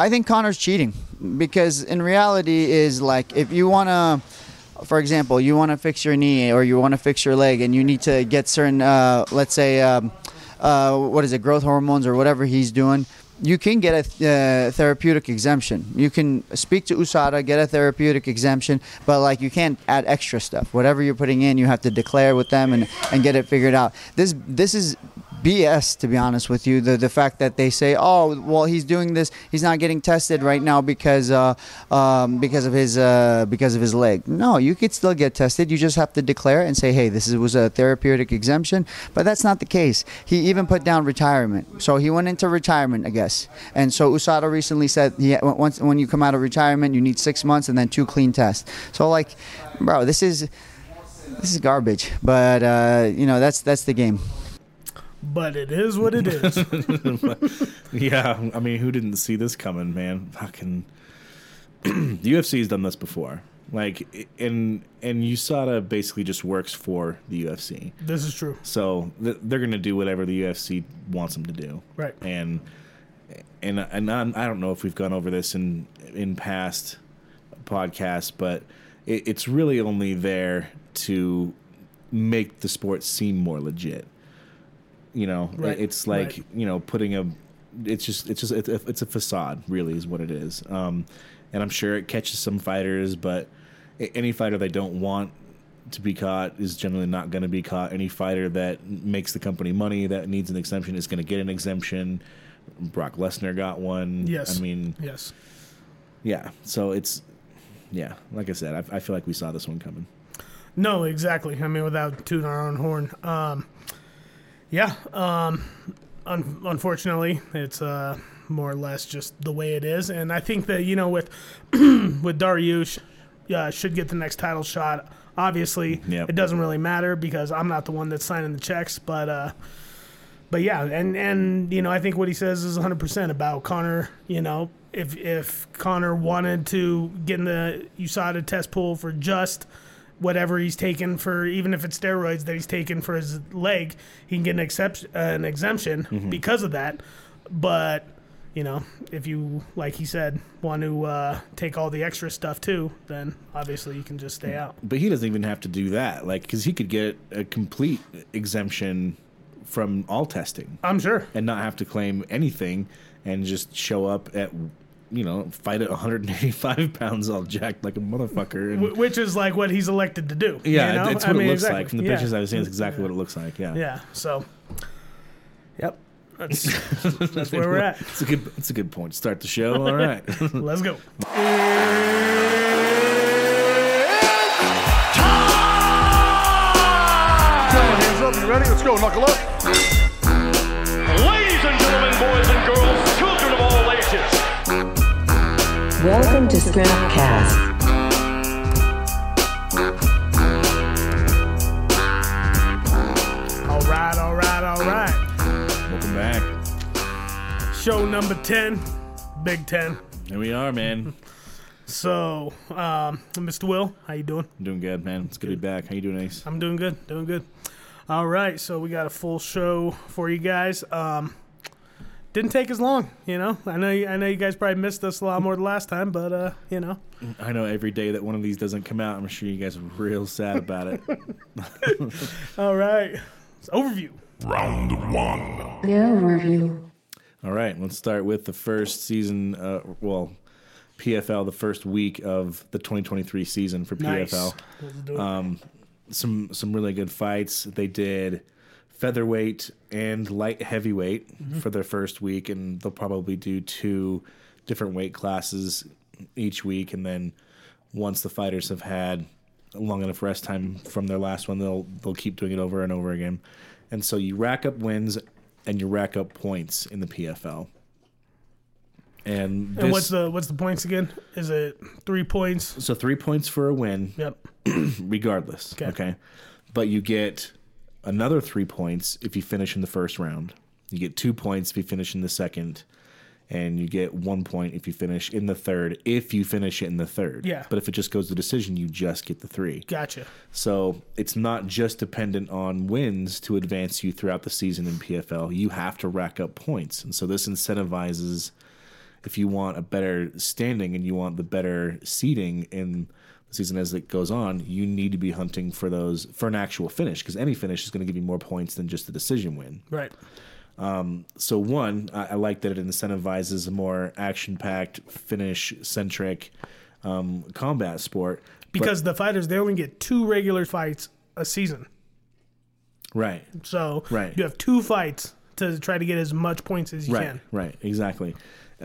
I think Conor's cheating because in reality is like if you want to for example, you want to fix your knee or you want to fix your leg and you need to get certain, uh, let's say, um, uh, what is it, growth hormones or whatever he's doing, you can get a uh, therapeutic exemption. You can speak to USADA, get a therapeutic exemption, but like you can't add extra stuff. Whatever you're putting in, you have to declare with them and, and get it figured out. This this is BS, to be honest with you. The the fact that they say, oh, well, he's doing this, he's not getting tested right now because uh, um, because of his uh, because of his leg. No, you could still get tested. You just have to declare and say, hey, this is, was a therapeutic exemption. But that's not the case. He even put down retirement, so he went into retirement, I guess. And so USADA recently said, he, once when you come out of retirement, you need six months and then two clean tests. So like, bro, this is this is garbage. But uh, you know, that's that's the game but it is what it is. yeah, I mean, who didn't see this coming, man? Fucking the UFC's done this before. Like, and and USADA basically just works for the UFC. This is true. So th- they're gonna do whatever the UFC wants them to do. Right. And and and I don't know if we've gone over this in in past podcasts, but it, it's really only there to make the sport seem more legit. You know, Right, it's like right. you know putting a. It's just it's just it's a, it's a facade, really, is what it is. Um, and I'm sure it catches some fighters, but any fighter they don't want to be caught is generally not going to be caught. Any fighter that makes the company money that needs an exemption is going to get an exemption. Brock Lesnar got one. Yes. I mean, Yes. yeah. So it's yeah. Like I said, I, I feel like we saw this one coming. No, exactly. I mean, without tooting our own horn. Um, yeah. Um, un- unfortunately, it's uh, more or less just the way it is, and I think that you know with with Dariush, yeah, should get the next title shot. Obviously, Yep. it doesn't really matter because I'm not the one that's signing the checks, but. Uh, but yeah, and and you know, I think what he says is 100% about Conor. You know, if if Conor wanted to get in the USADA test pool for just whatever he's taken for, even if it's steroids that he's taken for his leg, he can get an exception, an exemption because of that. But you know, if you like he said want to uh, take all the extra stuff too, then obviously you can just stay out. But he doesn't even have to do that. Like, because he could get a complete exemption from all testing I'm sure. and not have to claim anything and just show up at you know fight at 185 pounds all jacked like a motherfucker. And, Which is like what he's elected to do. yeah, you know? it's I what mean, it looks exactly. like from the Yeah. pictures I've seen. It's exactly what it looks like. Yeah. Yeah. So, yep. That's that's where we're at. It's a good. It's a good point. Start the show. All right. Let's go. Gentlemen, hands up. You ready? Let's go. Knuckle up. Welcome to ScrapCast. All right. All right. All right. Welcome back. Show number ten, Big Ten. Here we are, man. So, um, Mr. Will, how you doing? I'm doing good, man. It's good to be back. How you doing, Ace? I'm doing good. Doing good. All right. So we got a full show for you guys. Um, didn't take as long, you know. I know. You, I know you guys probably missed us a lot more than last time, but uh, you know. I know every day that one of these doesn't come out, I'm sure you guys are real sad about it. All right. So, overview. Round one. The overview. All right, let's start with the first season. Uh, well, PFL, the first week of the 2023 season for Nice. PFL. Let's do it. Um, some some really good fights. They did featherweight and light heavyweight mm-hmm. for their first week, and they'll probably do two different weight classes each week, and then once the fighters have had a long enough rest time from their last one, they'll they'll keep doing it over and over again, and so you rack up wins and you rack up points in the PFL. And, and what's the what's the points again? Is it three points? so three points for a win, Yep. regardless. Okay. Okay. But you get another three points if you finish in the first round. You get two points if you finish in the second. And you get one point if you finish in the third, if you finish it in the third. Yeah. But if it just goes to decision, you just get the three. Gotcha. So it's not just dependent on wins to advance you throughout the season in PFL. You have to rack up points. And so this incentivizes if you want a better standing and you want the better seating in season as it goes on, you need to be hunting for those for an actual finish because any finish is going to give you more points than just a decision win. Right. So one, I, I like that it incentivizes a more action-packed, finish-centric um, combat sport. But- Because the fighters they only get two regular fights a season. right, So Right. you have two fights to try to get as much points as you right, can. right, exactly.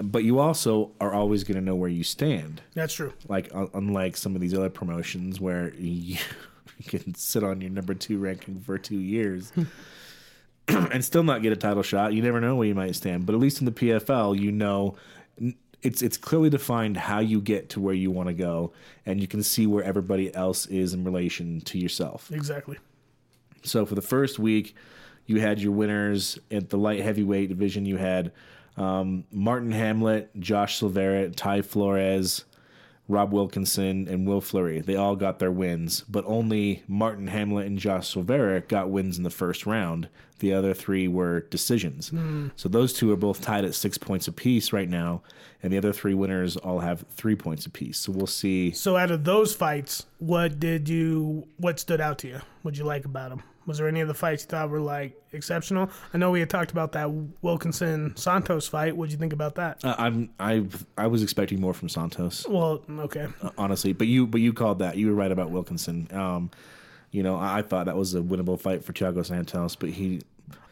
But you also are always going to know where you stand. That's true. Like un- unlike some of these other promotions where you, you can sit on your number two ranking for two years. Hmm. and still not get a title shot. You never know where you might stand. But at least in the PFL, you know it's it's clearly defined how you get to where you want to go, and you can see where everybody else is in relation to yourself. Exactly. So for the first week, you had your winners at the light heavyweight division. You had um, Martin Hamlet, Josh Silveira, Ty Flores, Rob Wilkinson, and Will Fleury. They all got their wins, but only Martin Hamlet and Josh Silveira got wins in the first round. The other three were decisions. So those two are both tied at six points apiece right now, and the other three winners all have three points apiece. So we'll see. So out of those fights, what did you what stood out to you? What'd you like about them? Was there any of the fights you thought were like exceptional? I know we had talked about that Wilkinson Santos fight. What'd you think about that? Uh, I'm I I was expecting more from Santos. well, okay. honestly. But you, but you called that. You were right about Wilkinson. Um, you know, I, I thought that was a winnable fight for Thiago Santos, but he,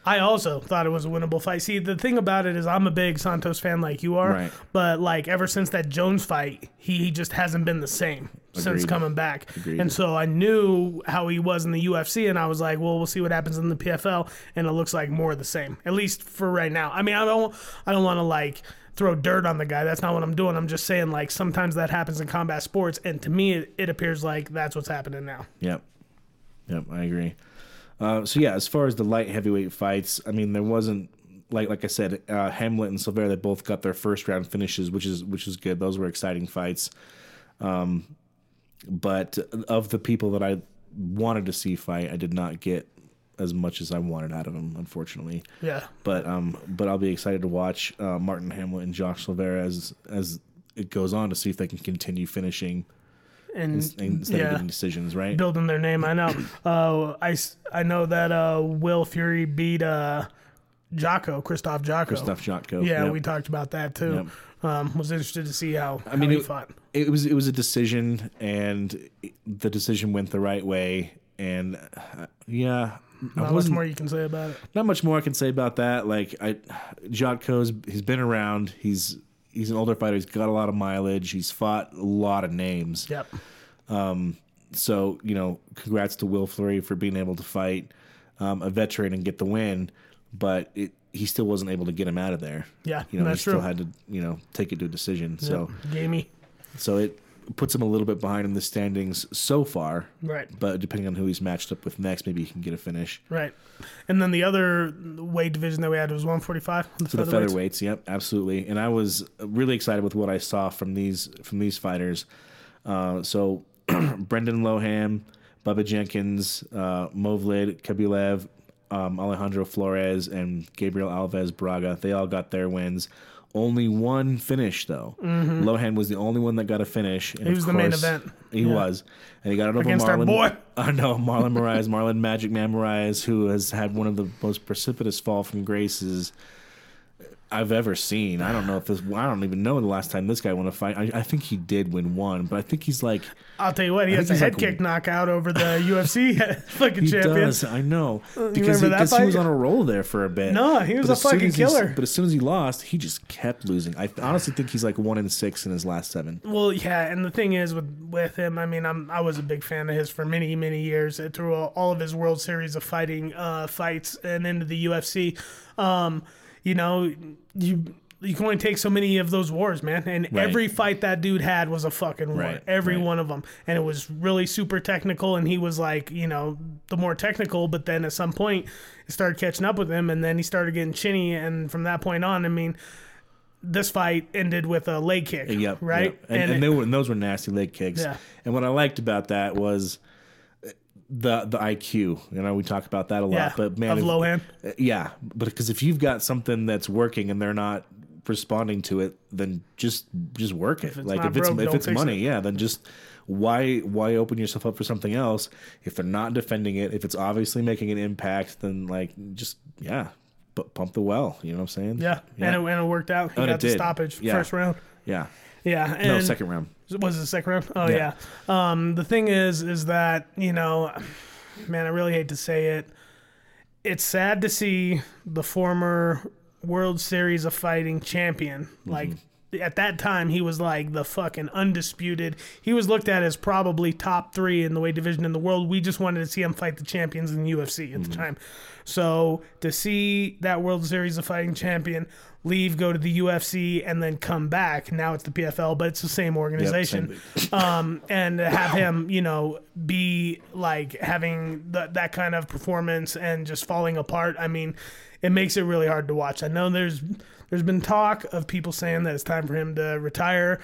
I also thought it was a winnable fight. See, the thing about it is, I'm a big Santos fan like you are, Right. but like ever since that Jones fight, he, he just hasn't been the same since coming back. Agreed. And so I knew how he was in the UFC, and I was like, well, we'll see what happens in the PFL, and it looks like more of the same, at least for right now. I mean, I don't, I don't want to like throw dirt on the guy. That's not what I'm doing. I'm just saying like sometimes that happens in combat sports, and to me, it, it appears like that's what's happening now. yep, yep, I agree. Uh, so yeah, as far as the light heavyweight fights, I mean, there wasn't like like I said, uh, Hamlet and Silveira they both got their first round finishes, which is which is good. Those were exciting fights. Um, but of the people that I wanted to see fight, I did not get as much as I wanted out of them, unfortunately. Yeah. but um, but I'll be excited to watch uh, Martin Hamlet and Josh Silveira as as it goes on to see if they can continue finishing And instead yeah. of getting decisions, right? building their name. I know. Uh, I, I know that uh, Will Fleury beat uh, Jocko, Christoph Jocko. Christoph Jotko. Yeah, Yep. we talked about that too. Um, was interested to see how, I mean, how he it, fought. it was it was a decision, and the decision went the right way. And uh, yeah, Not much more you can say about it. not much more I can say about that. Like I, Jotko's he's been around. He's he's an older fighter. He's got a lot of mileage. He's fought a lot of names. Yep. So you know, congrats to Will Fleury for being able to fight um, a veteran and get the win, but it, he still wasn't able to get him out of there. Yeah, you know, he still true. had to you know take it to a decision. So Gamey. so it puts him a little bit behind in the standings so far. Right. But depending on who he's matched up with next, maybe he can get a finish. Right. And then the other weight division that we had was 145. The For the featherweights. featherweights, yep, absolutely. And I was really excited with what I saw from these from these fighters. Uh, so Brendan Loughnane, Bubba Jenkins, uh, Movlid, Khaybulaev, um, Alejandro Flores, and Gabriel Alves Braga. They all got their wins. Only one finish though. Loughnane was the only one that got a finish. And Mm-hmm. He was the main event. He Yeah. was, and he got it over Against our Marlon. boy. I know Marlon Moraes, Marlon Magic Man Moraes, who has had one of the most precipitous fall from graces I've ever seen. I don't know if this. I don't even know the last time this guy won a fight. I, I think he did win one, but I think he's like I'll tell you what, he I has a head like- kick knockout over the UFC fucking he champion. does. I know because remember he, he was on a roll there for a bit. No, he was But a fucking killer. But as soon as he lost, he just kept losing. I honestly think he's like one in six in his last seven. Well, yeah, and the thing is with with him, I mean, I'm I was a big fan of his for many many years through all, all of his World Series of fighting uh, fights and into the UFC. Um, you know, you you can only take so many of those wars, man. And Right. every fight that dude had was a fucking war. Right, Every right. one of them, and it was really super technical. And he was like, you know, the more technical. But then at some point, it started catching up with him, and then he started getting chinny. And from that point on, I mean. This fight ended with a leg kick, Yep. right? yep. And, and, it- they were, and those were nasty leg kicks. Yeah. And what I liked about that was the the IQ. You know, we talk about that a lot. Yeah, But man, of if- Loughnane. uh, Yeah, but because if you've got something that's working and they're not responding to it, then just just work it. it's like if it's if it's money, it. yeah, then just why why open yourself up for something else if they're not defending it? If it's obviously making an impact, then like just yeah, bu- pump the well. You know what I'm saying? Yeah, And, it, and it worked out. He And it got the did. stoppage Yeah. first round. yeah. Yeah, and No, second round. Was it the second round? Oh yeah. Yeah. Um, the thing is, is that you know, man, I really hate to say it. It's sad to see the former World Series of Fighting champion like. At that time, he was like the fucking undisputed. He was looked at as probably top three in the weight division in the world. We just wanted to see him fight the champions in the UFC at the time. So to see that World Series of Fighting champion leave, go to the UFC, and then come back, now it's the PFL, but it's the same organization um, and have him, you know, be like having th- that kind of performance and just falling apart. I mean, it makes it really hard to watch. I know there's there's been talk of people saying that it's time for him to retire.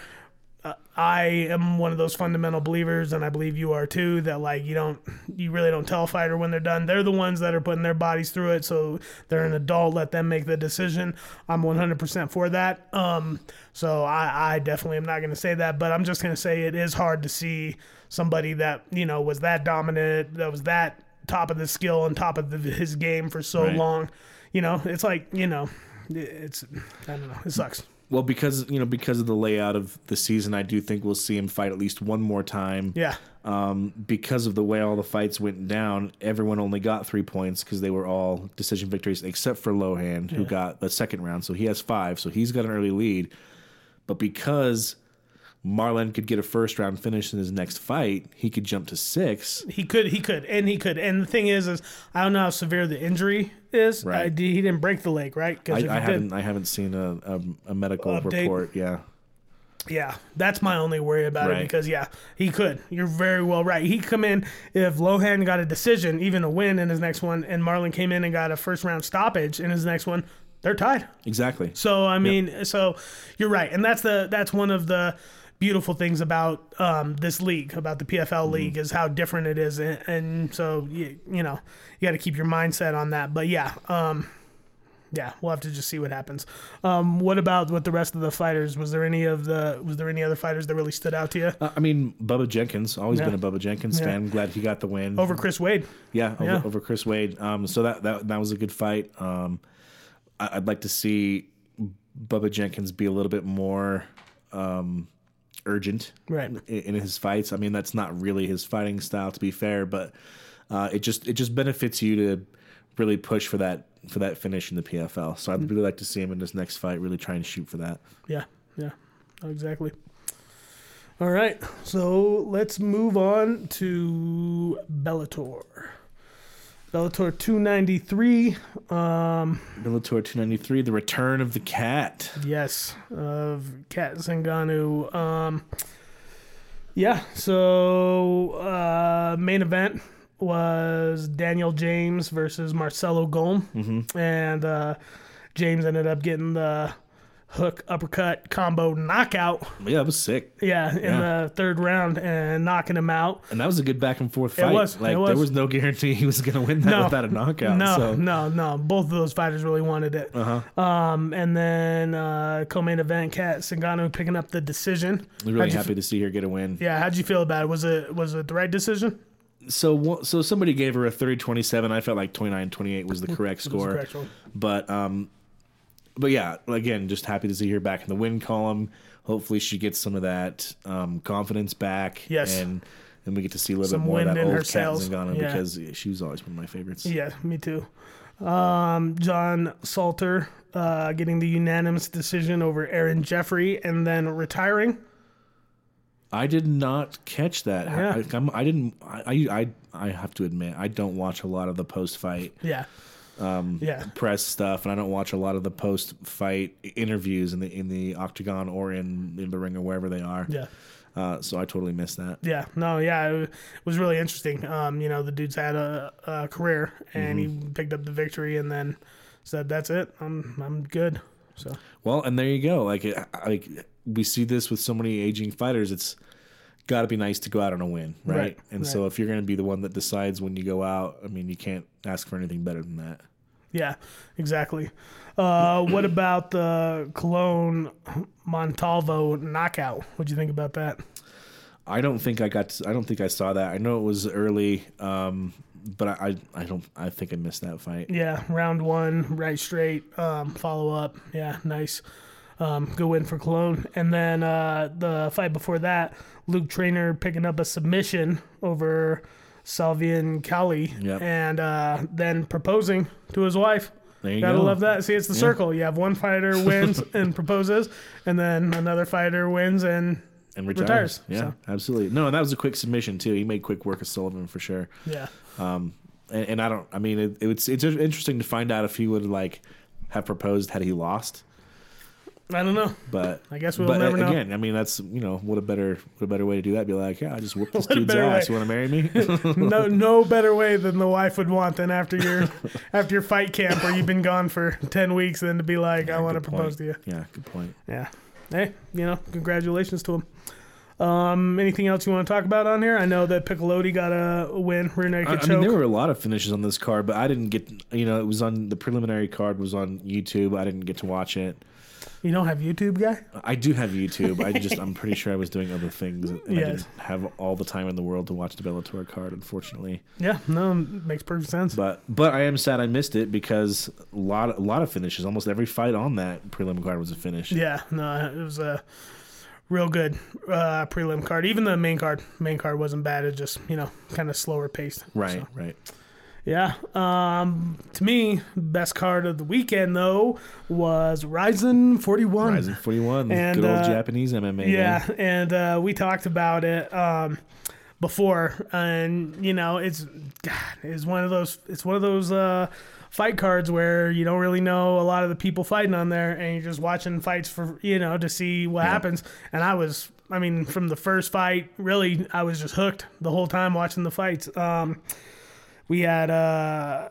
Uh, I am one of those fundamental believers, and I believe you are too. That like you don't, you really don't tell a fighter when they're done. They're the ones that are putting their bodies through it, so they're an adult. Let them make the decision. I'm 100% for that. Um, so I, I definitely am not going to say that, but I'm just going to say it is hard to see somebody that you know was that dominant, that was that top of the skill and top of the, his game for so Right. long. You know, it's like you know, it's I don't know, it sucks. Well, because you know, because of the layout of the season, I do think we'll see him fight at least one more time. Yeah. Um, because of the way all the fights went down, everyone only got three points because they were all decision victories, except for Loughnane, who got the second round. So he has five. So he's got an early lead. But because Marlon could get a first round finish in his next fight, he could jump to six. He could, he could, and he could. And the thing is, is I don't know how severe the injury is. Right. I, he didn't break the leg, right? I, Because I haven't I haven't seen a, a, a medical Update. report. Yeah. Yeah, that's my only worry about it because yeah, he could. You're very well right. He come in if Loughnane got a decision, even a win in his next one, and Marlon came in and got a first round stoppage in his next one. They're tied. Exactly. So I mean, so you're right, and that's the that's one of the beautiful things about um, this league, about the PFL Mm-hmm. league, is how different it is, and, and so you, you know you got to keep your mindset on that. But yeah, um, yeah, we'll have to just see what happens. Um, what about with the rest of the fighters? Was there any of the was there any other fighters that really stood out to you Uh, I mean, Bubba Jenkins, always Yeah. been a Bubba Jenkins Yeah. fan. Glad he got the win. over Chris Wade? Yeah, over, Yeah. over Chris Wade. Um, so that, that that was a good fight. Um, I, I'd like to see Bubba Jenkins be a little bit more um, urgent Right. in, in his fights. I mean, that's not really his fighting style, to be fair, but uh, it just it just benefits you to really push for that for that finish in the PFL. So I'd really like to see him in this next fight really try and shoot for that. Yeah, yeah, exactly. All right, so let's move on to Bellator. Bellator 293. Um, Bellator 293, the return of the cat. yes, of Kat Zingano. Um, yeah, so uh, main event was Daniel James versus Marcelo Golm, Mm-hmm. and uh, James ended up getting the hook uppercut combo knockout. Yeah, that was sick. Yeah, in Yeah. the third round and knocking him out. And that was a good back and forth fight. was, Like it was. there was no guarantee he was going to win that No, without a knockout. No, so. no, no. Both of those fighters really wanted it. Uh-huh. Um, and then uh, co-main event, Kat Zingano picking up the decision. I'm really How'd happy to see her get a win. Yeah, how'd you feel about it? Was it was it the right decision? So so somebody gave her a 30-27. I felt like 29-28 was the correct the score. correct one. But um but yeah, again, just happy to see her back in the win column. Hopefully she gets some of that um, confidence back. Yes. And and we get to see a little Some bit more of that in her old Kat sails. Zingano Yeah. because she was always one of my favorites. Yeah, me too. Um, John Salter uh, getting the unanimous decision over Aaron Jeffrey and then retiring. I did not catch that. Yeah. I, I didn't. I, I I have to admit I don't watch a lot of the post fight Yeah. Um, yeah. press stuff, and I don't watch a lot of the post fight interviews in the in the octagon or in, in the ring or wherever they are. Yeah. Uh, so I totally missed that. Yeah, no, yeah, it was really interesting. Um, you know, the dude's had a, a career, and he picked up the victory, and then said, "That's it. I'm I'm good." So Well, and there you go. Like like we see this with so many aging fighters. It's got to be nice to go out on a win, right? Right, and so if you're going to be the one that decides when you go out, I mean, you can't ask for anything better than that. Yeah, exactly. Uh, what about the Cologne Montalvo knockout? What'd you think about that? I don't think I got. To, I don't think I saw that. I know it was early, um, but I, I, I don't. I think I missed that fight. Yeah, round one, right straight, um, follow up. Yeah, nice. Um, good win for Cologne. And then uh, the fight before that, Luke Trainer picking up a submission over Salvian Cali Yep. and uh, then proposing to his wife. There you Gotta go. love that. See, it's the circle. You have one fighter wins and proposes, and then another fighter wins and And retires. Retires, Yeah, so. absolutely. No, and that was a quick submission too. He made quick work of Sullivan for sure. yeah. And, and I don't. I mean, it, it's it's interesting to find out if he would like have proposed had he lost. I don't know. But I guess we'll but never know. again, I mean, that's you know what a better what a better way to do that. Be like, yeah, I just whooped this dude's ass. way. You want to marry me? no no better way than the wife would want than after your after your fight camp where you've been gone for ten weeks than to be like, I want to propose point. to you. Yeah, good point. Yeah. Hey, you know, congratulations to him. Um, anything else you want to talk about on here? I know that Piccolotti got a win, rear naked I, I choke. mean, there were a lot of finishes on this card, but I didn't get. You know, it was on the preliminary card was on YouTube. I didn't get to watch it. You don't have YouTube, guy? I do have YouTube. I just I'm pretty sure I was doing other things, and I didn't have all the time in the world to watch the Bellator card, unfortunately. Yeah, no, makes perfect sense. But but I am sad I missed it because a lot a lot of finishes. Almost every fight on that prelim card was a finish. Yeah, no, it was a real good uh, prelim card. Even the main card, main card wasn't bad. It just you know kind of slower paced. Right, So, right. Yeah. Um, to me, best card of the weekend though was Rizin forty one. Rizin 41, And, good old uh, Japanese MMA. Yeah, man. and uh, we talked about it um, before, and you know, it's God, it's one of those it's one of those uh, fight cards where you don't really know a lot of the people fighting on there, and you're just watching fights for you know to see what happens. And I was, I mean, from the first fight, really, I was just hooked the whole time watching the fights. Um, we had. Uh,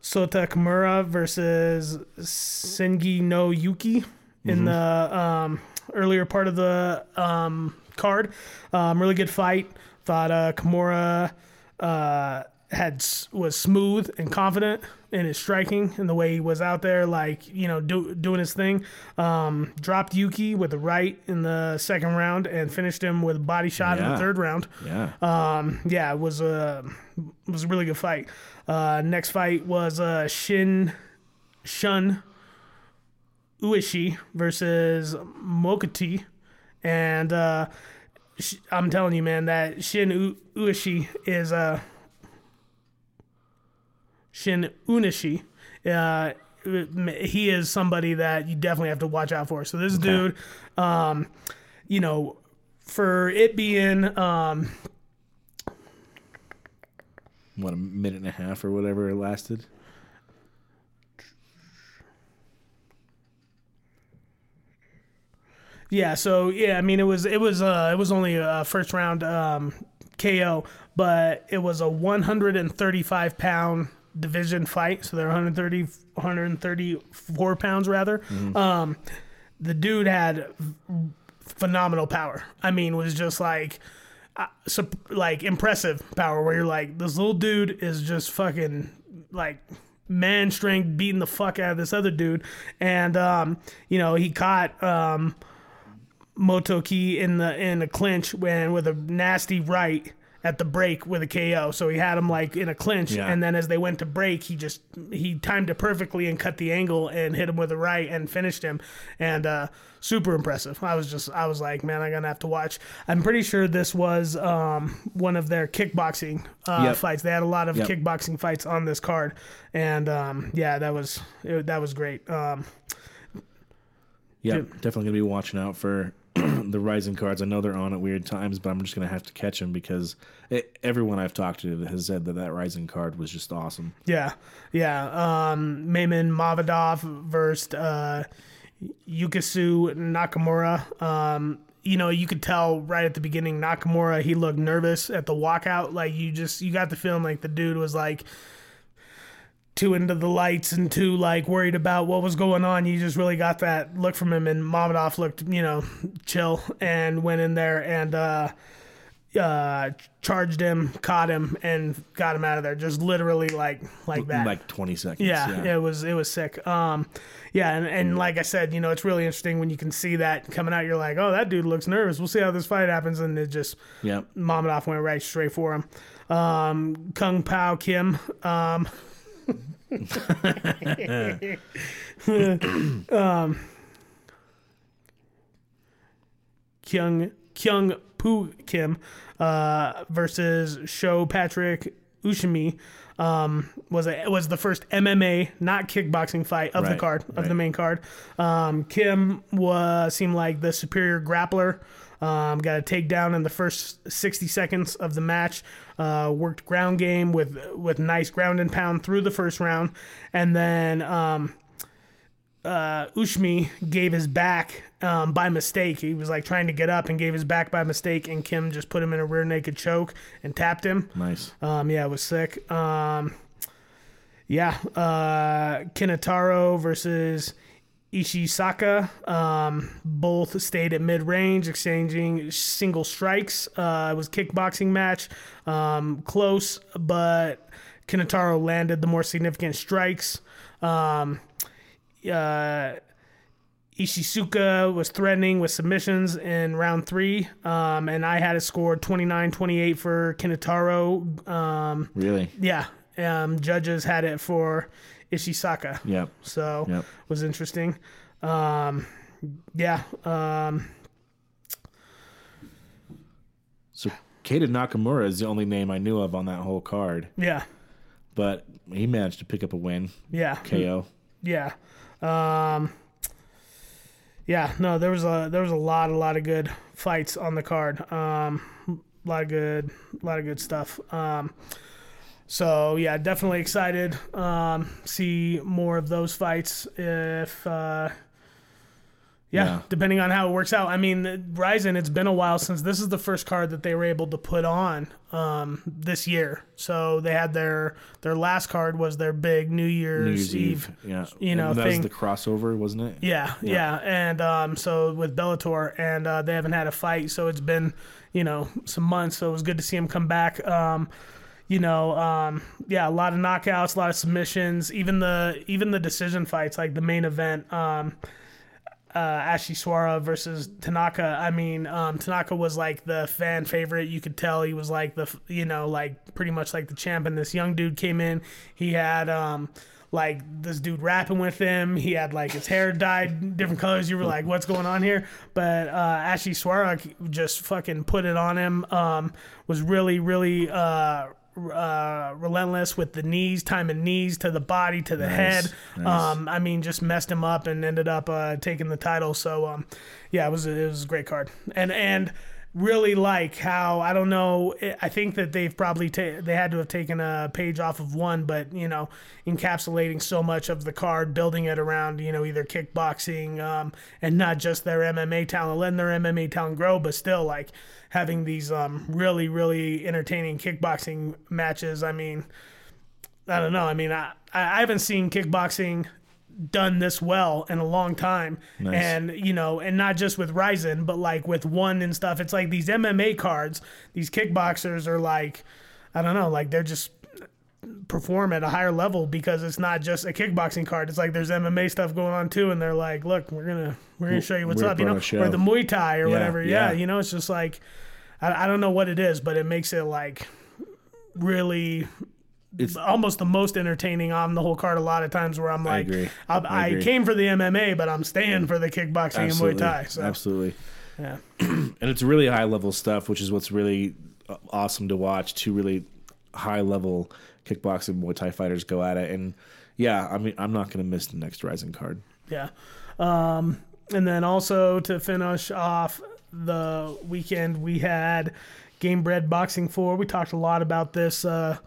Sota Kimura versus Sengi no Yuki in the um, earlier part of the um, card. Um, really good fight. Thought uh, Kimura uh, had was smooth and confident in his striking and the way he was out there, like you know, do, doing his thing. Um, dropped Yuki with a right in the second round and finished him with a body shot in the third round. Yeah. Um, yeah, it was a it was a really good fight. Uh, next fight was uh, Shin Shun Ueshi versus Mokati, and uh, sh- I'm telling you, man, that Shin U- Ueshi is uh, Shin Unishi. Uh, he is somebody that you definitely have to watch out for. So this dude, um, you know, for it being um, what a minute and a half or whatever it lasted. Yeah, so yeah, I mean it was it was uh it was only a first round um KO, but it was a 135 pound division fight, so they're 130 134 pounds rather. Um the dude had phenomenal power. I mean, was just like uh, sup- like impressive power where you're like this little dude is just fucking like man strength beating the fuck out of this other dude and um you know he caught um Motoki in the in a clinch when with a nasty right at the break with a KO. So he had him like in a clinch, Yeah. and then as they went to break, he just he timed it perfectly and cut the angle and hit him with a right and finished him. And uh, super impressive. I was just I was like, man, I'm gonna have to watch. I'm pretty sure this was um, one of their kickboxing uh, Yep. fights. They had a lot of Yep. kickboxing fights on this card, and um, yeah, that was it, that was great. Um, Yeah, definitely gonna be watching out for the Rizin cards. I know they're on at weird times, but I'm just gonna have to catch them because it, everyone I've talked to has said that that Rizin card was just awesome. Yeah, yeah. Um, Maimon Mavadov versus uh, Yukasu Nakamura. Um, you know, you could tell right at the beginning, Nakamura he looked nervous at the walkout. Like you just you got the feeling like the dude was like too into the lights and too like worried about what was going on. You just really got that look from him, and Mamadov looked you know chill and went in there and. uh uh, charged him, caught him, and got him out of there. Just literally like like that. like 20 seconds. Yeah, it was it was sick. Um, yeah, and, and like I said, you know, it's really interesting when you can see that coming out. You're like, oh, that dude looks nervous. We'll see how this fight happens, and it just Yep. Mamadov went right straight for him. Um, Kung Pao Kim. Um, um, Kyung Kyung Poo Kim uh, versus Sho Patrick Usami um, was a, was the first MMA not kickboxing fight of the card of the main card. Um, Kim was seemed like the superior grappler. Um, got a takedown in the first 60 seconds of the match. Uh, worked ground game with with nice ground and pound through the first round, and then um, uh, Ushmi gave his back um, by mistake. He was like trying to get up and gave his back by mistake, and Kim just put him in a rear naked choke and tapped him. Nice. Um, yeah, it was sick. Um, yeah, uh, Kinataro versus Ishisaka. Um, both stayed at mid range, exchanging single strikes. Uh, it was a kickboxing match, um, close, but Kinataro landed the more significant strikes. Um, uh, Ishisuka was threatening with submissions in round three, um, and I had it scored 29 28 for Kinataro. Um, Really? yeah, um, judges had it for Ishisaka. Yep. So Yep. was interesting. Um, yeah. Um, So Keita Nakamura is the only name I knew of on that whole card, yeah. but he managed to pick up a win. Yeah. KO. Yeah. Um, yeah, no, there was a there was a lot a lot of good fights on the card. Um, a lot of good a lot of good stuff. Um, so yeah, definitely excited. Um, see more of those fights if uh, yeah, Yeah. depending on how it works out. I mean, Rizin, it's been a while since this is the first card that they were able to put on um, this year. So they had their their last card was their big New Year's, New Year's Eve. Eve. Yeah. you know, and that thing. was the crossover, wasn't it? Yeah, yeah, and um, so with Bellator, and uh, they haven't had a fight, so it's been, you know, some months. So it was good to see him come back. Um, you know, um, yeah, a lot of knockouts, a lot of submissions, even the even the decision fights, like the main event. Um, uh, Ashley Suara versus Tanaka. I mean, um, Tanaka was like the fan favorite. You could tell he was like the, you know, like pretty much like the champ. And this young dude came in. He had, um, like this dude rapping with him. He had like his hair dyed different colors. You were like, what's going on here? But uh, Ashley Suara just fucking put it on him. Um, was really, really uh, uh, relentless with the knees, timing knees to the body to the head. nice. Um, I mean, just messed him up and ended up uh, taking the title. So, um, yeah, it was it was a great card, and and really like how I don't know. I think that they've probably ta- they had to have taken a page off of one, but you know, encapsulating so much of the card, building it around you know either kickboxing um, and not just their MMA talent, letting their MMA talent grow, but still like having these um, really really entertaining kickboxing matches. I mean. I don't know. I mean, I, I haven't seen kickboxing done this well in a long time. Nice. And, you know, and not just with Rizin, but like with one and stuff. It's like these MMA cards, these kickboxers are like, I don't know, like they're just perform at a higher level because it's not just a kickboxing card. It's like there's MMA stuff going on too, and they're like, "Look, we're gonna we're gonna show you what's We're up," you know, on a show. or the Muay Thai or Yeah, whatever. Yeah, yeah. you know, it's just like I, I don't know what it is, but it makes it like really It's almost the most entertaining on the whole card. A lot of times where I'm like, agree. I, I I, came for the MMA, but I'm staying for the kickboxing absolutely, and Muay Thai. So absolutely. yeah, and it's really high level stuff, which is what's really uh, awesome to watch. Two really high level kickboxing Muay Thai fighters go at it, and yeah, I mean, I'm not going to miss the next Rizin card. yeah. Um, and then also to finish off the weekend, we had Gamebred Boxing Four. We talked a lot about this uh,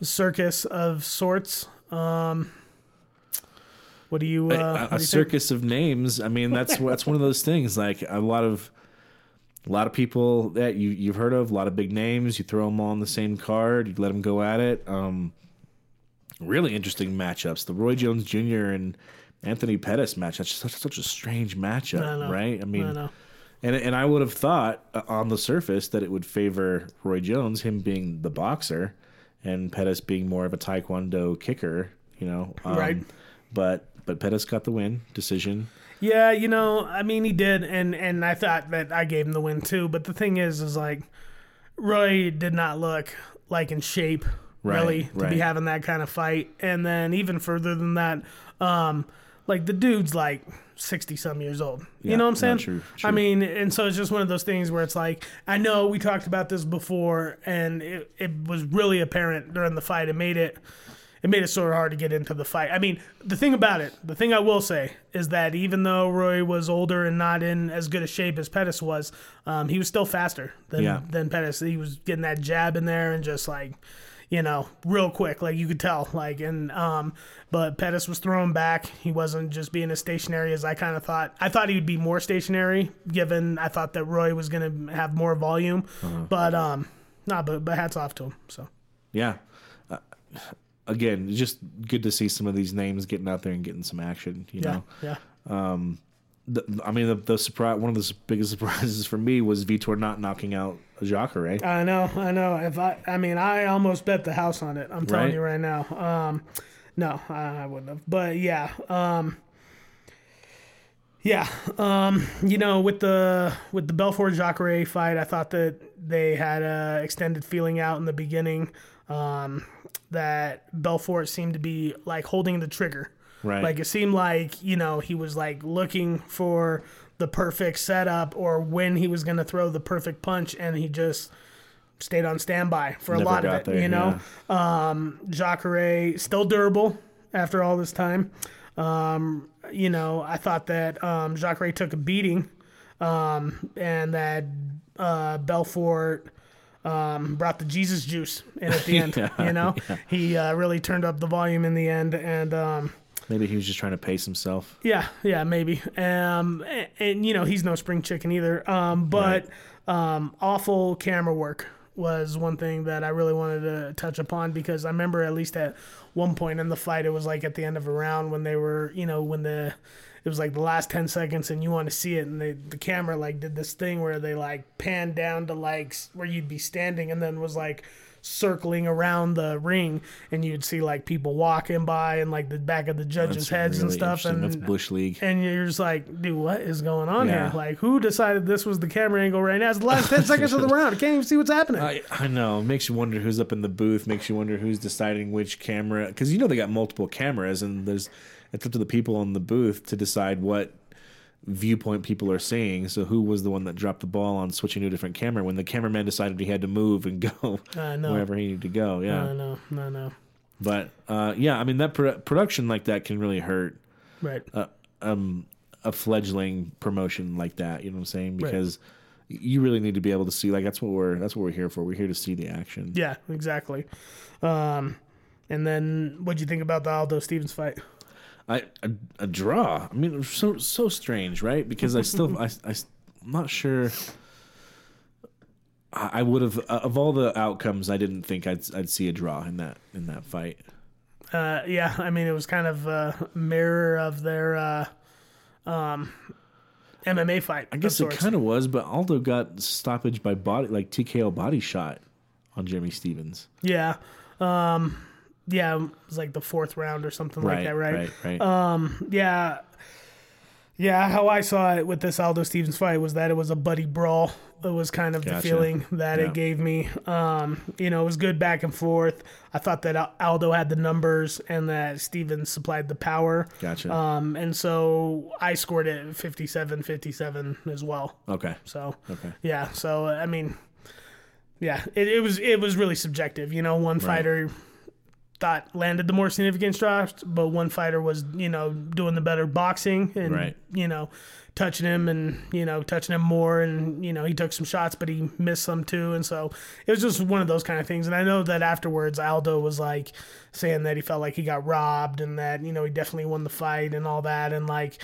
circus of sorts. Um, what do you? Uh, a, a do you think? circus of names. I mean, that's that's one of those things. Like a lot of a lot of people that you you've heard of, a lot of big names. You throw them all on the same card. You let them go at it. Um, really interesting matchups. The Roy Jones Jr. and Anthony Pettis match. That's such such a strange matchup, I right? I mean, I. And and I would have thought uh, on the surface that it would favor Roy Jones, him being the boxer, and Pettis being more of a Taekwondo kicker. You know, um, Right. But but Pettis got the win decision. Yeah, you know, I mean, he did, and and I thought that I gave him the win too. But the thing is, is like Roy did not look like in shape Right, really to right. be having that kind of fight. And then even further than that, um, like the dude's like sixty some years old. Yeah, you know what I'm saying? true, I mean, and so it's just one of those things where it's like I know we talked about this before, and it, it was really apparent during the fight. It made it it made it sort of hard to get into the fight. I mean, the thing about it, the thing I will say is that even though Roy was older and not in as good a shape as Pettis was, um, he was still faster than Yeah. than Pettis. He was getting that jab in there and just like, you know, real quick, like you could tell. Like and um, but Pettis was thrown back. He wasn't just being as stationary as I kind of thought. I thought he'd be more stationary, given I thought that Roy was gonna have more volume. But um, nah, but but hats off to him. So. Yeah. Uh, again, just good to see some of these names getting out there and getting some action. You Yeah, know, yeah. the, I mean, the, the surprise, one of the biggest surprises for me was Vitor not knocking out Jacare. I know, I know. If I, I mean, I almost bet the house on it. I'm telling Right? you right now. Um, no, I, I wouldn't have. But yeah, um, yeah. Um, you know, with the with the Belfort Jacare fight, I thought that they had a extended feeling out in the beginning. Um, that Belfort seemed to be like holding the trigger. Right. Like it seemed like, you know, he was like looking for the perfect setup or when he was going to throw the perfect punch and he just stayed on standby for a lot of it, there, you know. Um Jacare still durable after all this time. Um you know, I thought that um Jacare took a beating um and that uh Belfort um, brought the Jesus juice in at the end. Yeah, you know, he uh, really turned up the volume in the end, and um, Maybe he was just trying to pace himself. yeah, yeah, maybe. Um, and, and, you know, he's no spring chicken either. Um, but um, awful camera work was one thing that I really wanted to touch upon because I remember at least at one point in the fight, it was like at the end of a round when they were, you know, when the it was like the last 10 seconds and you want to see it and they, the camera like did this thing where they like panned down to like where you'd be standing and then was like circling around the ring and you'd see like people walking by and like the back of the judges' That's heads and stuff and That's Bush League. and you're just like, dude, what is going on Yeah. here? Like, who decided this was the camera angle right now? It's the last 10 seconds of the round. I can't even see what's happening. I, I know. It makes you wonder who's up in the booth. Makes you wonder who's deciding which camera. Because you know they got multiple cameras, and there's it's up to the people in the booth to decide what viewpoint people are seeing. So who was the one that dropped the ball on switching to a different camera when the cameraman decided he had to move and go wherever he needed to go? Yeah. no, no, no, no. But uh, yeah, I mean that pro- production like that can really hurt Right. uh, um, a fledgling promotion like that. You know what I'm saying? Right. Because you really need to be able to see. Like that's what we're that's what we're here for. We're here to see the action. yeah, exactly. Um, and then what'd you think about the Aldo Stephens fight? I a, a draw. I mean, so so strange, right? Because I still I, I am not sure. I, I would have of all the outcomes. I didn't think I'd I'd see a draw in that in that fight. Uh, yeah, I mean, it was kind of a mirror of their uh, um, MMA fight. I guess it kind of was, but Aldo got stoppage by body like TKO body shot on Jimmy Stephens. Yeah. Um, yeah, it was like the fourth round or something like that, right? right, right. Yeah. Yeah, how I saw it with this Aldo Stephens fight was that it was a buddy brawl. It was kind of the feeling that Yeah. it gave me. Um, you know, it was good back and forth. I thought that Aldo had the numbers and that Stephens supplied the power. Gotcha. Um, and so I scored it 57 57 as well. okay. So, Okay. yeah. So, I mean, yeah, it, it was it was really subjective. You know, one fighter thought landed the more significant shots, but one fighter was you know doing the better boxing and Right. you know touching him and you know touching him more and you know he took some shots but he missed some too. And so it was just one of those kind of things. And I know that afterwards Aldo was like saying that he felt like he got robbed and that you know he definitely won the fight and all that. And like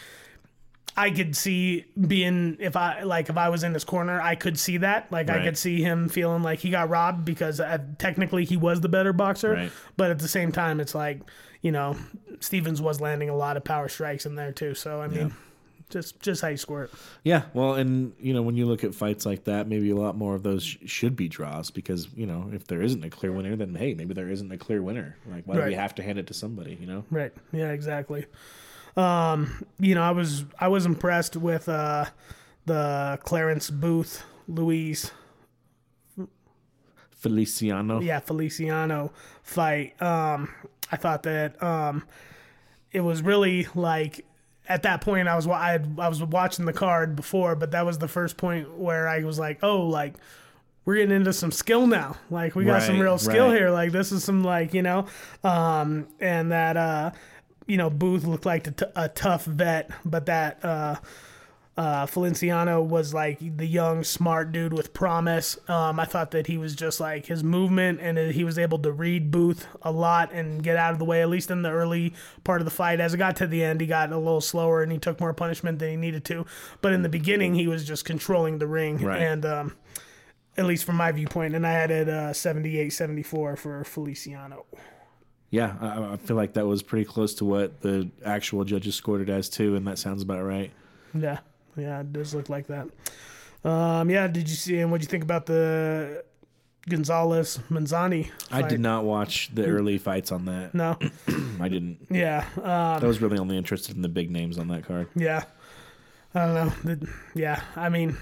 I could see being if I like if I was in his corner, I could see that. Like I could see him feeling like he got robbed because uh, technically he was the better boxer. Right. But at the same time, it's like you know Stephens was landing a lot of power strikes in there too. So I mean, Just just how you score it. Yeah, well, and you know when you look at fights like that, maybe a lot more of those sh- should be draws because you know if there isn't a clear winner, then hey, maybe there isn't a clear winner. Like why do we have to hand it to somebody? You know? Right. Yeah, exactly. Um, you know, I was I was impressed with uh the Clarence Booth Louise Feliciano. yeah, Feliciano fight. Um, I thought that um, it was really like at that point I was wa- I, had, I was watching the card before, but that was the first point where I was like, oh, like we're getting into some skill now. Like we got some real skill right. here. Like this is some like you know, um, and that uh, you know Booth looked like a, t- a tough vet, but that. Uh, uh, Feliciano was like the young, smart dude with promise. Um, I thought that he was just like his movement and he was able to read Booth a lot and get out of the way, at least in the early part of the fight. As it got to the end, he got a little slower and he took more punishment than he needed to. But in the beginning, he was just controlling the ring. Right. And, um, at least from my viewpoint, and I had it uh, 78 74 for Feliciano. Yeah, I, I feel like that was pretty close to what the actual judges scored it as too, and that sounds about right. Yeah, yeah, it does look like that. Um, yeah, did you see and what would you think about the Gonzalez Manzani? I did not watch the early fights on that. No, I didn't. yeah, uh, I was really only interested in the big names on that card. yeah. I don't know. The- yeah, I mean,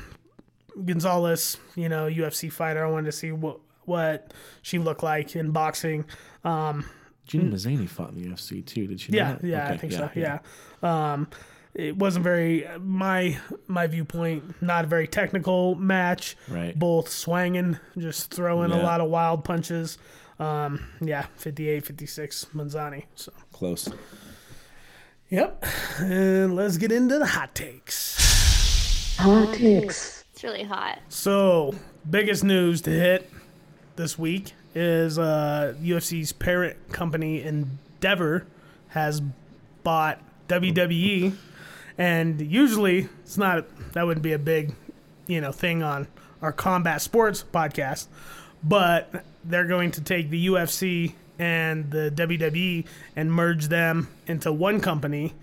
Gonzalez, you know, UFC fighter. I wanted to see what what she looked like in boxing. Um, Gina Mazany fought in the UFC too. Did she? Yeah, not? yeah, I Okay, think so. Yeah. Um, it wasn't very my my viewpoint. Not a very technical match. Right. Both swanging, just throwing a lot of wild punches. Um, yeah, 58, 56, Manzani. So, close. yep. And let's get into the hot takes. Hot takes. It's really hot. So, biggest news to hit this week is uh, UFC's parent company Endeavor has bought WWE, and usually it's not that wouldn't be a big, you know, thing on our combat sports podcast, but they're going to take the UFC and the WWE and merge them into one company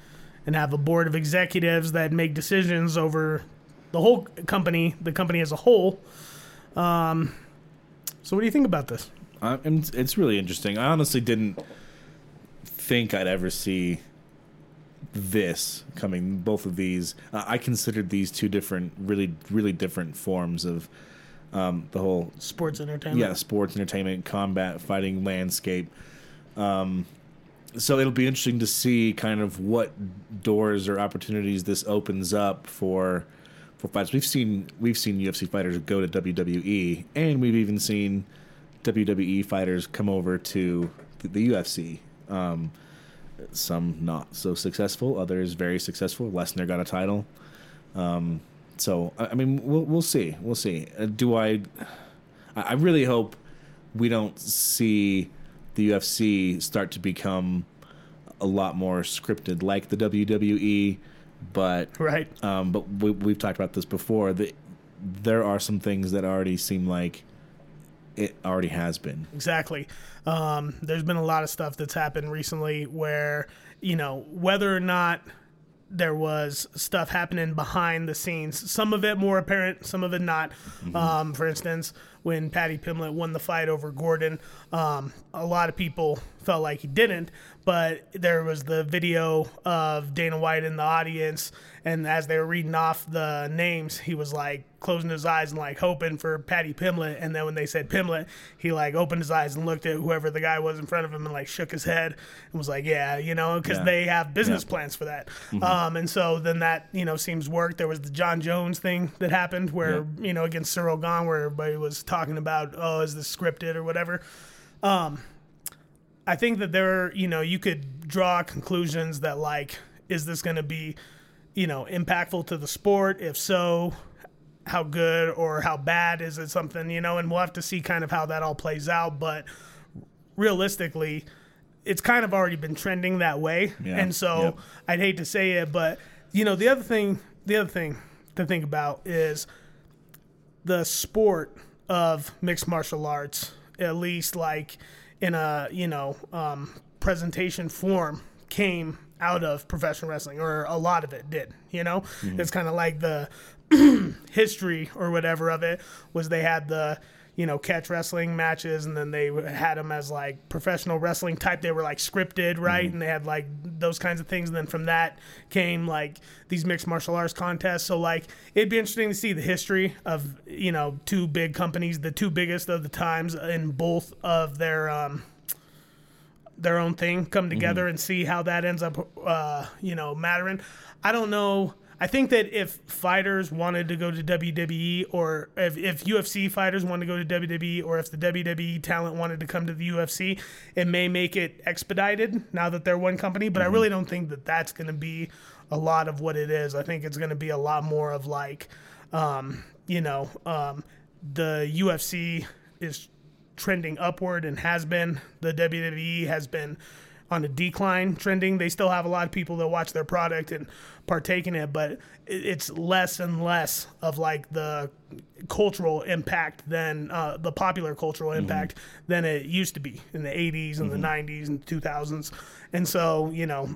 and have a board of executives that make decisions over the whole company, the company as a whole. Um, so what do you think about this? I, and it's really interesting. I honestly didn't think I'd ever see this coming. Both of these, uh, I considered these two different, really, really different forms of um, the whole Sports entertainment. yeah sports entertainment combat fighting landscape um, so it'll be interesting to see kind of what doors or opportunities this opens up for for fights we've seen we've seen UFC fighters go to WWE and we've even seen WWE fighters come over to the, UFC um, some not so successful others very successful Lesnar got a title um, so I I mean, we'll we'll see, we'll see. Uh, do I? I I really hope we don't see the UFC start to become a lot more scripted, like the WWE. But Right. um, but we, we've talked about this before. That there are some things that already seem like it already has been. Exactly. Um, there's been a lot of stuff that's happened recently where, you know, whether or not there was stuff happening behind the scenes, some of it more apparent, some of it not. Um, for instance, when Paddy Pimblett won the fight over Gordon, um, a lot of people felt like he didn't, but there was the video of Dana White in the audience, and as they were reading off the names, he was like closing his eyes and like hoping for Paddy Pimblett, and then when they said Pimblett, he like opened his eyes and looked at whoever the guy was in front of him and like shook his head and was like, "Yeah, you know," because Yeah. they have business Yeah. plans for that. Um, and so then that you know seems work. There was the Jon Jones thing that happened where you know against Ciryl Gane, where everybody was talking about, "Oh, is this scripted or whatever." Um, I think that there, you know, you could draw conclusions that like, is this going to be, you know, impactful to the sport? If so, how good or how bad is it something, you know, and we'll have to see kind of how that all plays out. But realistically, it's kind of already been trending that way. Yeah, And so yep. I'd hate to say it, but you know, the other thing, the other thing to think about is the sport of mixed martial arts, at least like in a, you know, um, presentation form, came out of professional wrestling, or a lot of it did. You know, it's kind of like the history or whatever of it was they had the you know catch wrestling matches and then they had them as like professional wrestling type. They were like scripted right? And they had like those kinds of things. And then from that came like these mixed martial arts contests. So like it'd be interesting to see the history of you know two big companies the two biggest of the times in both of their um their own thing come together and see how that ends up uh you know mattering. I don't know I think that if fighters wanted to go to WWE or if, if UFC fighters wanted to go to WWE or if the WWE talent wanted to come to the UFC, it may make it expedited now that they're one company. But I really don't think that that's going to be a lot of what it is. I think it's going to be a lot more of like, um, you know, um, the UFC is trending upward and has been. The WWE has been on a decline trending. They still have a lot of people that watch their product and partake in it, but it's less and less of like the cultural impact than uh, the popular cultural impact than it used to be in the 80s and the 90s and 2000s. And so, you know,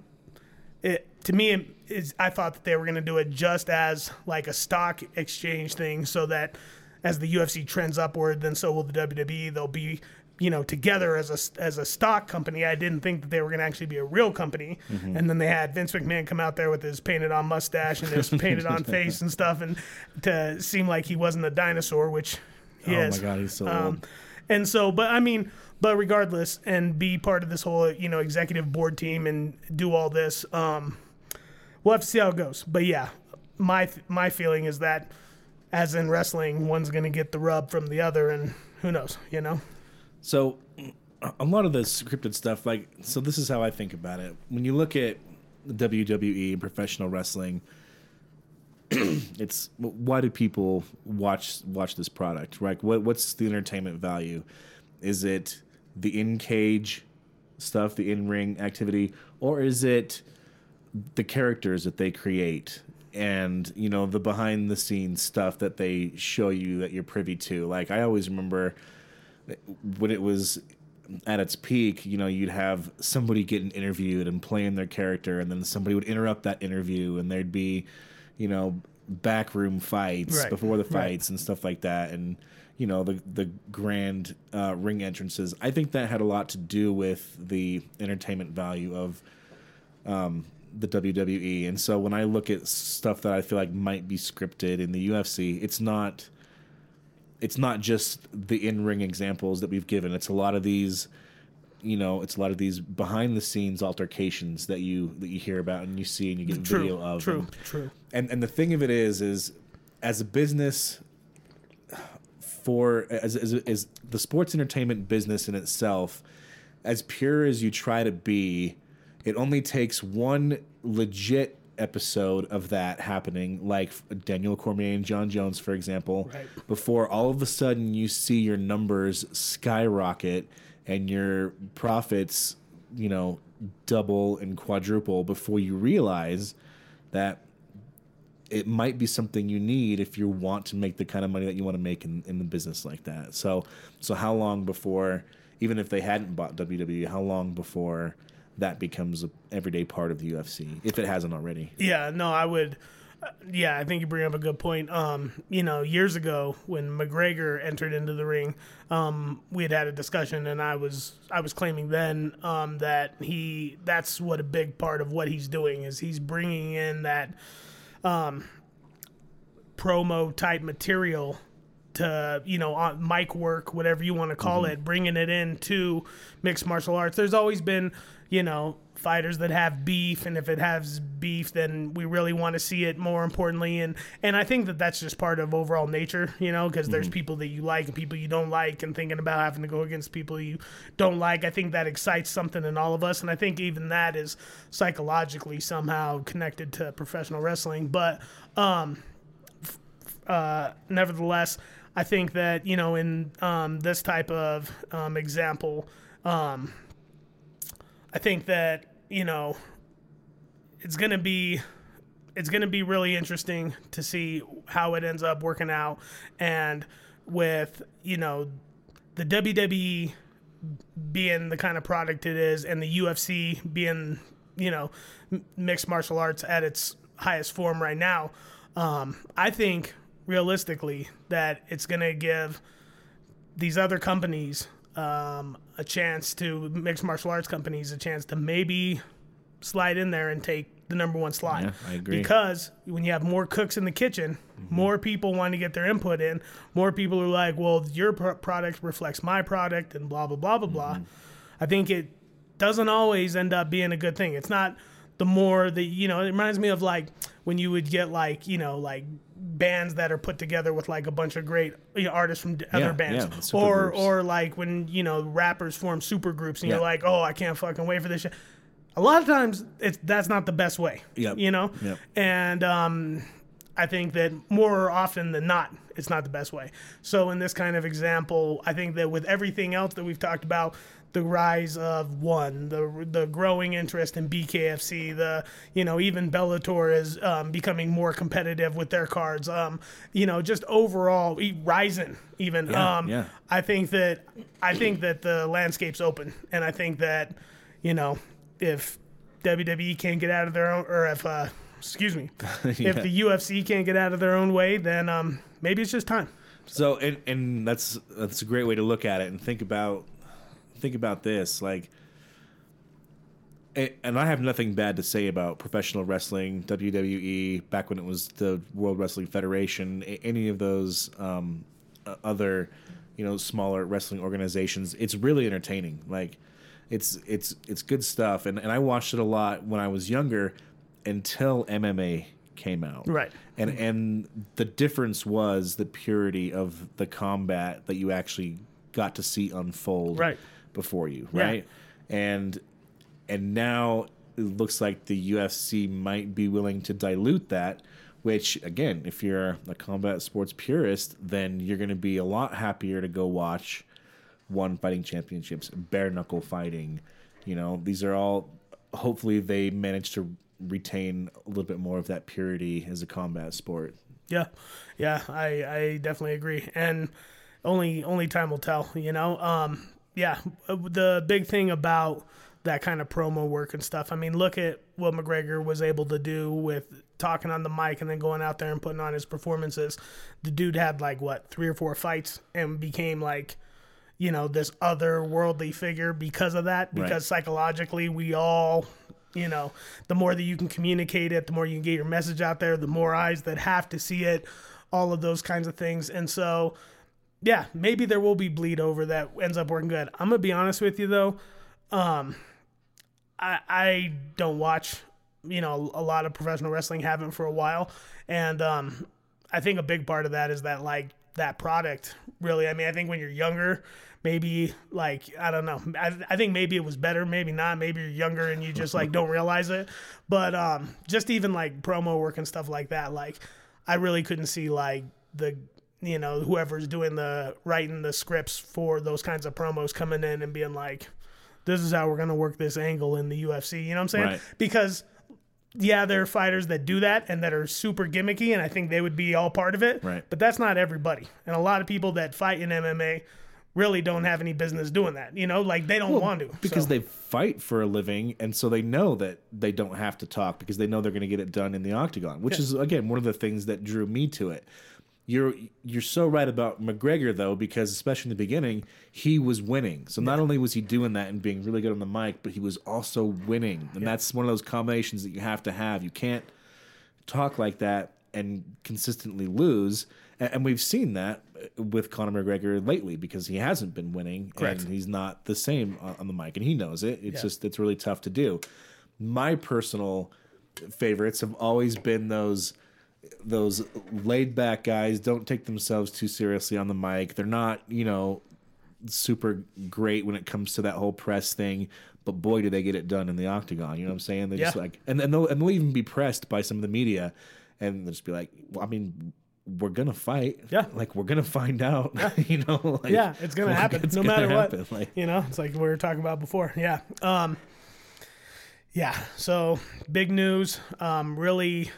it to me it is I thought that they were going to do it just as like a stock exchange thing so that as the UFC trends upward then so will the WWE they'll be you know together as a as a stock company I didn't think that they were going to actually be a real company and then they had Vince McMahon come out there with his painted on mustache and his painted on face and stuff and to seem like he wasn't a dinosaur which he Oh is my god, he's so um, old. and so, but I mean, but regardless, and be part of this whole, you know, executive board team and do all this. Um, we'll have to see how it goes. But yeah, my my feeling is that, as in wrestling, one's going to get the rub from the other, and who knows, you know? So a lot of the scripted stuff, like, so this is how I think about it. When you look at WWE and professional wrestling, it's why do people watch watch this product? Right? What what's the entertainment value? Is it the in cage stuff, the in ring activity, or is it the characters that they create and you know the behind the scenes stuff that they show you that you're privy to? Like I always remember when it was at its peak, you know, you'd have somebody getting interviewed and playing their character, and then somebody would interrupt that interview, and there'd be, you know, backroom fights Right, before the right. fights and stuff like that, and you know the the grand uh, ring entrances. I think that had a lot to do with the entertainment value of um, the WWE. And so when I look at stuff that I feel like might be scripted in the UFC, it's not it's not just the in-ring examples that we've given. It's a lot of these you know, it's a lot of these behind the scenes altercations that you that you hear about and you see and you get True, video of. true, And, true. and and the thing of it is is as a business for as, as, as the sports entertainment business in itself as pure as you try to be it only takes one legit episode of that happening like Daniel Cormier and Jon Jones for example Right. before all of a sudden you see your numbers skyrocket and your profits you know double and quadruple before you realize that it might be something you need if you want to make the kind of money that you want to make in, in the business like that. So so how long before even if they hadn't bought WWE, how long before that becomes a everyday part of the UFC if it hasn't already? Yeah, no, I would. uh, Yeah, I think you bring up a good point. Um, you know, years ago when McGregor entered into the ring, um, we had had a discussion, and I was I was claiming then um, that he that's what a big part of what he's doing is he's bringing in that um, promo type material to you know on mic work whatever you want to call it bringing it into mixed martial arts there's always been you know fighters that have beef and if it has beef then we really want to see it more importantly and and i think that that's just part of overall nature you know because there's people that you like and people you don't like and thinking about having to go against people you don't like i think that excites something in all of us and i think even that is psychologically somehow connected to professional wrestling but um uh, nevertheless, I think that you know in um, this type of um, example, um, I think that you know it's gonna be it's gonna be really interesting to see how it ends up working out, and with you know the WWE being the kind of product it is, and the UFC being you know mixed martial arts at its highest form right now. Um, I think realistically that it's going to give these other companies um, a chance to mixed martial arts companies a chance to maybe slide in there and take the number one slot. Yeah, I agree. Because when you have more cooks in the kitchen, mm-hmm. more people want to get their input in. More people are like, "Well, your pro- product reflects my product," and blah blah blah blah blah. Mm-hmm. I think it doesn't always end up being a good thing. It's not the more the you know. It reminds me of like when you would get like you know like bands that are put together with like a bunch of great you know, artists from other Yeah, bands, yeah, or groups. or like when you know rappers form super groups and Yeah. you're like, oh, I can't fucking wait for this shit. A lot of times, it's that's not the best way. Yep. You know, Yep. and um, I think that more often than not, it's not the best way. So in this kind of example, I think that with everything else that we've talked about, the rise of one, the the growing interest in BKFC, the you know even Bellator is um, becoming more competitive with their cards. Um, you know, just overall, e- Rizin even. Yeah, um, yeah. I think that I think that the landscape's open, and I think that you know if WWE can't get out of their own, or if uh, excuse me, if the UFC can't get out of their own way, then um, maybe it's just time. So and and that's that's a great way to look at it and think about think about this like and I have nothing bad to say about professional wrestling, WWE, back when it was the World Wrestling Federation, any of those um, other, you know, smaller wrestling organizations. It's really entertaining. Like, it's it's it's good stuff, and and I watched it a lot when I was younger, until MMA came out. Right. And and the difference was the purity of the combat that you actually got to see unfold Right. Before you, Yeah. right? And and now it looks like the UFC might be willing to dilute that. Which again, if you're a combat sports purist, then you're going to be a lot happier to go watch one fighting championships, bare knuckle fighting. You know, these are all. Hopefully, they manage to retain a little bit more of that purity as a combat sport. Yeah, yeah, I I definitely agree, and only only time will tell. You know, um, yeah, uh, the big thing about that kind of promo work and stuff. I mean, look at what McGregor was able to do with talking on the mic and then going out there and putting on his performances. The dude had like what three or four fights and became like you know this otherworldly figure because of that because Right. psychologically we all you know the more that you can communicate it the more you can get your message out there the more eyes that have to see it all of those kinds of things and so yeah maybe there will be bleed over that ends up working good. I'm gonna be honest with you though. Um i i don't watch you know a lot of professional wrestling haven't for a while. And um i think a big part of that is that like that product really. I mean i think when you're younger maybe like i don't know. I, I think maybe it was better maybe not. Maybe you're younger and you just like don't realize it. But um just even like promo work and stuff like that like i really couldn't see like the you know whoever's doing the writing the scripts for those kinds of promos coming in and being like this is how we're going to work this angle in the ufc you know what i'm saying Right. because yeah, there are fighters that do that and that are super gimmicky, and I think they would be all part of it. Right. But that's not everybody. And a lot of people that fight in MMA really don't have any business doing that. You know, like they don't want to. because so. they fight for a living and so they know that they don't have to talk because they know they're going to get it done in the octagon which is again one of the things that drew me to it you're you're so right about McGregor though because especially in the beginning he was winning so not only was he doing that and being really good on the mic but he was also winning and that's one of those combinations that you have to have you can't talk like that and consistently lose. And we've seen that with Conor McGregor lately because he hasn't been winning Correct. and he's not the same on on the mic and he knows it. It's Yeah. just it's really tough to do. My personal favorites have always been those those laid back guys don't take themselves too seriously on the mic. They're not, you know, super great when it comes to that whole press thing, but boy, do they get it done in the octagon. You know what I'm saying? They just like, and, and they'll and they'll even be pressed by some of the media, and they'll just be like, well, I mean, we're gonna fight. Yeah. like we're gonna find out. you know, like, yeah, it's gonna like, happen it's no gonna matter happen. what. Like, you know, it's like we were talking about before. Yeah. Um, yeah. So big news. Um, really,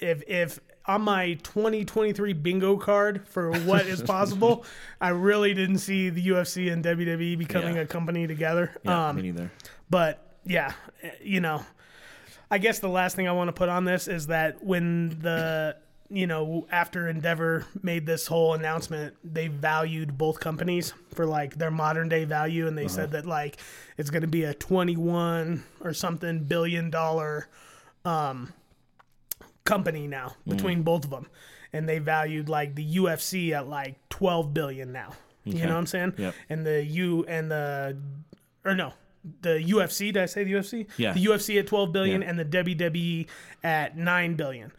if if on my 2023 bingo card for what is possible, I really didn't see the UFC and WWE becoming Yeah. a company together. yeah, um, me neither. but yeah, you know, I guess the last thing I want to put on this is that when the you know after Endeavor made this whole announcement, they valued both companies for like their modern day value, and they said that like it's going to be a twenty one or something billion dollar um, company now between both of them, and they valued like the UFC at like twelve billion now. You know what I'm saying? Yep. And the U and the or no, the UFC. Did I say the UFC? Yeah. The UFC at 12 billion Yeah. and the WWE at 9 billion.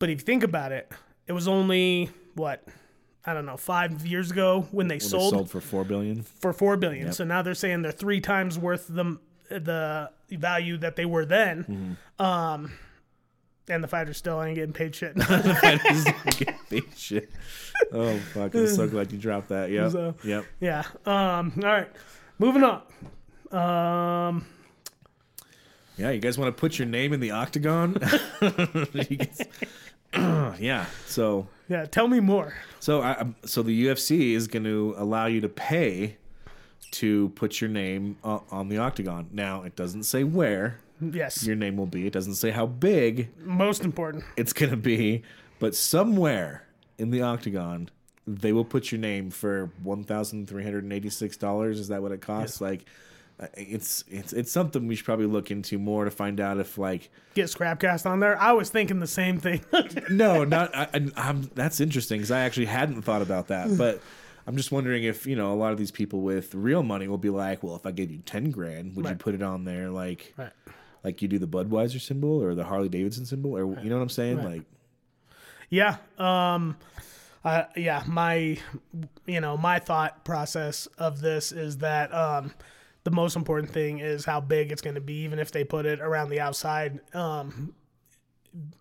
But if you think about it, it was only what I don't know five years ago when they When they sold, sold for four billion. for four billion. So now they're saying they're three times worth the the value that they were then. Mm-hmm. Um, and the fighters still ain't getting paid shit. Paid shit. Oh fuck! I'm so glad you dropped that. Yeah. So- Yep. yeah. Um. All right. Moving on. Um. Yeah, you guys want to put your name in the octagon? Yeah. So Yeah. Tell me more. so I so the UFC is going to allow you to pay to put your name on the octagon. Now it doesn't say where Yes. your name will be. It doesn't say how big Most important. it's going to be, but somewhere in the octagon they will put your name for one thousand three hundred and eighty six dollars. Is that what it costs? Like, uh, it's it's it's something we should probably look into more to find out if like Get Scrapcast on there. I was thinking the same thing. no, not I, I- I'm. That's interesting because I actually hadn't thought about that, but. I'm just wondering if you know a lot of these people with real money will be like, well, if I gave you ten grand, would you Right. put it on there like, Right. Like you do the Budweiser symbol or the Harley Davidson symbol, or you know what I'm saying? Like, Yeah. Um uh, yeah, my you know, my thought process of this is that um the most important thing is how big it's going to be even if they put it around the outside. Um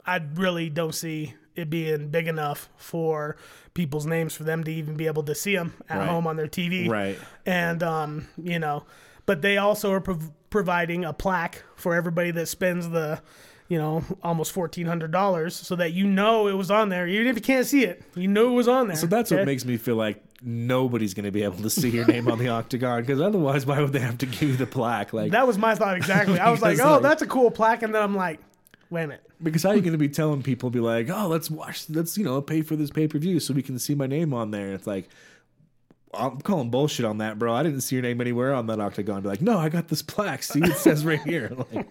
I really don't see it being big enough for people's names for them to even be able to see them at Right. home on their TV. Right. And um, you know, but they also are prov- providing a plaque for everybody that spends the you know, almost fourteen hundred dollars, so that you know it was on there, even if you can't see it, you know it was on there. So that's what makes me feel like nobody's going to be able to see your name on the octagon because otherwise, why would they have to give you the plaque? Like, That was my thought exactly. I was like, oh, like- that's a cool plaque, and then I'm like, wait a minute. because how are you going to be telling people, be like, oh, let's watch, let's you know, pay for this pay per view so we can see my name on there? It's like. I'm calling bullshit on that, bro. I didn't see your name anywhere on that octagon. Be like, no, I got this plaque. See, it says right here. Like,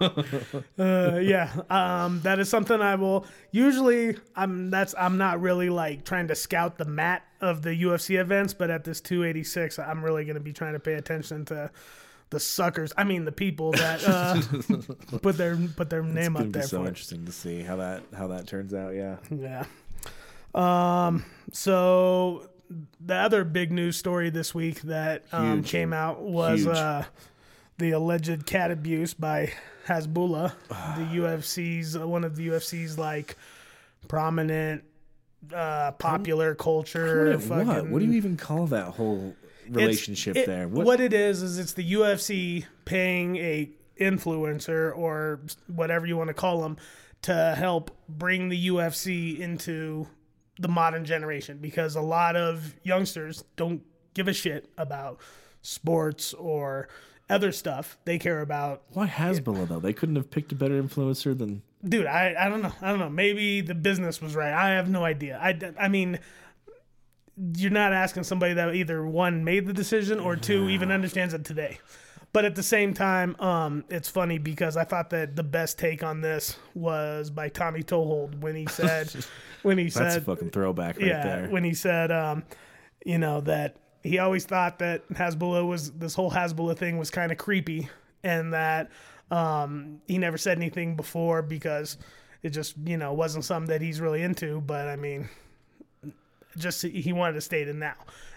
Uh, yeah, um, that is something I will usually. I'm that's I'm not really like trying to scout the mat of the UFC events, but at this 286, I'm really going to be trying to pay attention to the suckers. I mean, the people that uh, put their put their name up be there so interesting to see how that how that turns out. Yeah. Yeah. Um. So the other big news story this week that um, came out was uh, the alleged cat abuse by Hasbullah, the UFC's uh, one of the UFC's like prominent, uh, popular culture. What? fucking- What do you even call that whole relationship it- there? What? it is is it's the UFC paying a influencer or whatever you want to call them to help bring the UFC into the modern generation because a lot of youngsters don't give a shit about sports or other stuff. They care about Why Hasbullah though? They couldn't have picked a better influencer than dude I, I don't know. I don't know. Maybe the business was right. I have no idea. I, I mean you're not asking somebody that either one made the decision or two even understands it today but at the same time um, it's funny because i thought that the best take on this was by tommy Toehold when he said when he that's a said fucking throwback right yeah, there. when he said, um, you know, that he always thought that Hasbullah was this whole Hasbullah thing was kind of creepy, and that um, he never said anything before because it just you know wasn't something that he's really into. But I mean, just he wanted to state it now,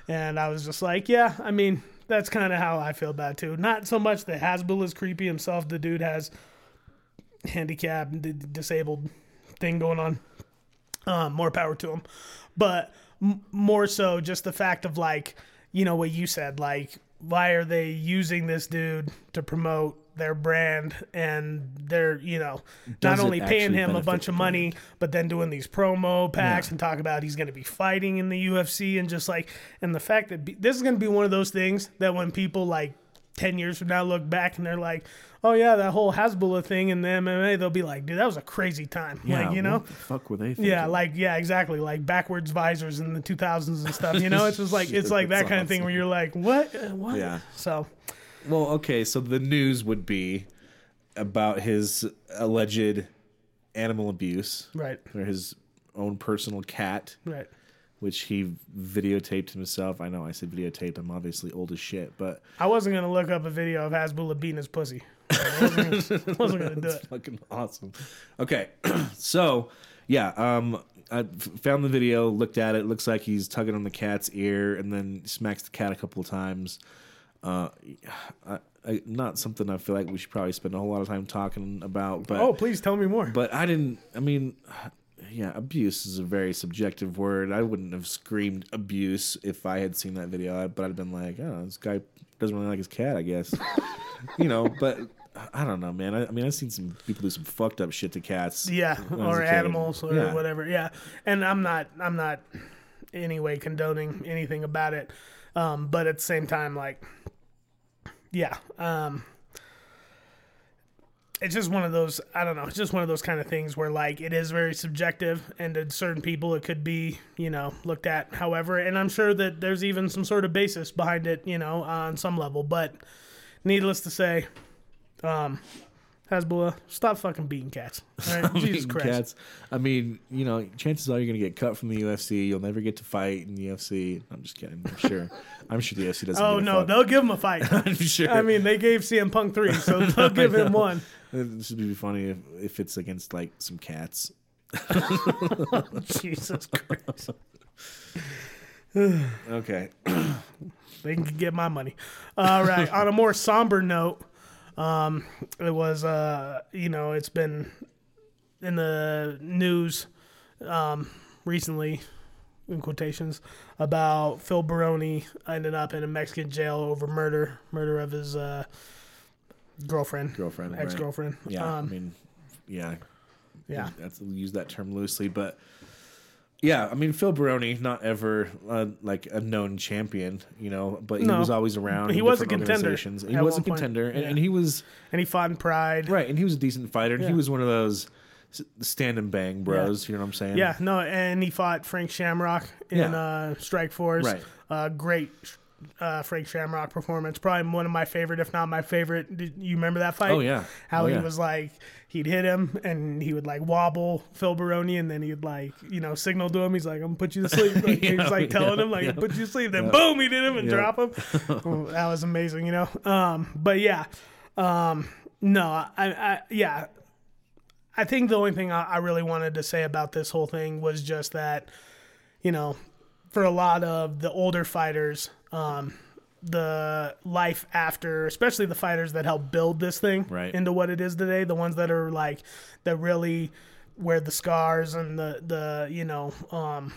and I was just like, yeah, I mean. That's kind of how I feel about it too. Not so much that Hasbullah is creepy himself. The dude has handicap, d- disabled thing going on um, more power to him. But m- more so, just the fact of like, you know, what you said, like, why are they using this dude to promote their brand and they're, you know, Does not only paying him a bunch of money, but then doing these promo packs Yeah. and talk about he's going to be fighting in the UFC and just like, and the fact that be, this is going to be one of those things that when people like ten years from now look back and they're like, oh yeah, that whole Hasbullah thing in the MMA, they'll be like, dude, that was a crazy time. Yeah, like you know. fuck were they? Thinking? Yeah, like yeah, exactly. Like backwards visors in the 2000s and stuff. You know, it's just like it's like that kind of thing where you're like, what, what? Yeah. So Well, okay, so the news would be about his alleged animal abuse, right, or his own personal cat, right. which he videotaped himself. I know I said videotaped. I'm obviously old as shit, but I wasn't gonna look up a video of Hasbullah beating his pussy. I wasn't gonna, wasn't gonna do it. fucking awesome. Okay, so yeah, um, I found the video, looked at it. Looks like he's tugging on the cat's ear and then smacks the cat a couple of times. Uh, I, I, not something I feel like we should probably spend a whole lot of time talking about, but Oh, please tell me more. but I didn't. I mean, yeah, abuse is a very subjective word. I wouldn't have screamed abuse if I had seen that video, but I'd have been like, oh, this guy doesn't really like his cat, I guess. you know, but I don't know, man. I, I mean, I've seen some people do some fucked up shit to cats. yeah, when I was or animals or Yeah. whatever. Yeah, and I'm not, I'm not anyway condoning anything about it. Um, but at the same time, like, yeah, um, it's just one of those. I don't know. It's just one of those kind of things where like it is very subjective, and to certain people it could be, you know, looked at however. And I'm sure that there's even some sort of basis behind it, you know, on some level. But needless to say, um, Hasbullah, stop fucking beating cats. All right? Jesus Christ. Cats. I mean, you know, chances are you're gonna get cut from the UFC. You'll never get to fight in the UFC. I'm just kidding. I'm sure. I'm sure the UFC doesn't. Oh no, they'll give him a fight. I'm sure. I mean, they gave CM Punk three, so they'll give him one. This would be funny if, if it's against like some cats. Jesus Christ, Okay. they can get my money. All right. On a more somber note, um, it was uh, you know, it's been in the news um, recently, in quotations, about Phil Baroni ended up in a Mexican jail over murder, murder of his uh, girlfriend, Girlfriend, ex girlfriend. Yeah. Um, I mean, yeah. yeah. That's use that term loosely, but yeah, I mean Phil Baroni, not ever uh, like a known champion, you know, but he No. was always around. He was a contender. He was a point. contender, and, Yeah. and he was and he fought in Pride. right, and he was a decent fighter. And Yeah. he was one of those stand and bang bros. You know what I'm saying? Yeah, no, and he fought Frank Shamrock in Yeah. uh, Strikeforce. Right. Uh, great uh, Frank Shamrock performance. Probably one of my favorite, if not my favorite. Did you remember that fight? Oh, yeah. How Oh, he yeah. was like, he'd hit him and he would like wobble Phil Baroni and then he'd like, you know, signal to him. He's like, I'm gonna put you to sleep. Like, he was like telling him, like, put you to sleep. Then boom, he did him and Yeah. drop him. Well, that was amazing, you know? Um, but yeah. Um, no, I, I, yeah. I think the only thing I, I really wanted to say about this whole thing was just that, you know, for a lot of the older fighters, um, the life after, especially the fighters that helped build this thing Right. into what it is today, the ones that are like that really wear the scars and the the you know um,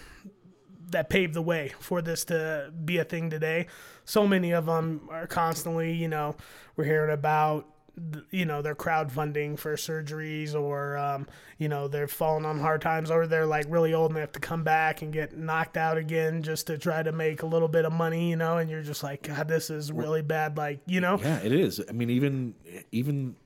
that paved the way for this to be a thing today. So many of them are constantly, you know, we're hearing about, you know, they're crowdfunding for surgeries or, um, you know, they're falling on hard times or they're like really old and they have to come back and get knocked out again just to try to make a little bit of money, you know, and you're just like, God, this is really bad. Like, you know, Yeah, it is. I mean, even even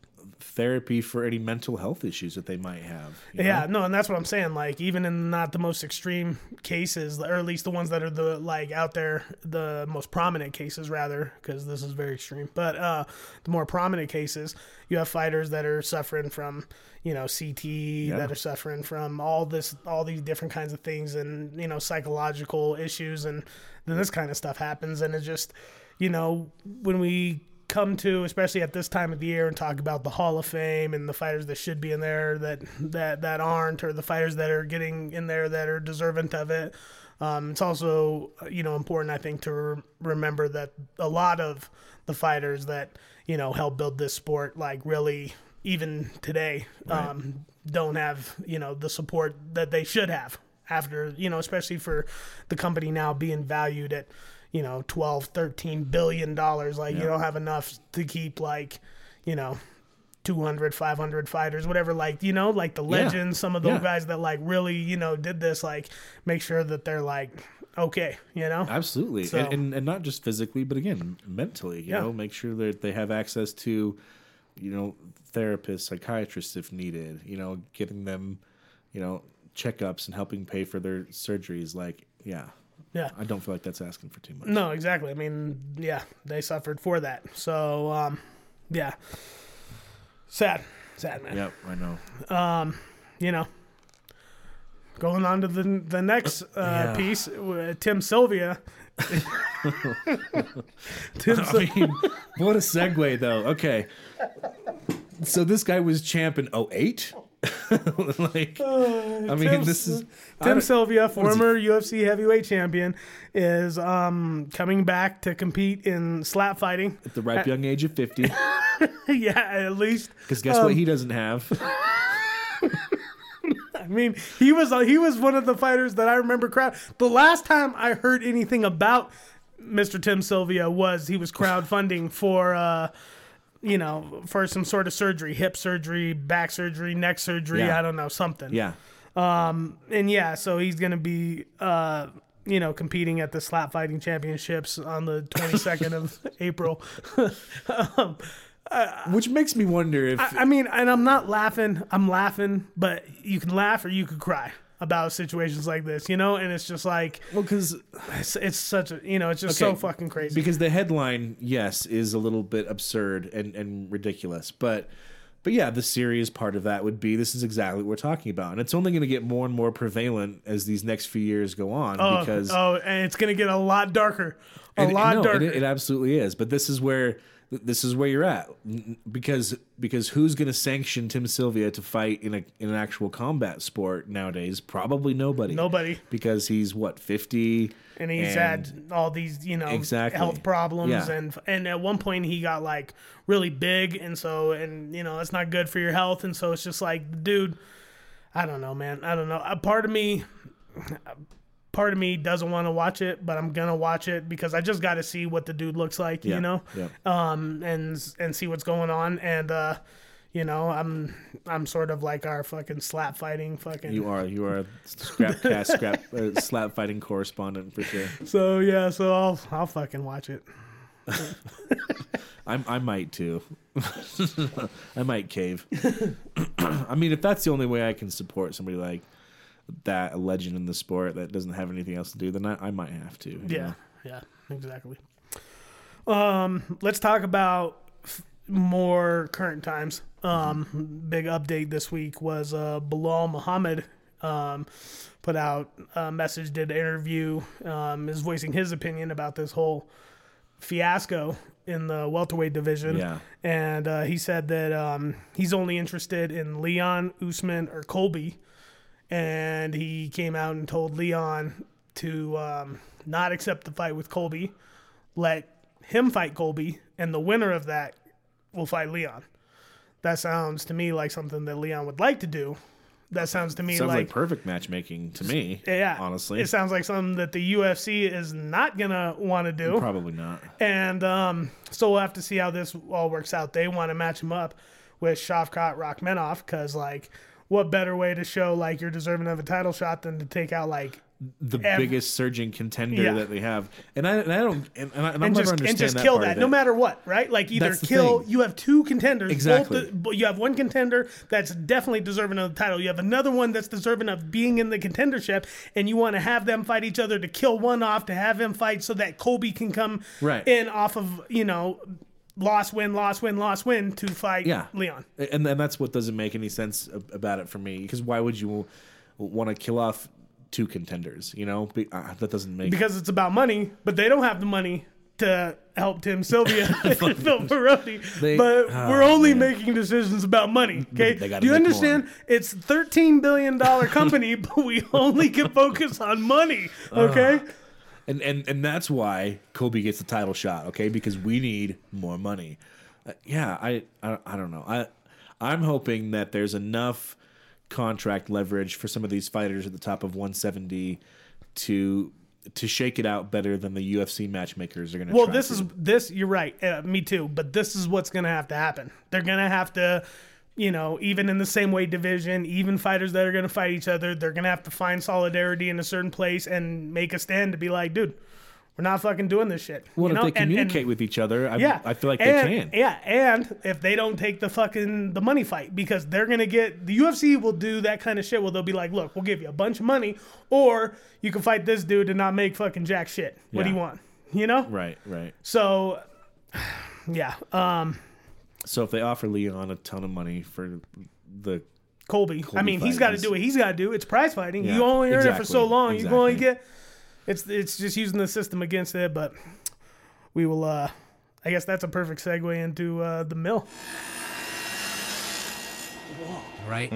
therapy for any mental health issues that they might have. Yeah, know? no, and that's what I'm saying. Like, even in not the most extreme cases, or at least the ones that are the like out there, the most prominent cases, rather, because this is very extreme. But uh, the more prominent cases, you have fighters that are suffering from, you know, CT, that are suffering from all this, all these different kinds of things, and you know, psychological issues, and then this kind of stuff happens, and it just, you know, when we come to, especially at this time of the year, and talk about the Hall of Fame and the fighters that should be in there that that that aren't, or the fighters that are getting in there that are deserving of it. Um, it's also you know important, I think, to re- remember that a lot of the fighters that you know help build this sport, like really even today, um, don't have you know the support that they should have after you know especially for the company now being valued at you know 12 13 billion dollars like you don't have enough to keep like you know 200 500 fighters whatever like you know like the legends some of those Yeah. guys that like really you know did this like make sure that they're like okay. You know. Absolutely, So- and, and and not just physically, but again, mentally. You Yeah. know, make sure that they have access to, you know, therapists, psychiatrists if needed. You know, getting them, you know, checkups and helping pay for their surgeries. Like, yeah, Yeah. I don't feel like that's asking for too much. No, exactly. I mean, yeah, they suffered for that. So, um, yeah, sad, sad man. Yep, I know. Um, You know, going on to the the next uh, Yeah. piece, uh, Tim Sylvia. Tim, Syl- I mean, what a segue though. Okay. So this guy was champ in 08? like I mean Tim- this is Tim Sylvia, former UFC heavyweight champion, is um, coming back to compete in slap fighting. at the ripe young age of 50 yeah, at least. because guess Um, what he doesn't have I mean, he was uh, he was one of the fighters that I remember crowd. The last time I heard anything about Mr. Tim Sylvia was he was crowdfunding for uh you know, for some sort of surgery, hip surgery, back surgery, neck surgery, Yeah. I don't know, something. yeah And yeah, so he's going to be uh you know, competing at the slap fighting championships on the 22nd of April. which makes me wonder if I mean, and I'm not laughing. I'm laughing, but you can laugh or you could cry about situations like this, you know. And it's just like well cuz it's, it's such a you know, it's just so fucking crazy. because the headline yes is a little bit absurd and and ridiculous but but yeah the serious part of that would be this is exactly what we're talking about and it's only going to get more and more prevalent as these next few years go on oh, because oh, and it's gonna get a lot darker, a lot no, darker. It, it absolutely is. But this is where this is where you're at because because who's going to sanction Tim Sylvia to fight in a in an actual combat sport nowadays? Probably nobody. Nobody. Because he's what fifty, and he's had all these you know Exactly. health problems Yeah. and and at one point he got like really big and so and you know it's not good for your health and so it's just like dude i don't know man i don't know a part of me part of me doesn't want to watch it but i'm gonna watch it because i just got to see what the dude looks like Yeah, you know yeah. um and and see what's going on and uh you know i'm i'm sort of like our fucking slap fighting fucking You are you are a scrap cast scrap uh, slap fighting correspondent for sure. so yeah so i'll i'll fucking watch it I I might too. I might cave. I mean, if that's the only way I can support somebody like that, a legend in the sport that doesn't have anything else to do, then I, I might have to. Yeah, know? yeah, exactly. Um, let's talk about f- more current times. Um, big update this week was uh, Belal Muhammad um, put out a message, did an interview, um, is voicing his opinion about this whole fiasco in the welterweight division. Yeah. And uh, he said that um, he's only interested in Leon, Usman, or Colby. And he came out and told Leon to um, not accept the fight with Colby, let him fight Colby, and the winner of that will fight Leon. That sounds to me like something that Leon would like to do. That sounds to me Sounds like, like perfect matchmaking to me. yeah, honestly, it sounds like something that the UFC is not gonna want to do. probably not. And um, so we'll have to see how this all works out. They want to match him up with Shavkat Rakhmonov because, like, what better way to show like you're deserving of a title shot than to take out like The Ev- biggest surging contender Yeah. that they have, and I and I don't and, and, I, and and never just and just that kill that, no matter what, right? Like either kill. thing. You have two contenders. Exactly. the- but you have one contender that's definitely deserving of the title. You have another one that's deserving of being in the contendership, and you want to have them fight each other to kill one off to have him fight so that Colby can come Right. in off of you know loss win loss win loss win to fight Yeah. Leon. and and that's what doesn't make any sense about it for me. Because why would you want to kill off two contenders? You know, Be- uh, that doesn't make because it's about money, but they don't have the money to help Tim Sylvia and Phil Baroni. They- but oh, we're only man. making decisions about money. Okay, do you understand? It's thirteen billion dollar company, but we only can focus on money. Okay, and and and that's why Colby gets the title shot, okay? Because we need more money. Uh, yeah, I, I I don't know. I I'm hoping that there's enough contract leverage for some of these fighters at the top of 170 to to shake it out better than the UFC matchmakers are going to. well, this is this. You're right. Uh, me too. But this is what's going to have to happen. They're going to have to you know, even in the same weight division, even fighters that are going to fight each other, they're going to have to find solidarity in a certain place and make a stand to be like, dude, we're not fucking doing this shit. Well, you if know? they And- and- communicate with each other, I, yeah, I feel like and, they can. Yeah, and if they don't take the fucking the money fight because they're gonna get the UFC will do that kind of shit where they'll be like, look, we'll give you a bunch of money, or you can fight this dude and not make fucking jack shit. What do you want? You know? Right, right. So, yeah, um, So if they offer Leon a ton of money for the Colby. I mean, he's got to do what he's got to do. It's prize fighting. Yeah, you only earn it for so exactly, long. You can only exactly. get. It's it's just using the system against it, but we will. uh I guess that's a perfect segue into uh the mill. right?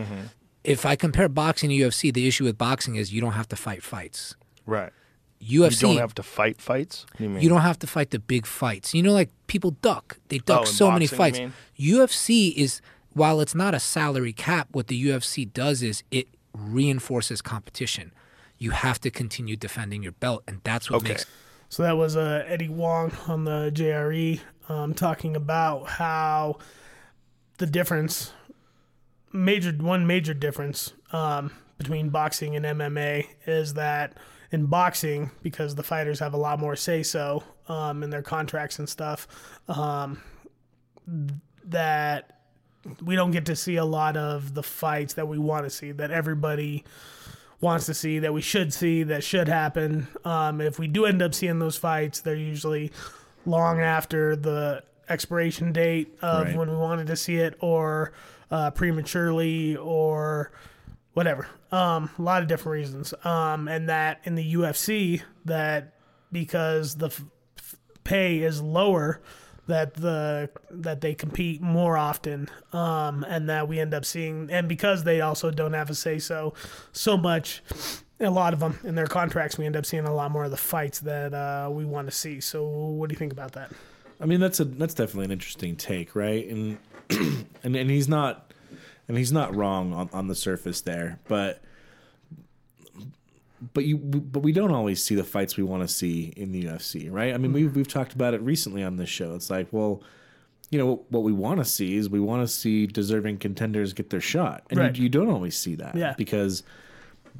If I compare boxing to UFC, the issue with boxing is you don't have to fight fights. Right. UFC, You don't have to fight fights. What do you mean? you don't have to fight the big fights. You know, like people duck. They duck Oh, in so many boxing, you fights. mean? UFC is while it's not a salary cap, what the UFC does is it reinforces competition. You have to continue defending your belt, and that's what Okay. makes So that was uh, Eddie Wong on the JRE um, talking about how the difference, major one major difference um, between boxing and MMA is that in boxing, because the fighters have a lot more say so um, in their contracts and stuff, um, that we don't get to see a lot of the fights that we want to see, that everybody wants to see, that we should see, that should happen. Um, if we do end up seeing those fights, they're usually long after the expiration date of Right. when we wanted to see it, or uh, prematurely, or whatever. Um, a lot of different reasons. Um, and that in the UFC, that because the f- pay is lower, that the that they compete more often, um, and that we end up seeing, and because they also don't have a say so so much. A lot of them in their contracts, we end up seeing a lot more of the fights that uh, we want to see. So, what do you think about that? I mean, that's a that's definitely an interesting take, right? And and and he's not and he's not wrong on, on the surface there, but but you but we don't always see the fights we want to see in the UFC, right? I mean, we've mm-hmm. we've talked about it recently on this show. It's like, well, you know, what we want to see is we want to see deserving contenders get their shot, and Right. you, you don't always see that, Yeah. because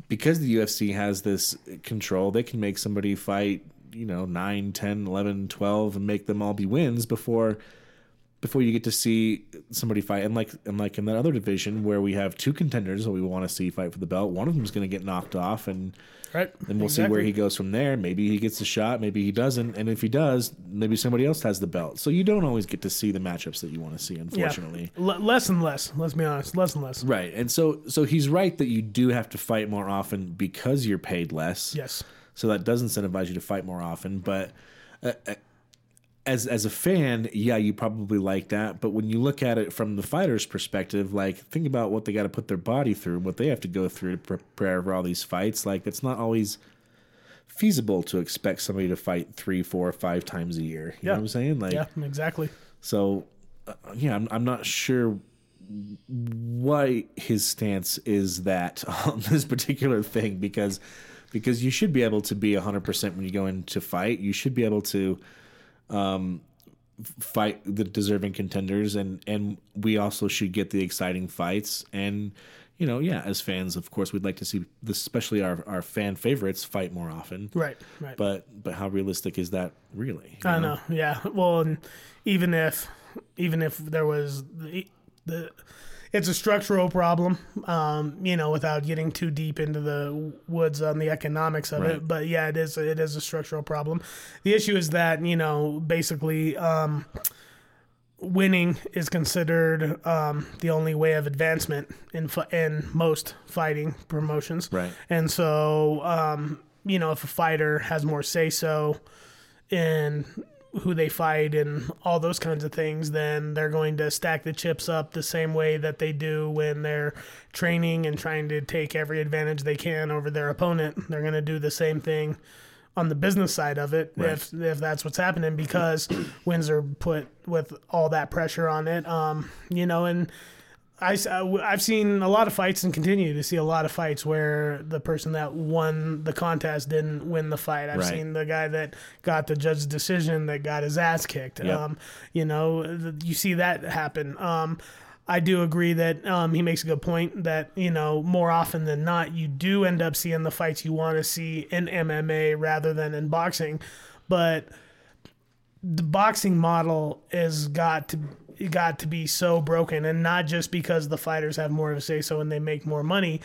because the UFC has this control, they can make somebody fight, you know, 9, 10, 11, 12 and make them all be wins before before you get to see somebody fight. And like and like in that other division where we have two contenders that we want to see fight for the belt, one of them is going to get knocked off and Right? then we'll see where he goes from there. Maybe he gets a shot, maybe he doesn't, and if he does, maybe somebody else has the belt. So you don't always get to see the matchups that you want to see, unfortunately. Yeah. L- less and less. Let's be honest. Less and less. Right. And so so he's right that you do have to fight more often because you're paid less. Yes. So that does incentivize you to fight more often, but uh, uh, as as a fan, yeah, you probably like that, but when you look at it from the fighter's perspective, like think about what they got to put their body through, what they have to go through to prepare for all these fights. Like it's not always feasible to expect somebody to fight three, four, five times a year. You know Yeah. what I'm saying? Like Yeah, exactly. so, uh, yeah, I'm, I'm not sure why his stance is that on this particular thing because because you should be able to be 100% when you go into fight. You should be able to um, fight the deserving contenders and and we also should get the exciting fights and you know, yeah, as fans, of course, we'd like to see, this, especially our, our fan favorites, fight more often. Right. Right. But but how realistic is that really? I know. Yeah. Well, and even if even if there was the, the it's a structural problem, um, you know, without getting too deep into the woods on the economics of Right. it. But yeah, it is it is a structural problem. The issue is that you know basically. Um, Winning is considered um, the only way of advancement in in most fighting promotions, Right. And so, um, you know, if a fighter has more say so in who they fight and all those kinds of things, then they're going to stack the chips up the same way that they do when they're training and trying to take every advantage they can over their opponent. They're going to do the same thing on the business side of it if if that's what's happening because wins are put with all that pressure on it. Um, you know, and I, I've seen a lot of fights and continue to see a lot of fights where the person that won the contest didn't win the fight. I've Right. seen the guy that got the judge's decision that got his ass kicked. Yep. Um, you know, you see that happen. Um, I do agree that um, he makes a good point that you know more often than not you do end up seeing the fights you want to see in MMA rather than in boxing, but the boxing model has got to got to be so broken, and not just because the fighters have more of a say so and they make more money.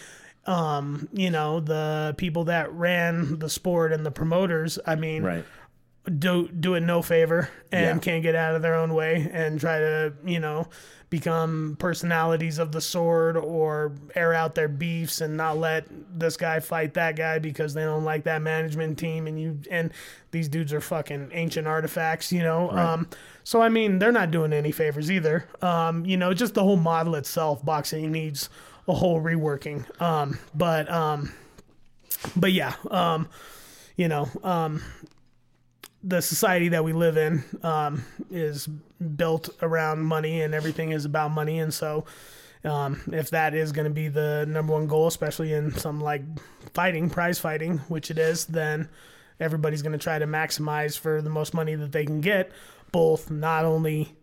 Um, you know, the people that ran the sport and the promoters. I mean, Right. do do it no favor and Yeah. can't get out of their own way and try to you know become personalities of the sword or air out their beefs and not let this guy fight that guy because they don't like that management team and you and these dudes are fucking ancient artifacts you know um so i mean they're not doing any favors either. Um you know just the whole model itself boxing needs a whole reworking. Um but um but yeah um you know um the society that we live in um, is built around money and everything is about money. And so um, if that is going to be the number one goal especially in some like fighting prize fighting which it is then everybody's going to try to maximize for the most money that they can get both not only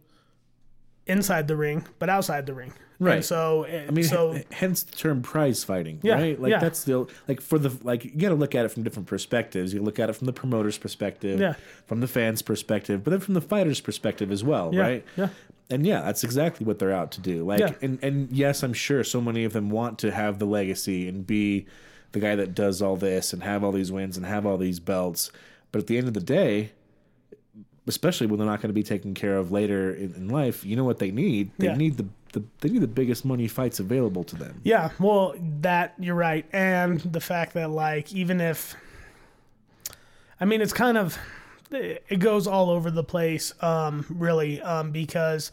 inside the ring but outside the ring Right. and so eh, I mean, so h- hence the term prize fighting, Yeah, right? Like yeah. that's the like for the like you got to look at it from different perspectives. You look at it from the promoter's perspective, Yeah. from the fans' perspective, but then from the fighter's perspective as well, Yeah, right? yeah. And yeah, that's exactly what they're out to do. Like, Yeah. and and yes, I'm sure so many of them want to have the legacy and be the guy that does all this and have all these wins and have all these belts. But at the end of the day, especially when they're not going to be taken care of later in, in life, you know what they need? They Yeah. need the, the they need the biggest money fights available to them. Yeah, well, that you're right, and the fact that like even if, I mean, it's kind of, it goes all over the place, um, really, um, because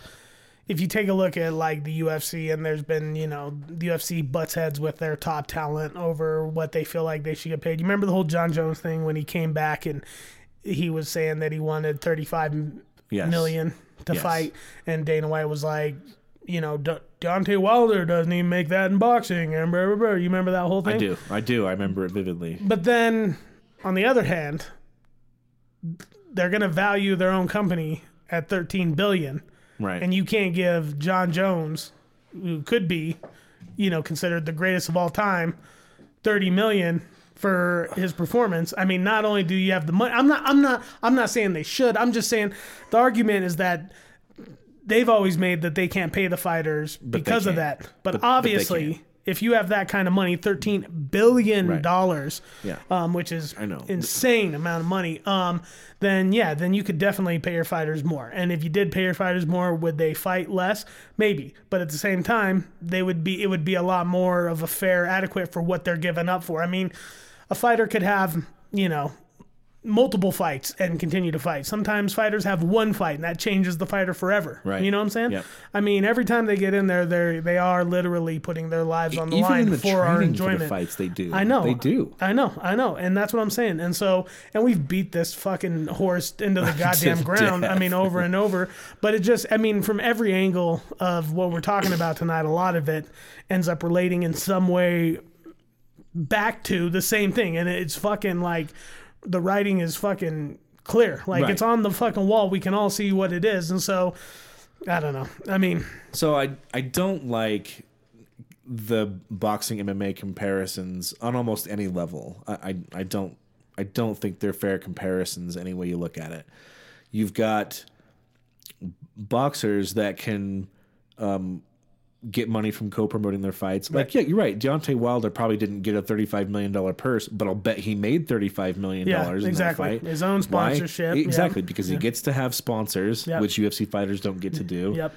if you take a look at like the UFC, and there's been you know the UFC butts heads with their top talent over what they feel like they should get paid. You remember the whole Jon Jones thing when he came back and he was saying that he wanted 35 million Yes. to Yes. fight, and Dana White was like, you know, De- Deontay Wilder doesn't even make that in boxing, and blah, blah, blah. You remember that whole thing? I do. I do. I remember it vividly. But then, on the other hand, they're going to value their own company at 13 billion, Right. and you can't give Jon Jones, who could be, you know, considered the greatest of all time, 30 million for his performance. I mean, not only do you have the money, I'm not, I'm not, I'm not saying they should. I'm just saying the argument is that they've always made that they can't pay the fighters they because of that. But, But- but obviously, can. if you have that kind of money, thirteen billion dollars, Yeah. um, which is I know. insane amount of money, um, then yeah, then you could definitely pay your fighters more. And if you did pay your fighters more, would they fight less? Maybe, but at the same time, they would be. It would be a lot more of a fair, adequate for what they're giving up for. I mean, a fighter could have, you know, multiple fights and continue to fight. Sometimes fighters have one fight and that changes the fighter forever. Right. You know what I'm saying? Yep. I mean, every time they get in there, they they are literally putting their lives on the Even line in the for our training for enjoyment. the fights, they do. I know. They do. I know. I know. And that's what I'm saying. And so, and we've beat this fucking horse into the goddamn ground. I mean, over and over. But it just, I mean, from every angle of what we're talking about tonight, a lot of it ends up relating in some way back to the same thing. And it's fucking like the writing is fucking clear. Like Right. it's on the fucking wall. We can all see what it is. And so, I don't know. I mean, So I I don't like the boxing MMA comparisons on almost any level. I, I I don't I don't think they're fair comparisons any way you look at it. You've got boxers that can um, get money from co-promoting their fights. Like, yeah, you're right. Deontay Wilder probably didn't get a thirty-five million dollar purse, but I'll bet he made thirty-five million Yeah, dollars in exactly. that fight. His own Why? sponsorship, exactly, yeah. because he gets to have sponsors, Yep. which UFC fighters don't get to do. yep.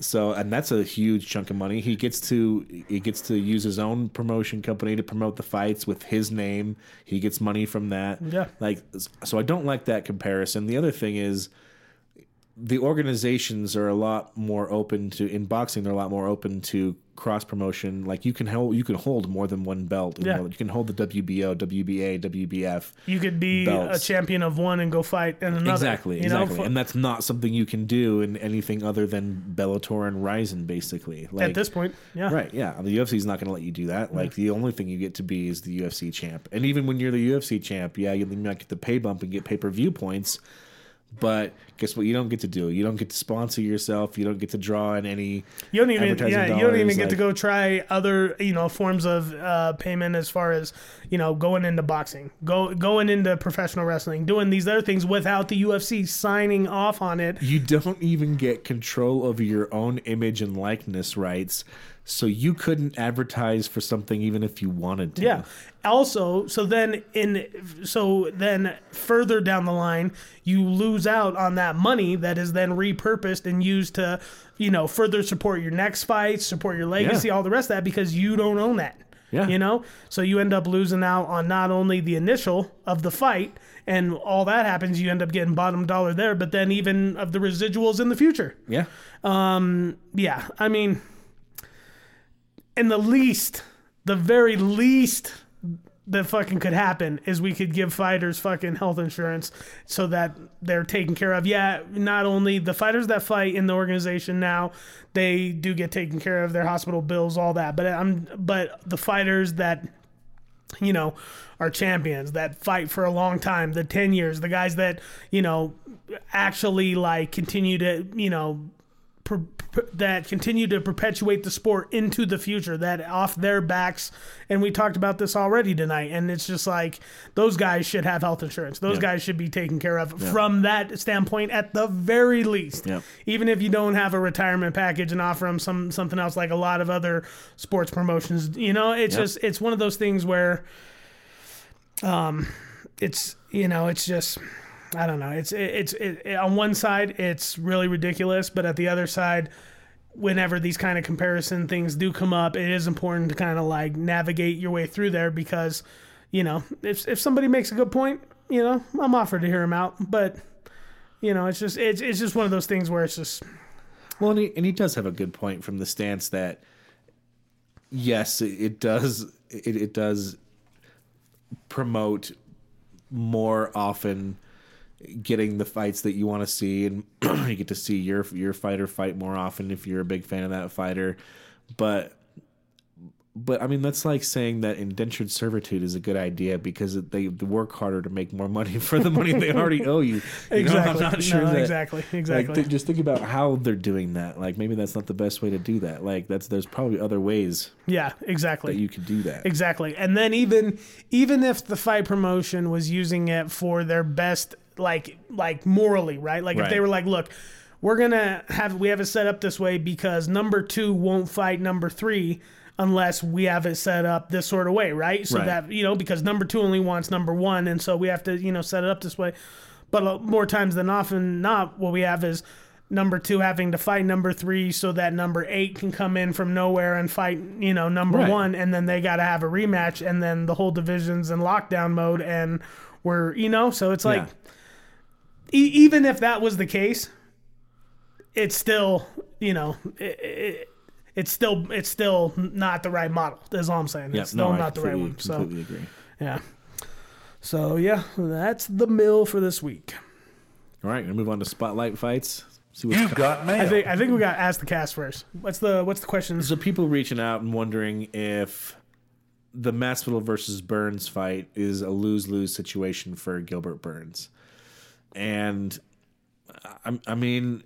So, and that's a huge chunk of money. He gets to he gets to use his own promotion company to promote the fights with his name. He gets money from that. Yeah. Like, so I don't like that comparison. The other thing is, the organizations are a lot more open to in boxing. They're a lot more open to cross promotion. Like you can hold you can hold more than one belt. You, Yeah. know, you can hold the WBO, WBA, WBF. You could be Belts. a champion of one and go fight in another. Exactly, you know, exactly, for- and that's not something you can do in anything other than Bellator and Rizin, basically. Like, at this point, yeah. Right, yeah. The UFC is not going to let you do that. Like the only thing you get to be is the UFC champ. And even when you're the UFC champ, yeah, you might get the pay bump and get pay per view points. But guess what? You don't get to do. You don't get to sponsor yourself. You don't get to draw in any. You don't even yeah, you don't even dollars, get to go try other you know forms of uh, payment as far as you know going into boxing, go going into professional wrestling, doing these other things without the UFC signing off on it. You don't even get control over your own image and likeness rights, so you couldn't advertise for something even if you wanted to. Yeah. Also, so then in so then further down the line, you lose out on that money that is then repurposed and used to, you know, further support your next fight, support your legacy, Yeah. all the rest of that because you don't own that. Yeah. You know? So you end up losing out on not only the initial of the fight and all that happens, you end up getting bottom dollar there, but then even of the residuals in the future. Yeah. Um yeah, I mean, and the least, the very least that fucking could happen is we could give fighters fucking health insurance so that they're taken care of. Yeah, not only the fighters that fight in the organization now, they do get taken care of, their hospital bills, all that. But I'm, but the fighters that you know, are champions that fight for a long time, the 10 years, the guys that, you know, actually like continue to, you know, per, per- that continue to perpetuate the sport into the future, that off their backs. And we talked about this already tonight. And it's just like those guys should have health insurance. Those Yeah. guys should be taken care of from that standpoint at the very least. Yeah. Even if you don't have a retirement package and offer them some something else like a lot of other sports promotions, you know, it's Yeah. just it's one of those things where um it's you know, it's just I don't know. It's it's it, on one side it's really ridiculous, but at the other side whenever these kind of comparison things do come up, it is important to kind of like navigate your way through there because, you know, if if somebody makes a good point, you know, I'm offered to hear him out, but you know, it's just it's it's just one of those things where it's just Well, and he, and he does have a good point from the stance that yes, it does it, it does promote more often getting the fights that you want to see, and you get to see your your fighter fight more often if you're a big fan of that fighter. But but I mean that's like saying that indentured servitude is a good idea because they work harder to make more money for the money they already owe you. You know, I'm Exactly. not sure No, that- exactly. like, Exactly. th- just think about how they're doing that. Like maybe that's not the best way to do that. Like that's there's probably other ways yeah, exactly. that you could do that. Exactly. And then even even if the fight promotion was using it for their best like like morally, right? Like if they were like, look, we're to have we have it set up this way because number 2 won't fight number 3 unless we have it set up this sort of way, right? So Right. that, you know, because number 2 only wants number 1 and so we have to, you know, set it up this way. But uh, more times than often not what we have is number two having to fight number three so that number eight can come in from nowhere and fight, you know, number Right. one, and then they got to have a rematch, and then the whole division's in lockdown mode, and we're, you know, so it's like, e- even if that was the case, it's still, you know, it, it, it's still it's still not the right model. That's all I'm saying. Yeah, it's still no, I not the right one. So completely agree. yeah. So yeah, that's the mill for this week. All right, gonna move on to spotlight fights. See what's You've got mail. I think I think we got to ask the cast first. What's the what's the question? So people reaching out and wondering if the Masvidal versus Burns fight is a lose lose situation for Gilbert Burns, and I, I mean,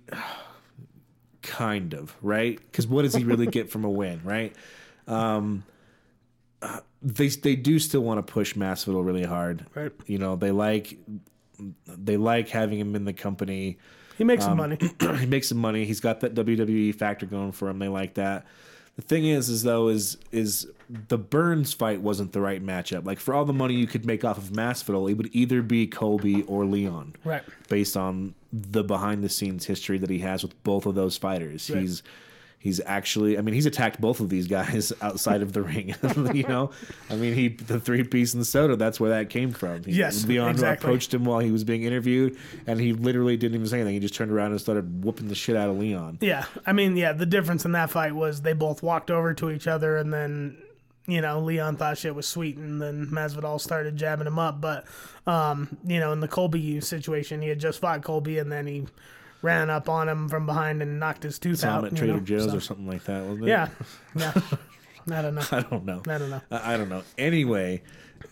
kind of right because what does he really get from a win, right? Um, uh, they they do still want to push Masvidal really hard, Right. You know they like they like having him in the company He makes Um, some money. he makes some money. He's got that WWE factor going for him. They like that. The thing is, is though, is is the Burns fight wasn't the right matchup. Like for all the money you could make off of Masvidal, it would either be Colby or Leon, Right. Based on the behind the scenes history that he has with both of those fighters, Right. he's he's actually. I mean, he's attacked both of these guys outside of the ring. you know, I mean, he the three piece in the soda. That's where that came from. He- Yes, Leon exactly. approached him while he was being interviewed, and he literally didn't even say anything. He just turned around and started whooping the shit out of Leon. Yeah, I mean, yeah, the difference in that fight was they both walked over to each other, and then you know Leon thought shit was sweet, and then Masvidal started jabbing him up. But um, you know, in the Colby situation, he had just fought Colby, and then he ran up on him from behind and knocked his tooth Saw out. at Trader know, Joe's so- or something like that, wasn't it? Yeah, yeah. I don't know. I don't know. I don't know. I, don't know. Anyway,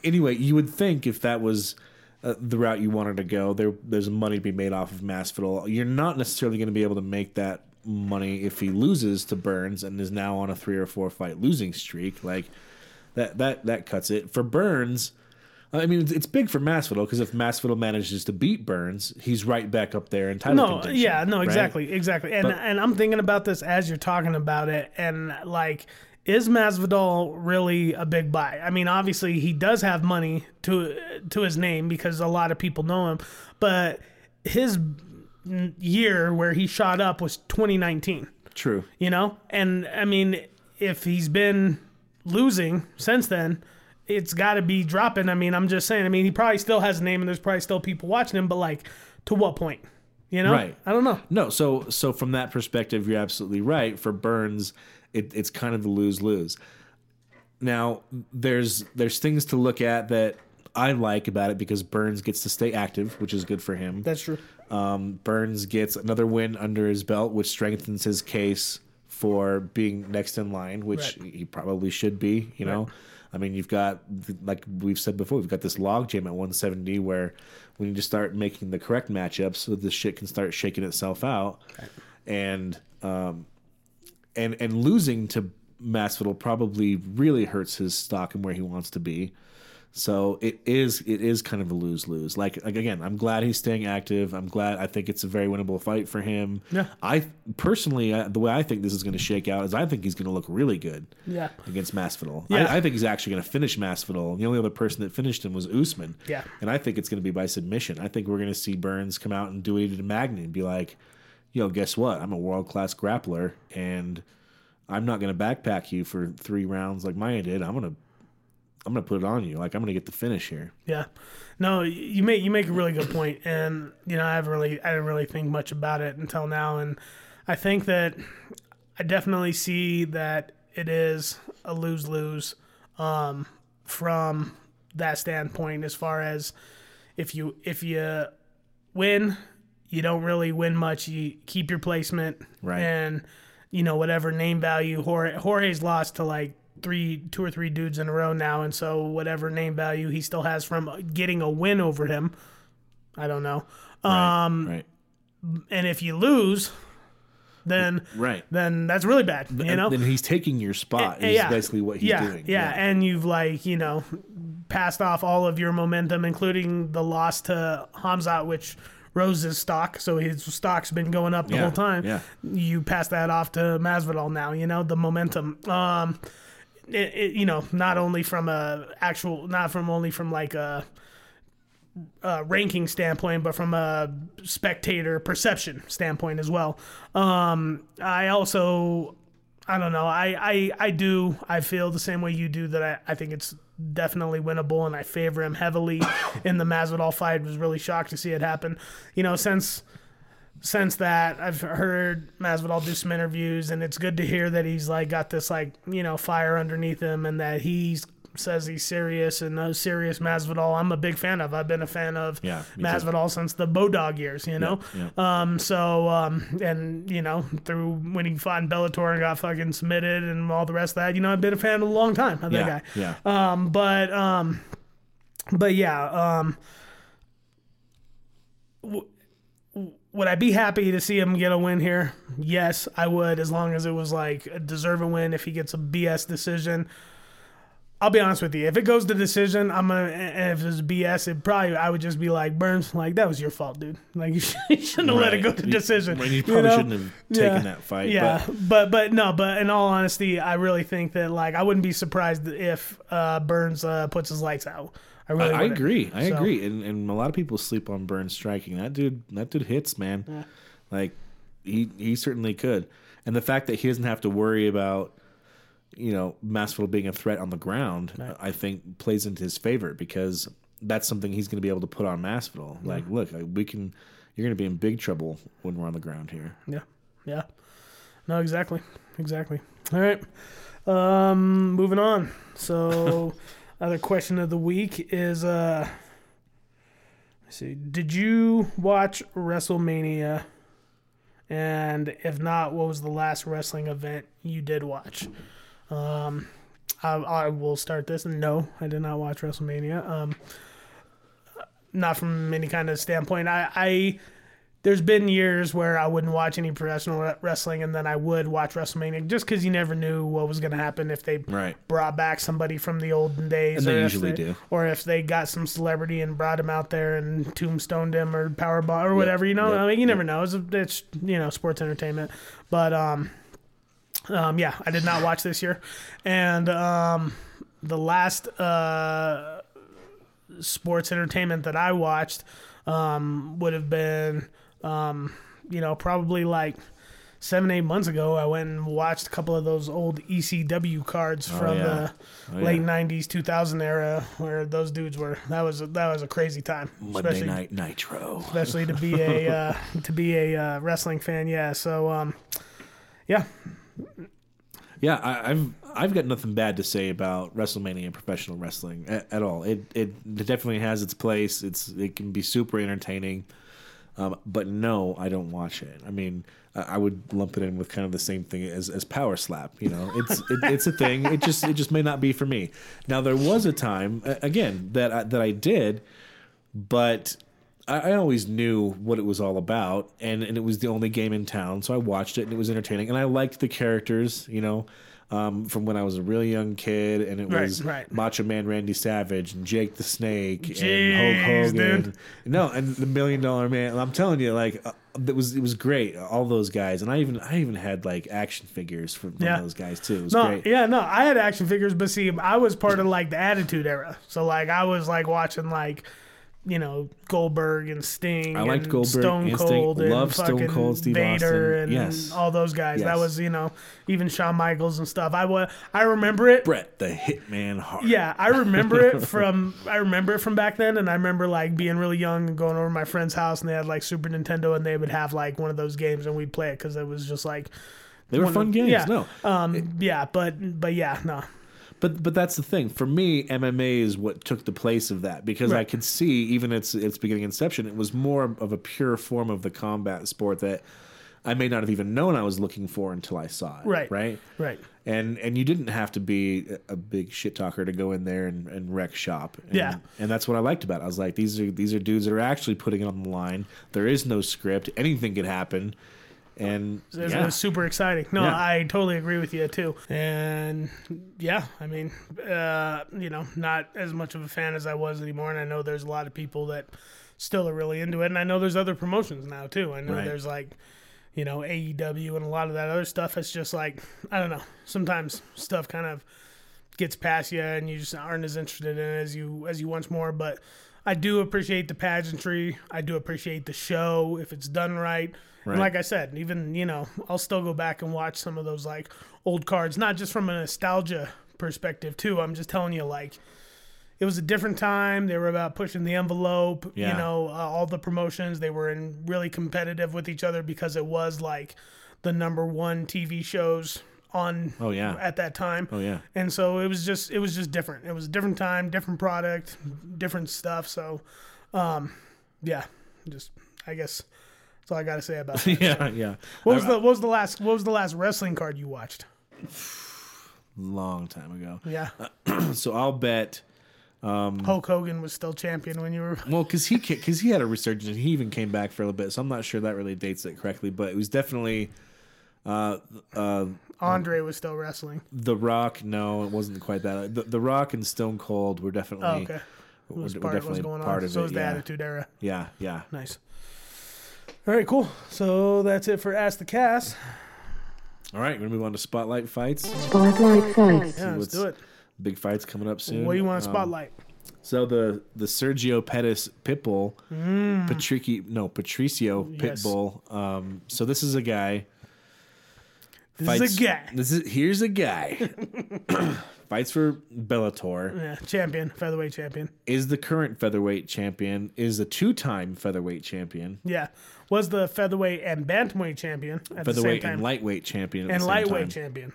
anyway, you would think if that was uh, the route you wanted to go. There, there's money to be made off of Masvidal. You're not necessarily going to be able to make that money if he loses to Burns and is now on a three or four fight losing streak. Like that, that that cuts it for Burns. I mean, it's- big for Masvidal because if Masvidal manages to beat Burns, he's right back up there in title No, contention. yeah, no, right? exactly, exactly. And But- and I'm thinking about this as you're talking about it, and like, is Masvidal really a big buy? I mean, obviously he does have money to to his name because a lot of people know him, but his year where he shot up was 2019 True. you know and i mean if he's been losing since then it's got to be dropping i mean i'm just saying i mean he probably still has a name and there's probably still people watching him but like to what point you know Right. i don't know No, so so from that perspective, you're absolutely right. For Burns, it, it's kind of the lose lose. Now, there's there's things to look at that I like about it because Burns gets to stay active, which is good for him. that's true Um, Burns gets another win under his belt, which strengthens his case for being next in line, which Right. he probably should be. You know, I mean, you've got like we've said before, we've got this logjam at 170 where we need to start making the correct matchups so this shit can start shaking itself out, and um, and and losing to Masvidal probably really hurts his stock and where he wants to be. So it is it is kind of a lose lose. Like, like again, I'm glad he's staying active. I'm glad. I think it's a very winnable fight for him. Yeah. I personally, uh, the way I think this is going to shake out is I think he's going to look really good. Yeah. Against Masvidal, Yeah. I, I think he's actually going to finish Masvidal. The only other person that finished him was Usman. Yeah. And I think it's going to be by submission. I think we're going to see Burns come out and do it to Magny and be like, yo, guess what? I'm a world class grappler and I'm not going to backpack you for three rounds like Maia did. I'm going to I'm gonna put it on you. Like I'm gonna get the finish here. Yeah, no, you make you make a really good point, and you know I haven't really I didn't really think much about it until now, and I think that I definitely see that it is a lose lose um, from that standpoint as far as if you if you win, you don't really win much. You keep your placement, Right. And you know whatever name value Jorge, Jorge's lost to like three, two or three dudes in a row now, and so whatever name value he still has from getting a win over him, I don't know. Um, right. and if you lose, then Right. then that's really bad. You And know, then he's taking your spot. Uh, Is yeah. basically what he's yeah, doing. Yeah. and you've like you know passed off all of your momentum, including the loss to Khamzat, which rose his stock. So his stock's been going up the Yeah, whole time. yeah. You pass that off to Masvidal now. You know the momentum. Um, it, it, you know not only from a actual, not from only from like a. Uh, ranking standpoint, but from a spectator perception standpoint as well. Um, I also I don't know. I, I, I do. I feel the same way you do that I, I think it's definitely winnable, and I favor him heavily in the Masvidal fight. Was really shocked to see it happen. You know, since since that I've heard Masvidal do some interviews, and it's good to hear that he's like got this like you know fire underneath him, and that he says he's serious and no serious Masvidal. I'm a big fan of. I've been a fan of Yeah, me too. Masvidal since the Bodog years. You know. yeah. Um, so, um, and you know, through when he fought in Bellator and got fucking submitted and all the rest of that, you know, I've been a fan of a long time of Yeah. that guy. Yeah. Um, but, um, but yeah, um, w- would I be happy to see him get a win here? Yes, I would, as long as it was like a deserving win. If he gets a BS decision, I'll be honest with you. If it goes to decision, I'm gonna. If it's BS, it probably I would just be like Burns, like that was your fault, dude. Like you, should, you shouldn't have let it go to decision. when you probably know? shouldn't have taken that fight, Yeah, but. but no, but in all honesty, I really think that like I wouldn't be surprised if uh, Burns uh, puts his lights out. I I, really. I wouldn't. agree. I So- agree. And and a lot of people sleep on Burns striking. That dude that dude hits, man. Like he he certainly could. And the fact that he doesn't have to worry about you know Masvidal being a threat on the ground, I think plays into his favor because that's something he's going to be able to put on Masvidal. Like, look, like, we can. You're going to be in big trouble when we're on the ground here. Yeah. Yeah. No, exactly. Exactly. All right. Um, moving on. So, other question of the week is uh let's see. Did you watch WrestleMania? And if not, what was the last wrestling event you did watch? Um I, I will start this. No, I did not watch WrestleMania. Um not from any kind of standpoint. I, I there's been years where I wouldn't watch any professional wrestling, and then I would watch WrestleMania just because you never knew what was going to happen if they Right. brought back somebody from the olden days, And they or if usually do. or if they got some celebrity and brought him out there and tombstoned him or powerbomb or whatever. You know, yep, I mean, you never know. It's, it's you know sports entertainment, but um, um, yeah, I did not watch this year, and um, the last uh sports entertainment that I watched um, would have been, um, you know, probably like seven, eight months ago. I went and watched a couple of those old ECW cards from yeah. the Oh, late yeah. '90s, 2000 era, where those dudes were. That was a, that was a crazy time, Monday especially Night Nitro. especially to be a uh, to be a uh, wrestling fan. Yeah, so um, yeah, Yeah, I, I've I've got nothing bad to say about WrestleMania and professional wrestling at, at all. It, it it definitely has its place. It's it can be super entertaining, um, but no, I don't watch it. I mean, I, would lump it in with kind of the same thing as, as Power Slap. You know, it's it, it's a thing. It just it just may not be for me. Now there was a time again that I, that I did, but I, I always knew what it was all about, and, and it was the only game in town, so I watched it, and it was entertaining, and I liked the characters, you know, um, from when I was a really young kid, and it Right, was right. Macho Man Randy Savage and Jake the Snake Jeez, and Hulk Hogan, dude. no, and the Million Dollar Man. I'm telling you, like. Uh, it was it was great, all those guys, and I even I even had like action figures from, from Yeah. those guys too. It was no, great. yeah, no, I had action figures, but see, I was part of like the Attitude Era, so like I was like watching like. You know Goldberg and Sting. I liked and Goldberg Stone and Sting. Cold, and Stone Cold Steve Vader, Austin. and Yes. all those guys. That was you know even Shawn Michaels and stuff. I was I remember it. Bret the Hitman Hart. Yeah, I remember it from I remember it from back then, and I remember like being really young and going over to my friend's house, and they had like Super Nintendo, and they would have like one of those games, and we'd play it because it was just like they were fun of- games. Yeah, No, um, yeah, but but yeah, no, But but that's the thing. For me, MMA is what took the place of that because I could see even its its beginning inception, it was more of a pure form of the combat sport that I may not have even known I was looking for until I saw it. Right. Right. right, And and you didn't have to be a- a big shit talker to go in there and, and wreck shop. And, Yeah. And that's what I liked about it. I was like, these are these are dudes that are actually putting it on the line. There is no script. Anything could happen. And it yeah. was super exciting. No, Yeah. I totally agree with you too, and yeah, I mean, uh, you know, not as much of a fan as I was anymore, and I know there's a lot of people that still are really into it, and I know there's other promotions now too. I know Right. there's like you know, AEW and a lot of that other stuff. It's just like, I don't know. Sometimes stuff kind of gets past you and you just aren't as interested in it as you as you once more. But I do appreciate the pageantry. I do appreciate the show if it's done right. Right. And like I said, even, you know, I'll still go back and watch some of those like old cards, not just from a nostalgia perspective too. I'm just telling you like it was a different time. They were about pushing the envelope. You know, uh, all the promotions they were in really competitive with each other because it was like the number one TV shows on. Oh, yeah. At that time. Oh, yeah. And so it was just it was just different. It was a different time, different product, different stuff. So, um, yeah, just I guess that's all I got to say about that. yeah, yeah. What was the what was the last what was the last wrestling card you watched? long time ago. Yeah, So I'll bet. Hulk Hogan was still champion when you were. Well, because he because he had a resurgence, he even came back for a little bit. So I'm not sure that really dates it correctly, but it was definitely uh, uh, Andre was still wrestling. The Rock. No, it wasn't quite that. The, the Rock and Stone Cold were definitely. Oh, okay. were- Was were part, was definitely going part on. of so it. was the yeah. Attitude Era. yeah, yeah. Nice. All right, cool. So that's it for Ask the Cast. All right, we're gonna move on to spotlight fights. Spotlight fights. Yeah, let's do it. Big fights coming up soon. What do you want to Um, spotlight? So the the Sergio Pettis Pitbull, Patrici no Patricio Mm. Yes. Pitbull. Um, so this is a guy. This is a guy. This is here's a guy. fights for Bellator. Yeah, champion, featherweight champion. Is the current featherweight champion. Is a two time featherweight champion. Yeah, was the featherweight and bantamweight champion at the same Featherweight time, and lightweight champion. At and the same lightweight time. champion.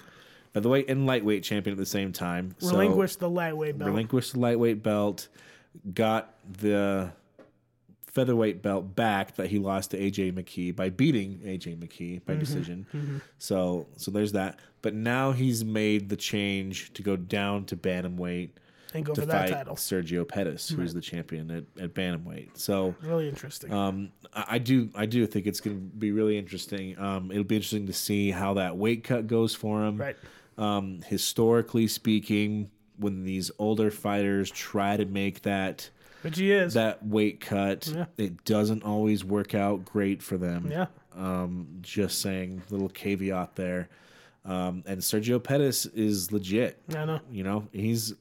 Featherweight and lightweight champion at the same time. So- Relinquished the lightweight belt. relinquished the lightweight belt, got the featherweight belt back that he lost to AJ McKee by beating AJ McKee by mm-hmm. decision. Mm-hmm. So so there's that. But now he's made the change to go down to bantamweight. And go to for that fight title. Sergio Pettis, who's Right. the champion at, at bantamweight. So Really interesting. um, I I do I do think it's going to be really interesting. Um, it'll be interesting to see how that weight cut goes for him. Right. Um, historically speaking, when these older fighters try to make that Which he is. that weight cut, Yeah. it doesn't always work out great for them. yeah. Um, just saying, little caveat there. Um, and Sergio Pettis is legit. I know. You know, he's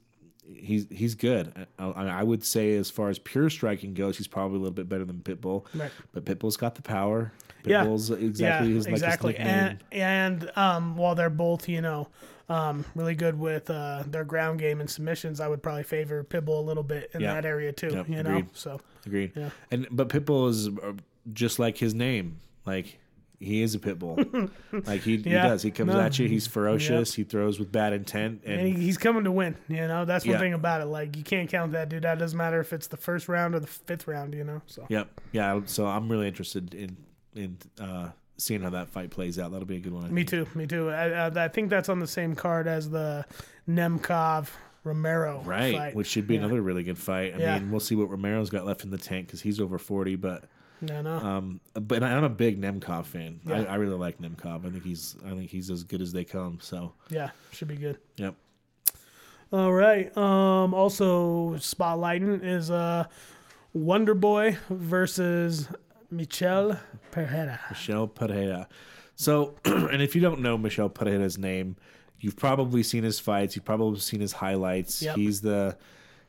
he's he's good. I, I would say as far as pure striking goes, he's probably a little bit better than Pitbull. Right. But Pitbull's got the power. Yeah. Pitbull's exactly yeah, his like his exactly. and and um, while they're both, you know, um, really good with uh, their ground game and submissions, I would probably favor Pitbull a little bit in Yeah. that area too. Yep, you know, agreed. so Agreed. Yeah. And but Pitbull is uh, just like his name. Like he is a pit bull. like he, Yeah. he does. He comes No. at you. He's ferocious. He throws with bad intent. And, and he, he's coming to win. You know, that's one Yeah. thing about it. Like you can't count that dude. That doesn't matter if it's the first round or the fifth round. You know, so yep, yeah. So I'm really interested in in uh, seeing how that fight plays out. That'll be a good one. I me think. too, me too. I, I, I think that's on the same card as the Nemkov Romero Right, fight. which should be Yeah. another really good fight. I mean, we'll see what Romero's got left in the tank because he's over forty. But No, no. um, but I'm a big Nemkov fan. I, Yeah. I really like Nemkov. I think he's I think he's as good as they come. So yeah, should be good. yep. All right. Um, also spotlighting is uh, Wonder Boy versus Michel Pereira. Michel Pereira. So, and if you don't know Michel Pereira's name, you've probably seen his fights. You've probably seen his highlights. Yep. He's the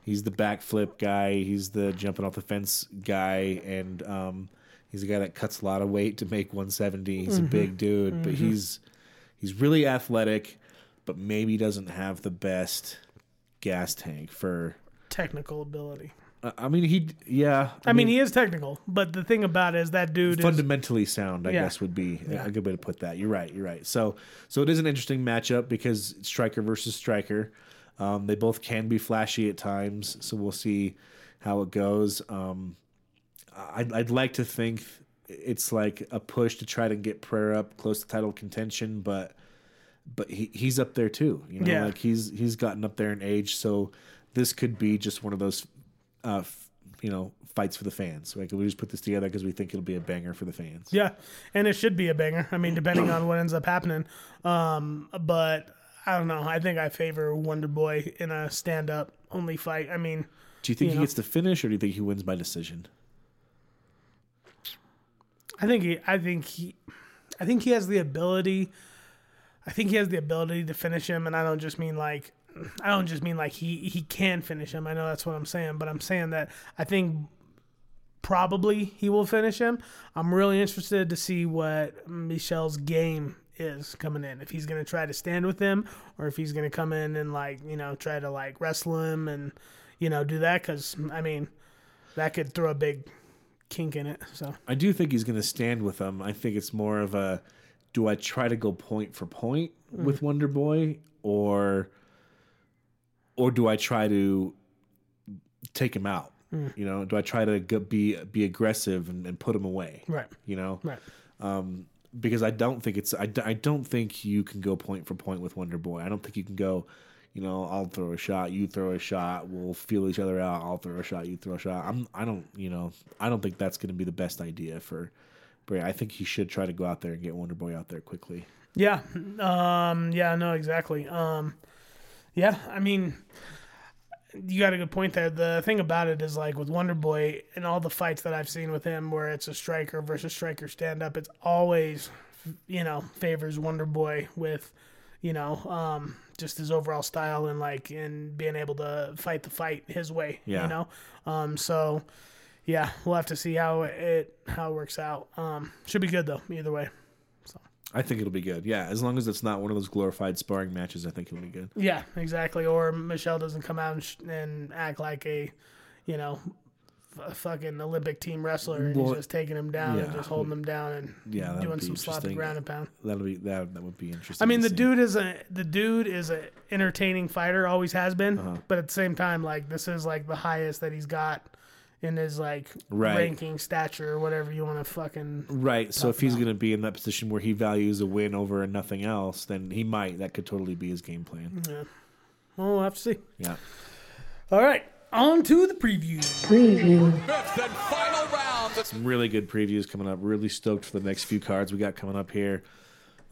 he's the backflip guy. He's the jumping off the fence guy, and um, he's a guy that cuts a lot of weight to make 170. He's a big dude, but he's he's really athletic, but maybe doesn't have the best gas tank for. Technical ability. I- I mean, he yeah. I mean, he is technical, but the thing about it is that dude is fundamentally sound i Yeah. guess would be Yeah. a good way to put that you're right you're right so so it is an interesting matchup because striker versus striker um, they both can be flashy at times so we'll see how it goes um, I'd, I'd like to think it's like a push to try to get prayer up close to title contention but but he, he's up there too you know Yeah. like he's he's gotten up there in age so this could be just one of those uh, f- you know fights for the fans like we just put this together because we think it'll be a banger for the fans Yeah, and it should be a banger. I mean, depending on what ends up happening. Um, but I don't know. I think I favor Wonder Boy in a stand-up only fight. I mean, do you think you he know. gets the finish or do you think he wins by decision I think he. I think he. I think he has the ability. I think he has the ability to finish him, and I don't just mean like. I don't just mean like he he can finish him. I know that's what I'm saying, but I'm saying that I think probably he will finish him. I'm really interested to see what Michel's game is coming in. If he's going to try to stand with him or if he's going to come in and like, you know, try to like wrestle him and you know, do that cuz I mean, that could throw a big kink in it. So, i do think he's going to stand with them i think it's more of a do i try to go point for point Mm. with wonder boy or or do i try to take him out Mm. you know do i try to be be aggressive and, and put him away right. you know Right. um, because I don't think it's I, I don't think you can go point for point with Wonder Boy. I don't think you can go, you know, I'll throw a shot, you throw a shot, we'll feel each other out. I'll throw a shot, you throw a shot. I'm I don't you know I don't think that's going to be the best idea for Bray. I think he should try to go out there and get Wonder Boy out there quickly. Yeah. Um, yeah, no, exactly. Um, yeah, I mean, you got a good point there. The thing about it is like with Wonder Boy and all the fights that I've seen with him where it's a striker versus striker stand up, it's always, you know, favors Wonder Boy with, you know, um, just his overall style and like, and being able to fight the fight his way, Yeah. you know? Um, so yeah, we'll have to see how it, how it works out. Um, should be good though, either way. I think it'll be good. Yeah, as long as it's not one of those glorified sparring matches, I think it'll be good. Yeah, exactly. Or Michel doesn't come out and, sh- and act like a, you know, f- fucking Olympic team wrestler and Well, he's just taking him down and just holding him down and Yeah, doing some sloppy ground and pound. That'll be that that would be interesting. I mean, the see. dude is a the dude is a entertaining fighter, always has been. Uh-huh. But at the same time, like this is like the highest that he's got in his like Right. ranking stature or whatever you want to fucking. Right. So Tough if he's going to be in that position where he values a win over nothing else, then he might. That could totally be his game plan. Yeah. Well, we'll have to see. Yeah. All right, on to the preview. Preview. Some really good previews coming up. Really stoked for the next few cards we got coming up here.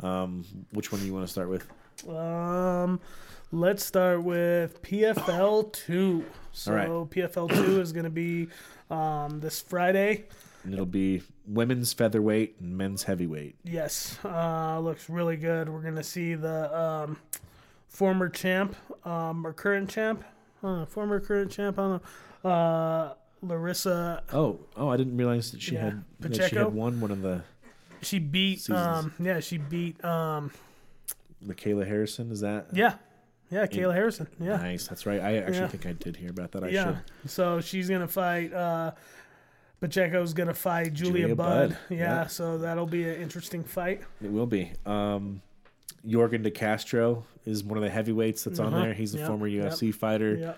Um, which one do you want to start with? Um, let's start with PFL two. So right. PFL two is going to be um, this Friday. And it'll be women's featherweight and men's heavyweight. Yes, uh, looks really good. We're gonna see the um, former champ um, or current champ, uh, former current champ. I don't know. Uh, Larissa, Oh, oh! I didn't realize that she Yeah. had that she Pacheco? had won one of the she beat. Seasons. Um, yeah, she beat. Um, Michaela Harrison. Is that yeah, yeah, Kayla Harrison. Yeah, nice? That's right. I actually Yeah. think I did hear about that. I yeah. should. So she's gonna fight. Uh, Pacheco's gonna fight Julia, Julia Budd. Budd, Yeah, yeah. so that'll be an interesting fight. It will be. Um, Yorgan De Castro is one of the heavyweights that's on Uh-huh. there. He's a Yep, former yep. UFC fighter. Yeah.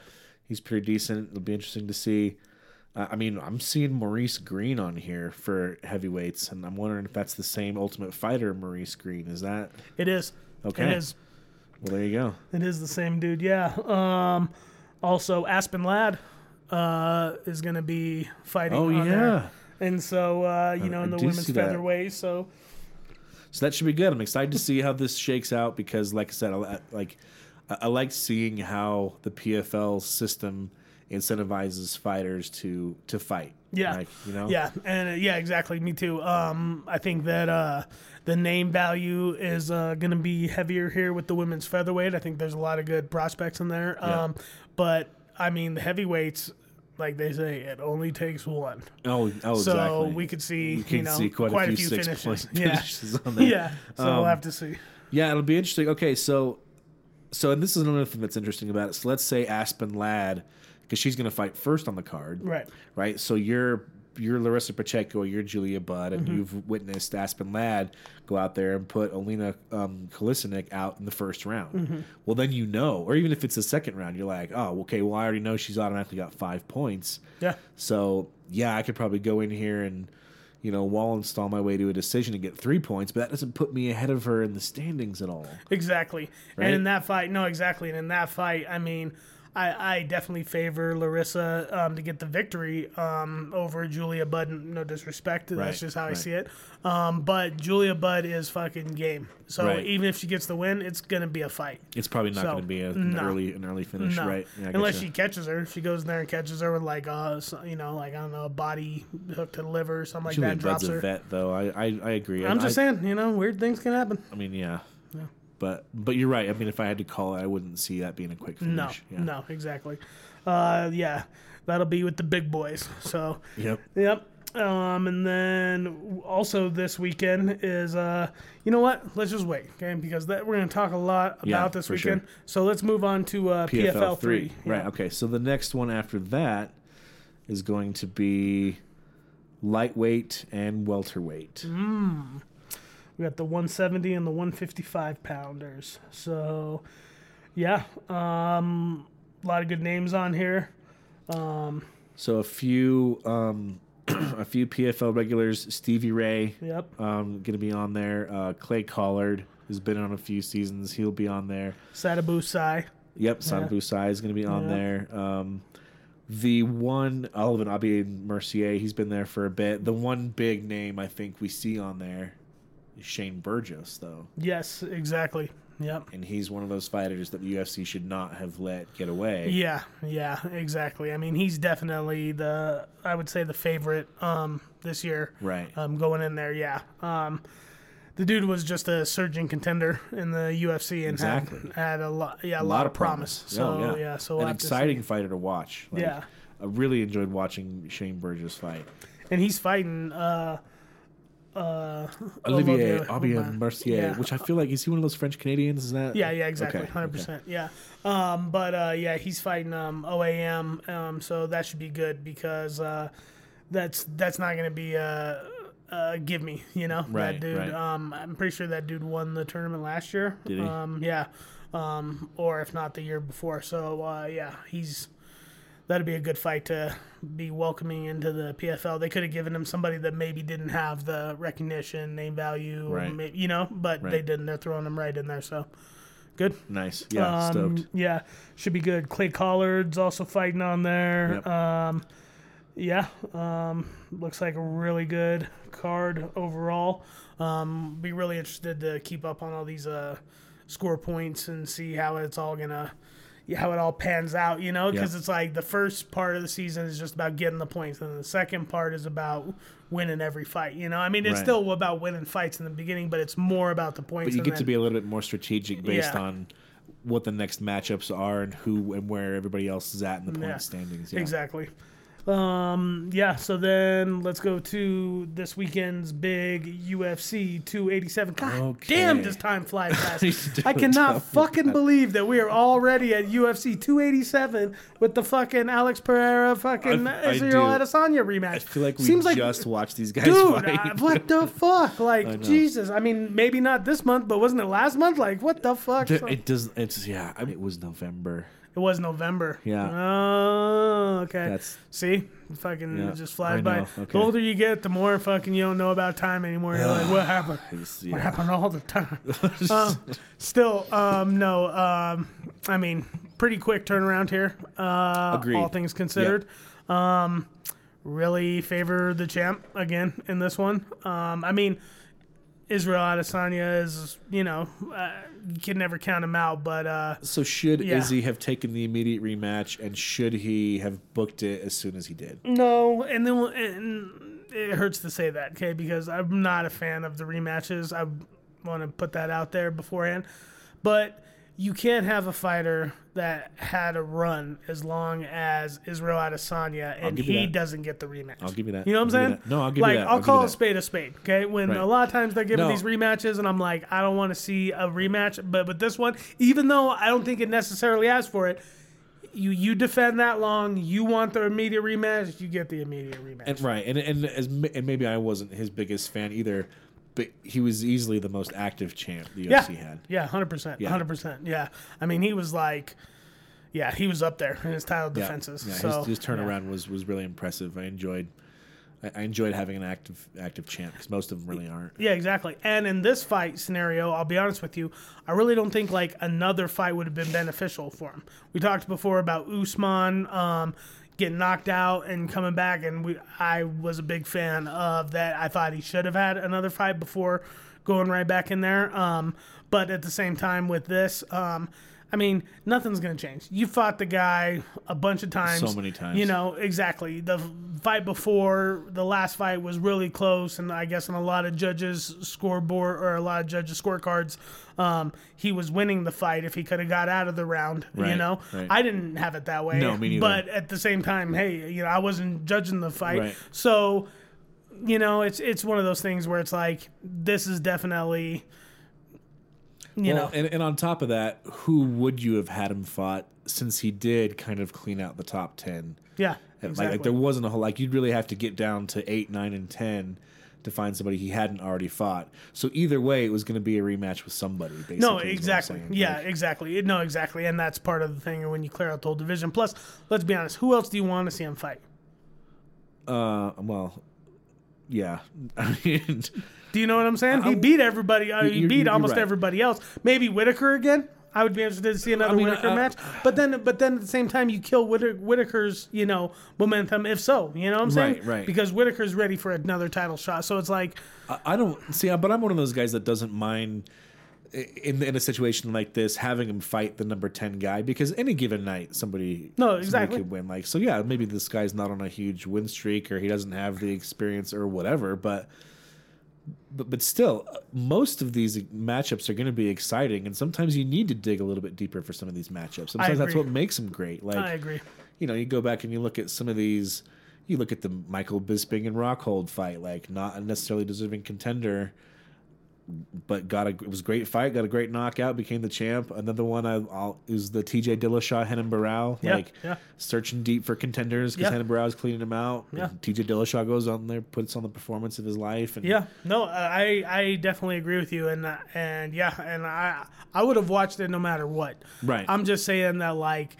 He's pretty decent. It'll be interesting to see. Uh, I mean, I'm seeing Maurice Greene on here for heavyweights, and I'm wondering if that's the same Ultimate Fighter Maurice Greene. Is that It is. Okay? It is. Well, there you go. It is the same dude, yeah. Um, also, Aspen Ladd uh, is going to be fighting. Oh, yeah. there. and so uh, you know, I in the women's featherweight. So So that should be good. I'm excited to see how this shakes out because, like I said, I, like I, I like seeing how the PFL system incentivizes fighters to to fight. yeah, like, you know, yeah, and uh, yeah, exactly. Me too. Um, I think that uh, the name value is uh, going to be heavier here with the women's featherweight. I think there's a lot of good prospects in there. Yeah. Um, but I mean, the heavyweights. Like they say, it only takes one. Oh, oh, so exactly. we could see, You can you know, see quite, a few, six finishes. point Yeah, yeah. So we'll Um, have to see. Yeah, it'll be interesting. Okay, so so and this is another thing that's interesting about it. So let's say Aspen Ladd, because she's going to fight first on the card, Right. Right. So you're you're Larissa Pacheco, you're Julia Budd, and Mm-hmm. you've witnessed Aspen Ladd go out there and put Alina um, out in the first round. Mm-hmm. Well, then you know, or even if it's the second round, you're like, oh, okay, well, I already know she's automatically got five points. Yeah. So yeah, I could probably go in here and you know wall install my way to a decision and get three points, but that doesn't put me ahead of her in the standings at all. Exactly. Right? And in that fight, no, exactly. And in that fight, I mean, I, I definitely favor Larissa um, to get the victory um, over Julia Budd. No disrespect, Right, that's just how I see it. Um, but Julia Budd is fucking game. So Right. even if she gets the win, it's gonna be a fight. It's probably not So, going to be a, an no. early an early finish, No, right? Yeah, unless she catches her, if she goes in there and catches her with like a you know, like I don't know, a body hook to the liver or something like Julia that, drops Budd's a her. vet, though. I I, I agree. I'm I, just saying, you know, weird things can happen. I mean, yeah. But but you're right. I mean, if I had to call it, I wouldn't see that being a quick finish. No, Yeah. no, exactly. Uh, yeah, that'll be with the big boys. So, Yep. yep. Um, and then also this weekend is uh, you know what? Let's just wait, okay? Because that we're gonna talk a lot about Yeah, this weekend. sure. So let's move on to uh, PFL, three. Right. Okay. So the next one after that is going to be lightweight and welterweight. Mm-hmm. We got the 170 and the 155 pounders. So, yeah, um, a lot of good names on here. So a few um, a few PFL regulars. Stevie Ray. Yep. Um, going to be on there. Uh, Clay Collard has been on a few seasons. He'll be on there. Sadibou Sy. Yep, Sadibou Sy is going to be on Yeah. there. Um, the one Olivier Aubin-Mercier, he's been there for a bit. The one big name I think we see on there Shane Burgos, though, Yes, exactly. Yep. and he's one of those fighters that the UFC should not have let get away. Yeah, yeah, exactly. I mean, he's definitely the I would say the favorite um this year. Right. Um going in there, yeah. Um the dude was just a surging contender in the UFC and Exactly. had, had a lot yeah, a, a lot, of promise. So Oh, yeah. so we'll an have to exciting fighter to watch. Like, Yeah. I really enjoyed watching Shane Burgos fight. And he's fighting uh uh Olivier Olivier- Mercier, Yeah. which I feel like is he one of those French Canadians? Is that? Yeah, yeah, exactly, hundred okay. percent. Yeah, um, but uh, yeah, he's fighting um, OAM, um, so that should be good because uh, that's that's not going to be a, a give me, you know, Right, that dude. right. Um, I'm pretty sure that dude won the tournament last year. Did he? Um, yeah, um, or if not the year before. So uh, yeah, he's that'd be a good fight to be welcoming into the PFL. They could have given him somebody that maybe didn't have the recognition, name value, Right. may- you know, but they didn't. They're throwing him right in there. So Good. Nice. Yeah, Um, stoked. Yeah, should be good. Clay Collard's also fighting on there. Yep. Um, yeah, um, looks like a really good card overall. Um, be really interested to keep up on all these uh, score points and see how it's all gonna, yeah, how it all pans out. You know, because Yeah. it's like the first part of the season is just about getting the points, and the second part is about winning every fight. You know, I mean, it's Right. still about winning fights in the beginning, but it's more about the points. But you get to be a little bit more strategic based Yeah. on what the next matchups are and who and where everybody else is at in the point Yeah. standings. Yeah. Exactly. Um, yeah, so then let's go to this weekend's big UFC 287. God Okay. damn, does time fly fast. I cannot fucking that. believe that we are already at UFC 287 with the fucking Alex Pereira fucking I- I Israel do. Adesanya rematch. I feel like we Seems like just watched these guys Dude, fight. what the fuck? Like. Jesus. I mean, maybe not this month, but wasn't it last month? Like, what the fuck? So- it does. It's yeah. I mean, it was November. It was November. Yeah. Oh, okay. That's- See, fucking Yeah, it just flies by. okay. The older you get, the more fucking you don't know about time anymore. You're like, what happened? It's- What happened all the time? um, still, um, no. Um, I mean, pretty quick turnaround here. Uh, Agreed. All things considered. Um, really favor the champ again in this one. Um, I mean, Israel Adesanya is, you know, uh, you can never count him out, but uh, So should Yeah. Izzy have taken the immediate rematch, and should he have booked it as soon as he did? No, and then and it hurts to say that, okay? Because I'm not a fan of the rematches. I want to put that out there beforehand. But you can't have a fighter that had a run as long as Israel Adesanya, and you he that. doesn't get the rematch. I'll give you that. You know what I'm you saying? No, I'll give you like, that. I'll, I'll call a spade a spade. Okay, when Right. a lot of times they're giving No. these rematches, and I'm like, I don't want to see a rematch. But with this one, even though I don't think it necessarily asked for it, you you defend that long, you want the immediate rematch, you get the immediate rematch. And right, and and as and maybe I wasn't his biggest fan either, but he was easily the most active champ the yeah, UFC had. yeah, hundred percent, Yeah. hundred percent. Yeah, I mean, he was like, yeah, he was up there in his title Yeah, defenses. yeah, so his, his yeah. turnaround was was really impressive. I enjoyed, I, I enjoyed having an active active champ because most of them really aren't. Yeah, exactly. And in this fight scenario, I'll be honest with you, I really don't think like another fight would have been beneficial for him. We talked before about Usman um, getting knocked out and coming back, and we I was a big fan of that. I thought he should have had another fight before going right back in there. Um, but at the same time, with this. Um, I mean, nothing's gonna change. You fought the guy a bunch of times. So many times. You know, exactly. The fight before the last fight was really close, and I guess on a lot of judges' scoreboard or a lot of judges' scorecards, um, he was winning the fight if he could have got out of the round. You know, right. I didn't have it that way. No, me neither. But at the same time, hey, you know, I wasn't judging the fight, Right. so you know, it's it's one of those things where it's like this is definitely. You well, know, and, and on top of that, who would you have had him fought since he did kind of clean out the top ten? yeah, exactly. like there wasn't a whole like you'd really have to get down to eight, nine, and ten to find somebody he hadn't already fought. So either way, it was going to be a rematch with somebody. Basically, No, is what I'm exactly. Yeah, Like, exactly. No, exactly. And that's part of the thing when you clear out the whole division. Plus, let's be honest, who else do you want to see him fight? uh, well, yeah. I mean, Do you know what I'm saying? He beat everybody. Uh, he you're- beat you're almost right. everybody else. Maybe Whittaker again. I would be interested to see another mean, Whittaker match. But then, but then at the same time, you kill Whit- Whittaker's, you know, momentum. If so, you know what I'm saying? Right, right. Because Whittaker's ready for another title shot. So it's like, I, I don't see, but I'm one of those guys that doesn't mind in in a situation like this having him fight the number ten guy because any given night somebody No, somebody exactly. could win. Like so, yeah, maybe this guy's not on a huge win streak or he doesn't have the experience or whatever, but. But, but still, most of these matchups are going to be exciting, and sometimes you need to dig a little bit deeper for some of these matchups. Sometimes that's what makes them great. Like I agree. you know, you go back and you look at some of these. You look at the Michael Bisping and Rockhold fight, like not a necessarily deserving contender, but got a it was a great fight, got a great knockout, became the champ. Another one I, I'll, is the T.J. Dillashaw Renan Barão, Yeah, like yeah. searching deep for contenders because Yeah. Renan Barão's cleaning him out. Yeah. T.J. Dillashaw goes on there, puts on the performance of his life, and Yeah, no, I I definitely agree with you, and and yeah, and I I would have watched it no matter what. Right. I'm just saying that like,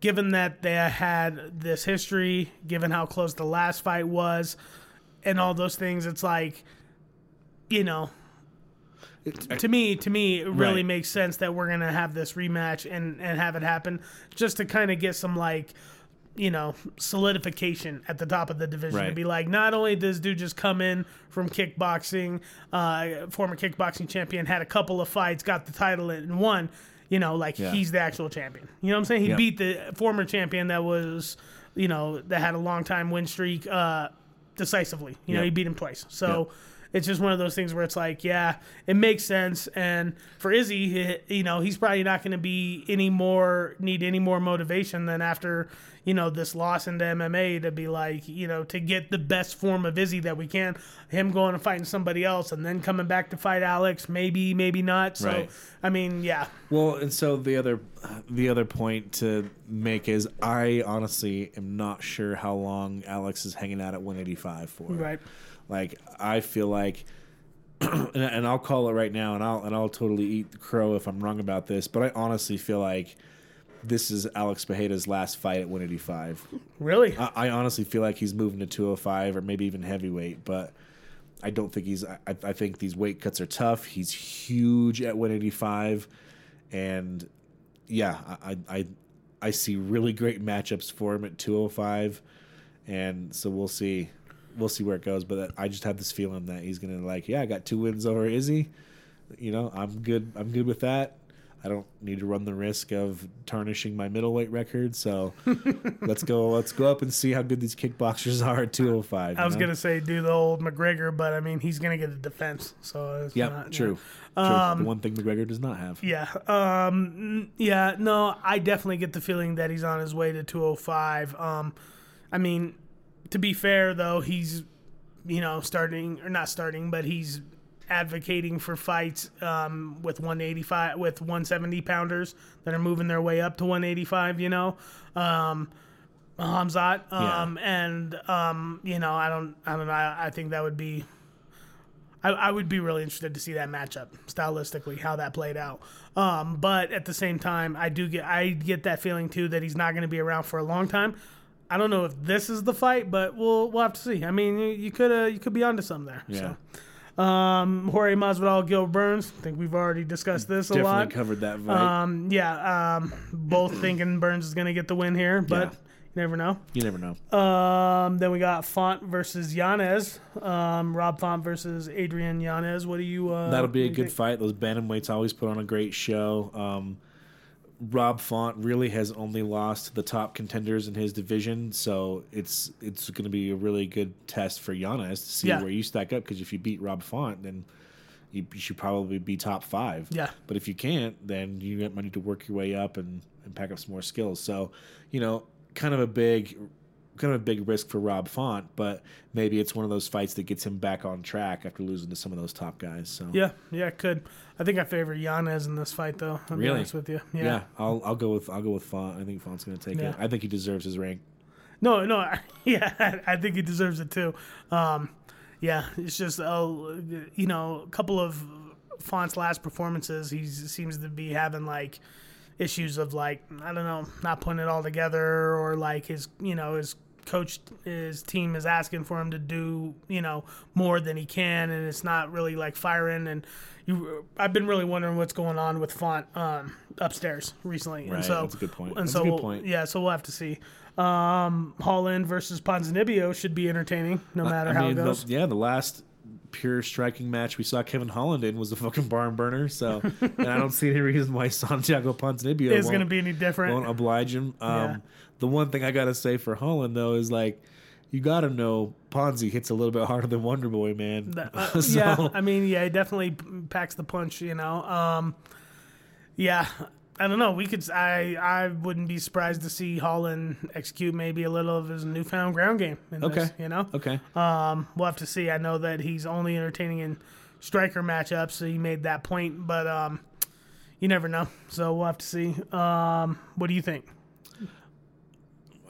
given that they had this history, given how close the last fight was, and all those things, it's like, you know, to me, to me, it really Right. makes sense that we're gonna have this rematch and and have it happen just to kind of get some like, you know, solidification at the top of the division to be like, not only does dude just come in from kickboxing, uh, former kickboxing champion, had a couple of fights, got the title and won. You know, like Yeah. he's the actual champion. You know what I'm saying? He Yep. beat the former champion that was, you know, that had a long time win streak uh, decisively. You know, he beat him twice. So Yep. It's just one of those things where it's like, yeah, it makes sense. And for Izzy, he- you know, he's probably not going to be any more need any more motivation than after you know this loss into MMA to be like, you know, to get the best form of Izzy that we can. Him going and fighting somebody else and then coming back to fight Alex, maybe, maybe not. So Right. I mean, yeah, Well, and so the other the other point to make is I honestly am not sure how long Alex is hanging out at 185 for. right. Like I feel like and, and I'll call it right now and I'll and I'll totally eat the crow if I'm wrong about this, but I honestly feel like this is Alex Pereira's last fight at 185. Really? I, I honestly feel like he's moving to 205 or maybe even heavyweight, but I don't think he's. I, I think these weight cuts are tough. He's huge at 185, and yeah, I I I, I see really great matchups for him at 205, and so we'll see. We'll see where it goes, but I just have this feeling that he's gonna like, yeah, I got two wins over Izzy. You know, I'm good. I'm good with that. I don't need to run the risk of tarnishing my middleweight record. So let's go. Let's go up and see how good these kickboxers are at 205. I was know? gonna say do the old McGregor, but I mean he's gonna get a defense. So it's Yeah, not, true. yeah. true. the one thing McGregor does not have. Yeah. Um yeah, no, I definitely get the feeling that he's on his way to 205. Um I mean, to be fair though, he's you know, starting or not starting, but he's advocating for fights um, with 185 with 170 pounders that are moving their way up to 185, you know. Um Khamzat um and um you know, I don't I don't know, I, I think that would be I, I would be really interested to see that matchup stylistically, how that played out. Um, but at the same time, I do get I get that feeling too that he's not going to be around for a long time. I don't know if this is the fight, but we'll we'll have to see. I mean, you, you could uh, you could be onto something there. Yeah. So, um, Jorge Masvidal, Gil Burns. I think we've already discussed this a Definitely lot. covered that fight. Um, yeah. Um, both thinking Burns is going to get the win here, but Yeah. you never know. you never know. Um, then we got Font versus Yanez. Um, Rob Font versus Adrian Yanez. What do you? Uh, That'll be a what do you good think? fight. Those bantamweights always put on a great show. Um, Rob Font really has only lost to the top contenders in his division, so it's it's going to be a really good test for Yanez to see Yeah. where you stack up. Because if you beat Rob Font, then you, you should probably be top five. Yeah. But if you can't, then you might need to work your way up and, and pack up some more skills. So, you know, kind of a big kind of a big risk for Rob Font, but maybe it's one of those fights that gets him back on track after losing to some of those top guys. So Yeah, yeah, it could. I think I favor Yanez in this fight, though. I'll be Really? honest with you. Yeah. yeah, I'll I'll go with I'll go with Font. I think Font's going to take Yeah. it. I think he deserves his rank. No, no. Yeah, I think he deserves it too. Um, yeah, it's just uh, you know a couple of Font's last performances. He seems to be having like issues of like I don't know, not putting it all together, or like his you know his coach his team is asking for him to do you know more than he can, and it's not really like firing. And you, I've been really wondering what's going on with Font um, upstairs recently. Right, and so that's a good point. And That's so a good we'll- point. yeah, so we'll have to see. Um, Holland versus Ponzinibbio should be entertaining, no matter I how mean, it goes. The, yeah, the last pure striking match we saw Kevin Holland in was a fucking barn burner. So, and I don't see any reason why Santiago Ponzinibbio Is going to be any different. won't oblige him. Um, Yeah. The one thing I gotta say for Holland though is like, you gotta know Ponzi hits a little bit harder than Wonder Boy, man. Uh, So- Yeah, I mean, yeah, he definitely packs the punch. You know, um, yeah. I don't know. We could. I. I wouldn't be surprised to see Holland execute maybe a little of his newfound ground game. In Okay. This, you know. Okay. Um, we'll have to see. I know that he's only entertaining in striker matchups, so he made that point. But um, you never know. So we'll have to see. Um, what do you think?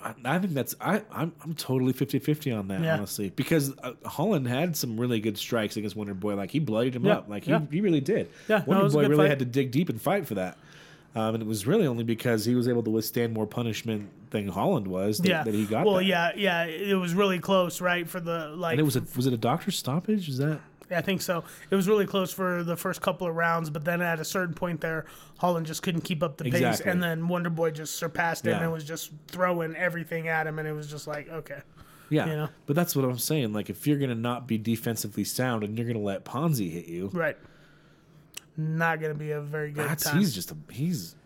I, I think that's I I'm, I'm totally 50-50 on that Yeah. honestly because uh, Holland had some really good strikes against Wonder Boy like he bloodied him Yeah, up like he, he really did Yeah, no, Wonder a Boy really fight. had to dig deep and fight for that Um, and it was really only because he was able to withstand more punishment than Holland was that, yeah. that he got. Well, that. yeah, yeah. It was really close, right? For the like, And it was a was it a doctor's stoppage? Is that I think so. It was really close for the first couple of rounds, but then at a certain point there, Holland just couldn't keep up the pace, Exactly. and then Wonder Boy just surpassed him Yeah. and was just throwing everything at him, and it was just like, okay, yeah? You know? But that's what I'm saying. Like if you're gonna not be defensively sound and you're gonna let Ponzi hit you, right. Not gonna be a very good that's time. he's just a he's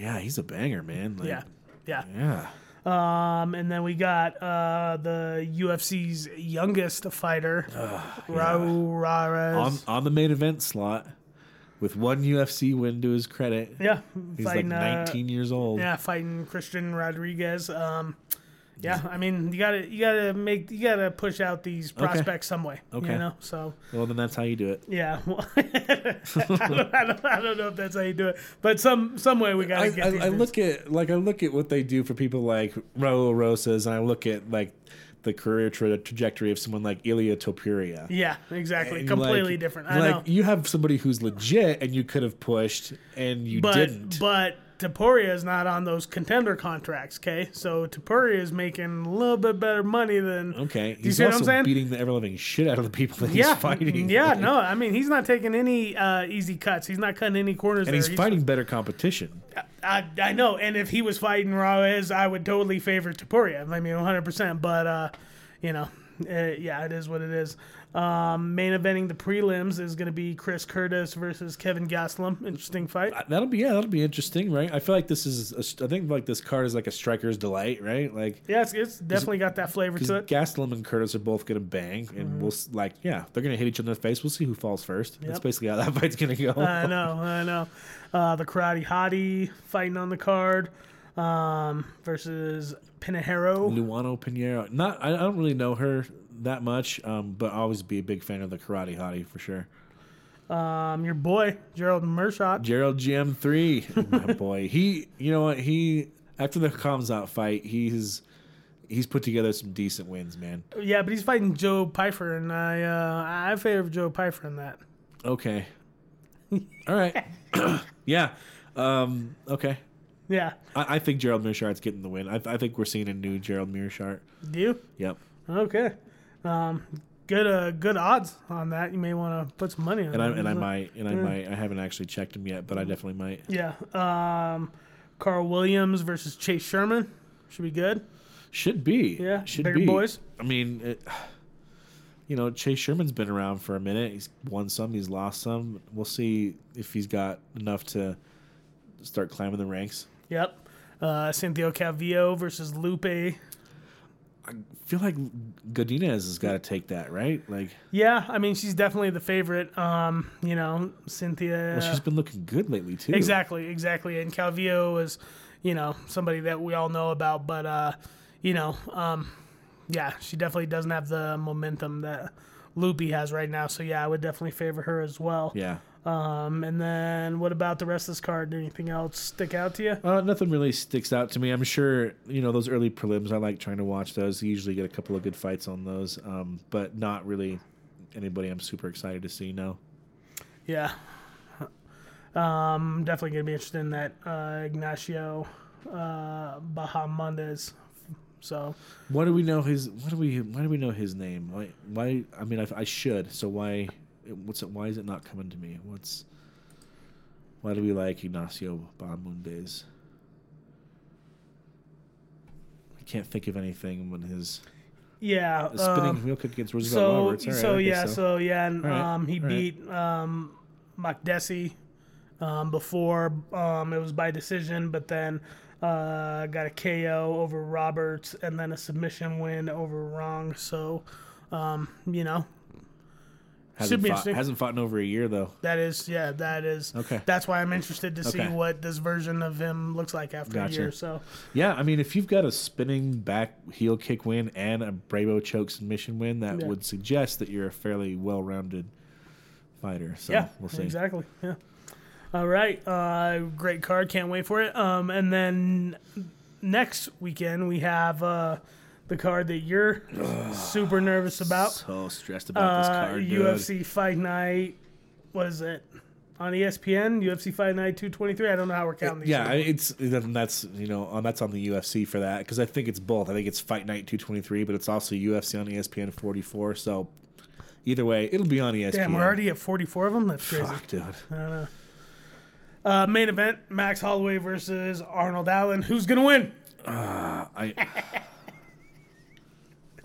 yeah he's a banger man. Like, yeah, yeah. yeah. Um, and then we got uh, the UFC's youngest fighter, Raul Rosas. On on the main event slot with one UFC win to his credit. yeah, He's fighting, like uh, 19 years old. Yeah, fighting Christian Rodriguez. Um, yeah, I mean, you gotta you gotta make you gotta push out these prospects some way. Okay. You know, so Well, then that's how you do it. yeah. Well, I, don't, I, don't, I don't know if that's how you do it, but some some way we gotta I, get I, these. I dudes. look at like I look at what they do for people like Raul Rosas, and I look at like the career tra- trajectory of someone like Ilya Topuria. yeah, exactly, And, completely like- different. I like know, you have somebody who's legit, and you could have pushed, and you but didn't. but Topuria is not on those contender contracts. Okay, so Topuria is making a little bit better money than. okay, Do you he's see what also I'm saying? beating the ever living shit out of the people that yeah, he's fighting. Yeah, Like, no, I mean he's not taking any uh, easy cuts. He's not cutting any corners. and there. he's fighting better competition. I, I know, and if he was fighting Raez, I would totally favor Topuria. I mean, 100. percent But uh, you know, uh, yeah, it is what it is. Um, main eventing the prelims is going to be Chris Curtis versus Kevin Gastelum. Interesting fight. That'll be yeah, that'll be interesting, right? I feel like this is a, I think like this card is like a striker's delight, right? Like Yeah, it's, it's definitely got that flavor to it. Gastelum and Curtis are both gonna bang, and we'll like yeah, they're gonna hit each other in the face. We'll see who falls first. That's basically how that fight's gonna go. I know, I know. Uh, the Karate Hottie fighting on the card um, versus Pinheiro. Luana Pinheiro. Not I, I don't really know her that much, um, but I'll always be a big fan of the Karate Hottie for sure. Um, your boy Gerald Meerschaert. Gerald GM3, my boy. He, you know what? He after the comes out fight, he's he's put together some decent wins, man. Yeah, but he's fighting Joe Pyfer, and I uh, I favor Joe Pyfer in that. Okay. All right. yeah. Um, okay. Yeah. I, I think Gerald Meerschaert's getting the win. I, I think we're seeing a new Gerald Meerschaert. Do you? Yep. Okay. Um, good uh, good odds on that. You may want to put some money on And I and I might and I might I haven't actually checked him yet, but I definitely might. Yeah. Um, Karl Williams versus Chase Sherman should be good. Should be. Yeah, Should bigger be. boys. I mean, it, you know, Chase Sherman's been around for a minute. He's won some. He's lost some. We'll see if he's got enough to start climbing the ranks. Yep. Uh, Cynthia Calvillo versus Lupe. I feel like Godinez has got to take that, right? Like, Yeah, I mean she's definitely the favorite. Um, you know, Cynthia. well, she's been looking good lately too. Exactly, exactly. And Calvillo is, you know, somebody that we all know about, but uh, you know, um, yeah, she definitely doesn't have the momentum that Loopy has right now. So yeah, I would definitely favor her as well. Yeah. Um, and then what about the rest of this card? Anything else stick out to you? Uh, nothing really sticks out to me. I'm sure you know those early prelims. I like trying to watch those. You usually get a couple of good fights on those, um, but not really anybody I'm super excited to see. No. Yeah. Um, definitely gonna be interested in that uh, Ignacio uh, Bahamondes. So what do we know his? Why do we? Why do we know his name? Why? Why? I mean, I, I should. So why? What's it? Why is it not coming to me? What's? Why do we like Ignacio Bahamondes? I can't think of anything when his yeah, spinning um, wheel kick against Roosevelt so Roberts. Right, so yeah, so. yeah, and right, um, he all right. beat um, Makdessi um, before. Um, it was by decision, but then uh, got a KO over Roberts, and then a submission win over Rong. So, um, you know, hasn't should be fought, interesting. hasn't fought in over a year though. that is yeah, that is Okay. That's why I'm interested to see Okay. what this version of him looks like after Gotcha. a year. So Yeah, I mean, if you've got a spinning back heel kick win and a Bravo choke submission win, that Yeah. would suggest that you're a fairly well-rounded fighter. So yeah, we'll see. exactly. Yeah. All right, uh, great card. Can't wait for it. Um, and then next weekend we have uh, the card that you're super nervous about. So stressed about this Uh, card, dude. UFC Fight Night. What is it? on ESPN, UFC Fight Night 223. I don't know how we're counting these. Yeah, I- it's that's you know um, that's on the UFC for that because I think it's both. I think it's Fight Night 223, but it's also UFC on ESPN 44. So either way, it'll be on ESPN. Damn, we're already at 44 of them. That's crazy. Fuck, dude. Uh, main event: Max Holloway versus Arnold Allen. Who's gonna win? I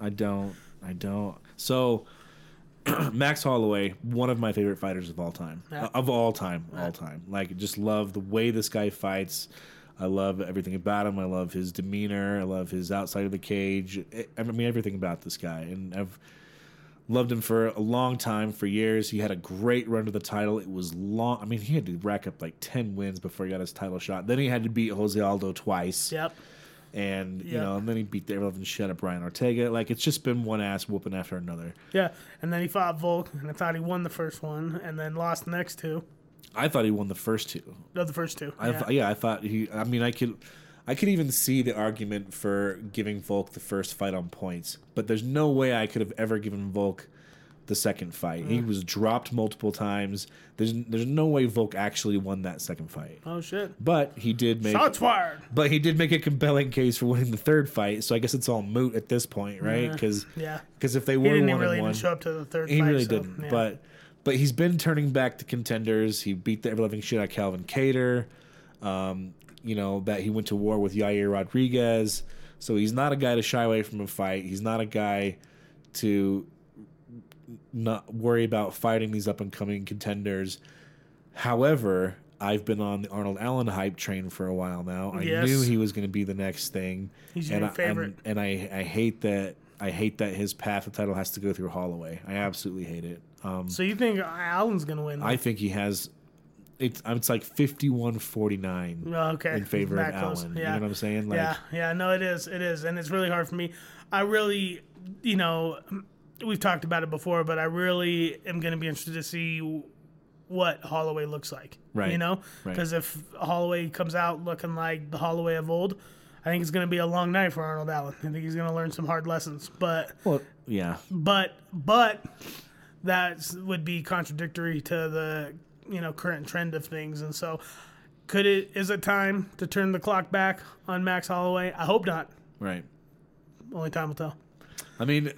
I don't I don't. So Max Holloway, one of my favorite fighters of all time. Yeah. Uh, of all time, all time. Like just love the way this guy fights. I love everything about him. I love his demeanor. I love his outside of the cage. I I mean everything about this guy and I've loved him for a long time, for years. He had a great run to the title. It was long. I mean, he had to rack up like 10 wins before he got his title shot. Then he had to beat Jose Aldo twice Yep. And you know, and then he beat the living shit of Brian Ortega. Like it's just been one ass whooping after another. Yeah, and then he fought Volk, and I thought he won the first one, and then lost the next two. I thought he won the first two. No, the first two. I yeah. yeah. yeah, I thought he. I mean, I could, I could even see the argument for giving Volk the first fight on points, but there's no way I could have ever given Volk the second fight. He was dropped multiple times. There's there's no way Volk actually won that second fight. oh shit! But he did make Shots fired. But he did make a compelling case for winning the third fight, so I guess it's all moot at this point, right? Because Yeah. because if they were one really one, show up to the third. he fight, really so, didn't. yeah. But but he's been turning back the contenders. He beat the ever loving shit out of Calvin Kattar. Um, you know that he went to war with Yair Rodriguez. So he's not a guy to shy away from a fight. He's not a guy to not worry about fighting these up and coming contenders. However, I've been on the Arnold Allen hype train for a while now. I Yes. knew he was going to be the next thing. He's and your I, favorite. And, and I, I hate that. I hate that his path to title has to go through Holloway. I absolutely hate it. Um, so you think Allen's gonna win? I think he has. It's it's like 51-49 Oh, okay. in favor of close. Allen. Yeah. You know what I'm saying? Like, yeah, yeah, no, it is, it is, and it's really hard for me. I really, you know, we've talked about it before, but I really am going to be interested to see what Holloway looks like. Right, You know, right. because if Holloway comes out looking like the Holloway of old, I think it's going to be a long night for Arnold Allen. I think he's going to learn some hard lessons, but Well, yeah. but but that would be contradictory to the you know current trend of things and so could it is it time to turn the clock back on max holloway i hope not Right. only time will tell I mean,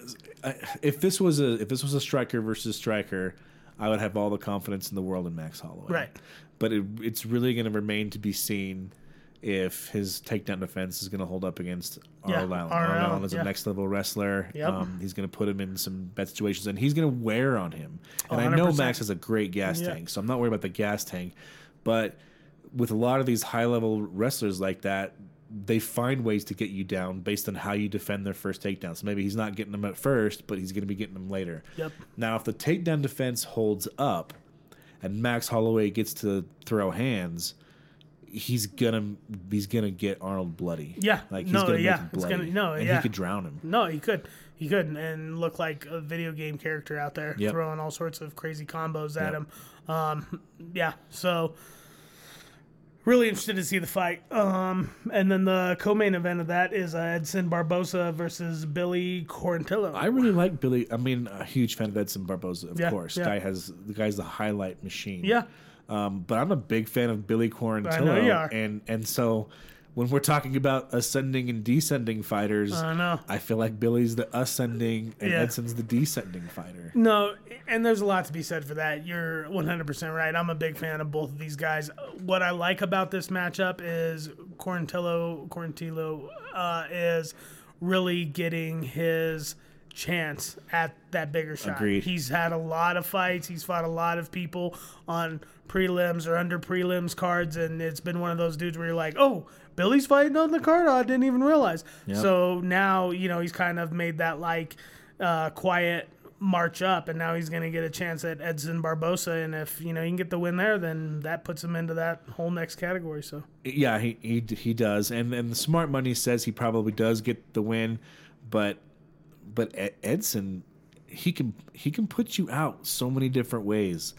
I- if this was a if this was a striker versus striker, I would have all the confidence in the world in Max Holloway. Right. But it, it's really going to remain to be seen if his takedown defense is going to hold up against Yeah, Arnold Allen. Allen, is yeah. a next level wrestler. Yep. Um, he's going to put him in some bad situations, and he's going to wear on him. And I know Max has a great gas Yeah. tank, so I'm not worried about the gas tank. But with a lot of these high level wrestlers like that, they find ways to get you down based on how you defend their first takedown. So maybe he's not getting them at first, but he's going to be getting them later. Yep. Now, if the takedown defense holds up and Max Holloway gets to throw hands, he's gonna he's gonna get Arnold bloody. Yeah. like he's No, gonna yeah, make him bloody. gonna- no, and yeah. he could drown him. no he could he could and look like a video game character out there Yep. throwing all sorts of crazy combos Yep. at him um yeah so really interested to see the fight um and then the co-main event of that is uh, edson barboza versus billy quarantillo I really like Billy. I mean, a huge fan of Edson Barboza, of Yeah, course. yeah. Guy has the guy's the highlight machine. Yeah. Um, but I'm a big fan of Billy Quarantillo. I know you are. And and so when we're talking about ascending and descending fighters, I know. I feel like Billy's the ascending and Yeah. Edson's the descending fighter. No, and there's a lot to be said for that. You're 100% right. I'm a big fan of both of these guys. What I like about this matchup is Quarantillo, Quarantillo uh, is really getting his chance at that bigger shot. Agreed. He's had a lot of fights. He's fought a lot of people on prelims or under prelims cards, and it's been one of those dudes where you're like, oh, Billy's fighting on the card. I didn't even realize. So now, you know, he's kind of made that like uh, quiet march up, and now he's going to get a chance at Edson Barboza. And if, you know, he can get the win there, then that puts him into that whole next category. So, Yeah, he he he does, and and the smart money says he probably does get the win, but but Edson, he can he can put you out so many different ways.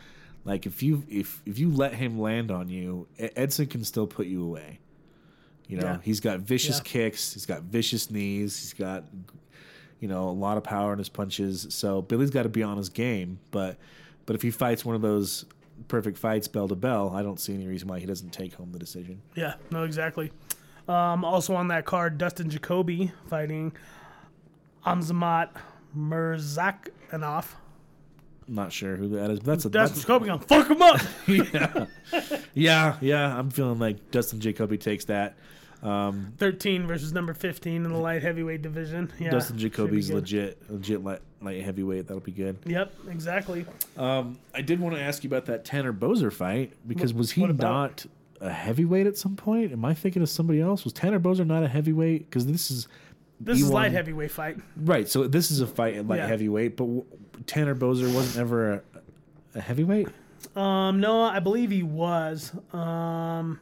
Like if you if if you let him land on you, Edson can still put you away. You know, Yeah. he's got vicious Yeah. kicks, he's got vicious knees, he's got you know a lot of power in his punches. So Billy's got to be on his game, but but if he fights one of those perfect fights bell to bell, I don't see any reason why he doesn't take home the decision. Yeah, no, exactly. Um, also on that card, Dustin Jacoby fighting Azamat Murzakanov. I'm not sure who that is. But that's a Dustin that's, Jacoby gonna fuck him up. yeah, yeah, yeah. I'm feeling like Dustin Jacoby takes that. Um, 13 versus number 15 in the light heavyweight division. Yeah, Dustin Jacoby's legit, legit light, light heavyweight. That'll be good. Yep, exactly. Um, I did want to ask you about that Tanner Boser fight because was he not a heavyweight at some point? Am I thinking of somebody else? Was Tanner Boser not a heavyweight? Because this is This is E1 light heavyweight fight. right. So this is a fight at light Yeah. heavyweight, but w- Tanner Boser wasn't ever a, a heavyweight. Um, no, I believe he was. Um,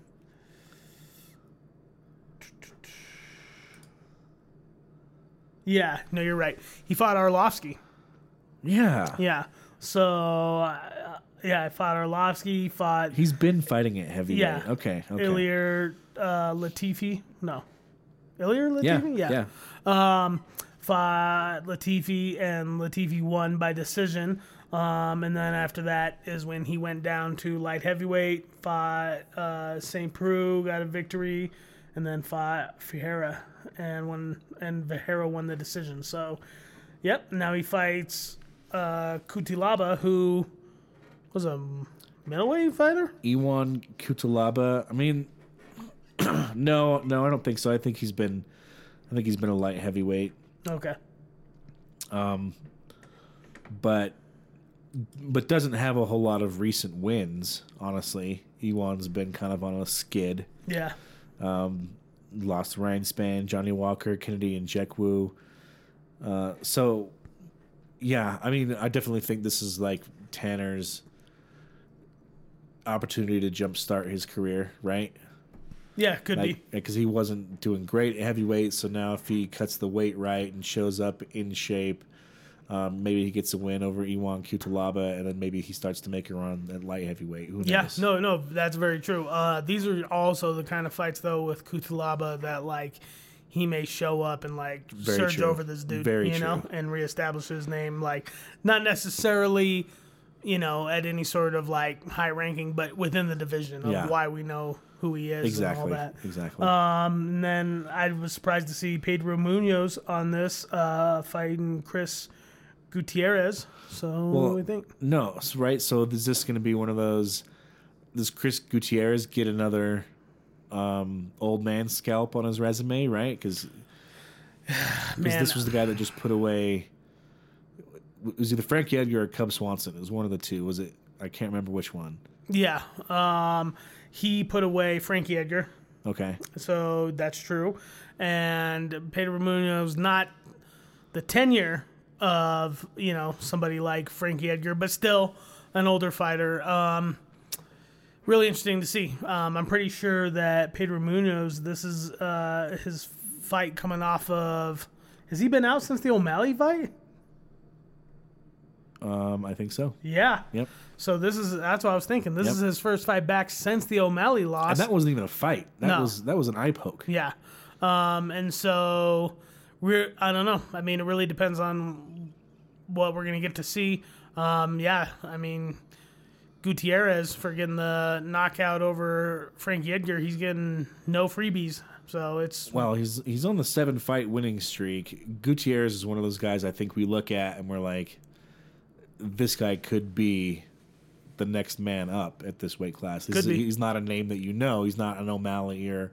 yeah, no, you're right. He fought Arlovsky. Yeah, Yeah. So, uh, yeah, I fought Arlovsky. He fought he's been fighting at heavyweight. Yeah. Okay. Okay. Ilir uh, Latifi. No. Ilir Yeah. Latifi? Yeah. Um, fought Latifi, and Latifi won by decision. Um, and then after that is when he went down to light heavyweight, fought uh, St. Preux, got a victory, and then fought Vieira, and when and Vieira won the decision. So, yep, now he fights uh, Cutelaba, who was a middleweight fighter. Iwan Cutelaba. I mean, no, no, I don't think so. I think he's been, I think he's been a light heavyweight. Okay. Um, but but doesn't have a whole lot of recent wins. Honestly, Ewan's been kind of on a skid. Yeah. Lost Ryan Spann, Johnny Walker, Kennedy, and Jekwu. Uh, so, yeah, I mean, I definitely think this is like Tanner's opportunity to jumpstart his career, right? Yeah, could be. Because he wasn't doing great at heavyweight, so now if he cuts the weight right and shows up in shape, um, maybe he gets a win over Iwan Cutelaba, and then maybe he starts to make a run at light heavyweight. Who knows? Yeah, no, no, that's very true. Uh, these are also the kind of fights though with Cutelaba that like he may show up and like Very surge true. over this dude, Very you know, true. and reestablish his name. Like not necessarily, you know, at any sort of like high ranking, but within the division of Yeah. why we know who he is exactly, and all that. exactly. And then I was surprised to see Pedro Munhoz on this uh, fighting Chris Gutierrez. So what do we think? No, right? So is this going to be one of those? Does Chris Gutierrez get another um, old man scalp on his resume, right? Because this was the guy that just put away. It was either Frankie Edgar or Cub Swanson. It was one of the two. Was it? I can't remember which one. Yeah. Um, he put away Frankie Edgar, Okay. so that's true. And Pedro Munhoz not the tenure of you know somebody like Frankie Edgar, but still an older fighter. Um, really interesting to see. Um, I'm pretty sure that Pedro Munhoz, this is uh, his fight coming off of. Has he been out since the O'Malley fight? Um, I think so. Yeah. Yep. So this is that's what I was thinking. This Yep. is his first fight back since the O'Malley loss. And that wasn't even a fight. That No. was that was an eye poke. Yeah. Um, and so we're I don't know. I mean, it really depends on what we're gonna get to see. Um, yeah, I mean Gutierrez for getting the knockout over Frankie Edgar, he's getting no freebies. So it's Well, he's he's on the seven fight winning streak. Gutierrez is one of those guys I think we look at and we're like, this guy could be the next man up at this weight class. This Could is- be. He's not a name that you know. He's not an O'Malley or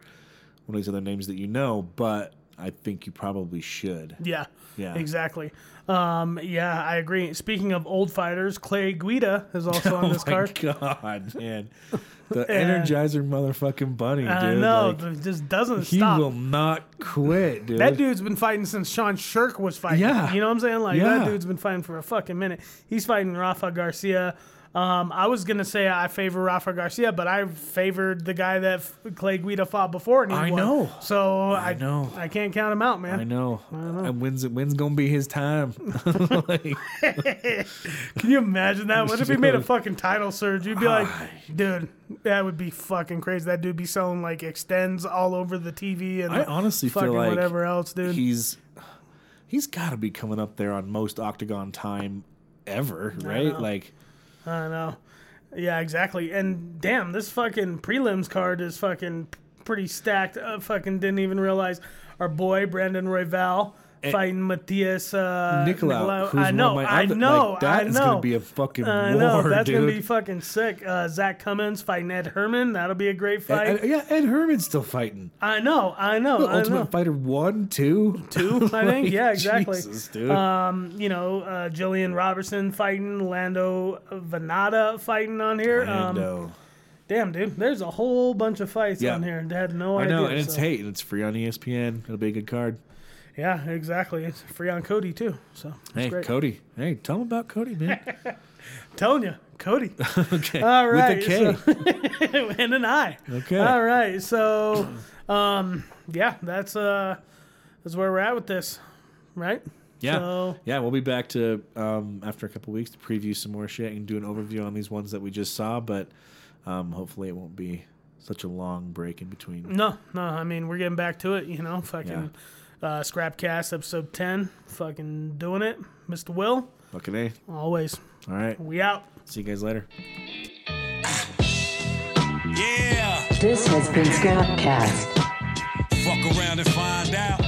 one of these other names that you know. But I think you probably should. yeah, Yeah. exactly. Um, yeah, I agree. Speaking of old fighters, Clay Guida is also on this oh my card. god, man! The Energizer motherfucking bunny, dude. I know, Like, it just doesn't he stop. will not quit, dude. That dude's been fighting since Sean Sherk was fighting. Yeah. You know what I'm saying? Like, Yeah. that dude's been fighting for a fucking minute. He's fighting Rafa Garcia. Um, I was going to say I favor Rafa Garcia, but I favored the guy that F- Clay Guida fought before. And he I won. know. So I, know. I can't count him out, man. I know. And when's? When's gonna be his time? Like, Can you imagine that? What if he made a fucking title surge? You'd be like, dude, that would be fucking crazy. That dude be selling like Extenze all over the TV and I honestly fucking feel like whatever else, dude. he's he's got to be coming up there on most octagon time ever, right? know. Like, I know. Yeah, exactly. And damn, this fucking prelims card is fucking pretty stacked. Uh, fucking didn't even realize our boy Brandon Royval fighting Matheus uh, Nicolau, who's I know, I other- know, like, that I is know. gonna be a fucking I know war, that's gonna be fucking sick. Uh, Zach Cummins fighting Ed Herman. That'll be a great fight. Ed- Ed- yeah, Ed Herman's still fighting. I know, I know, I Ultimate know. Fighter one, two, Two, I think. Yeah, exactly. Jesus, dude. Um, you know, uh, Jillian Robertson fighting, Lando Vannata fighting on here. Um, Lando. damn, dude, there's a whole bunch of fights Yeah. on here. I had no I idea. know, and it's so- hate, and it's free on ESPN. It'll be a good card. Yeah, exactly. It's free on Kodi too. So Hey, great. Kodi. Hey, tell him about Kodi, man. telling you, Kodi. okay. All right, With a K. so- and an I. Okay. All right. So, um, yeah, that's uh, that's where we're at with this, right? Yeah, So, yeah, we'll be back to um, after a couple weeks to preview some more shit and do an overview on these ones that we just saw. But um, hopefully, it won't be such a long break in between. no, no. I mean, we're getting back to it. You know, fucking uh, Scrapcast episode ten. Fucking doing it, Mr. Will. Fucking a. Always. All right, We out. see you guys later. This has been Scrapcast. Fuck around and find out.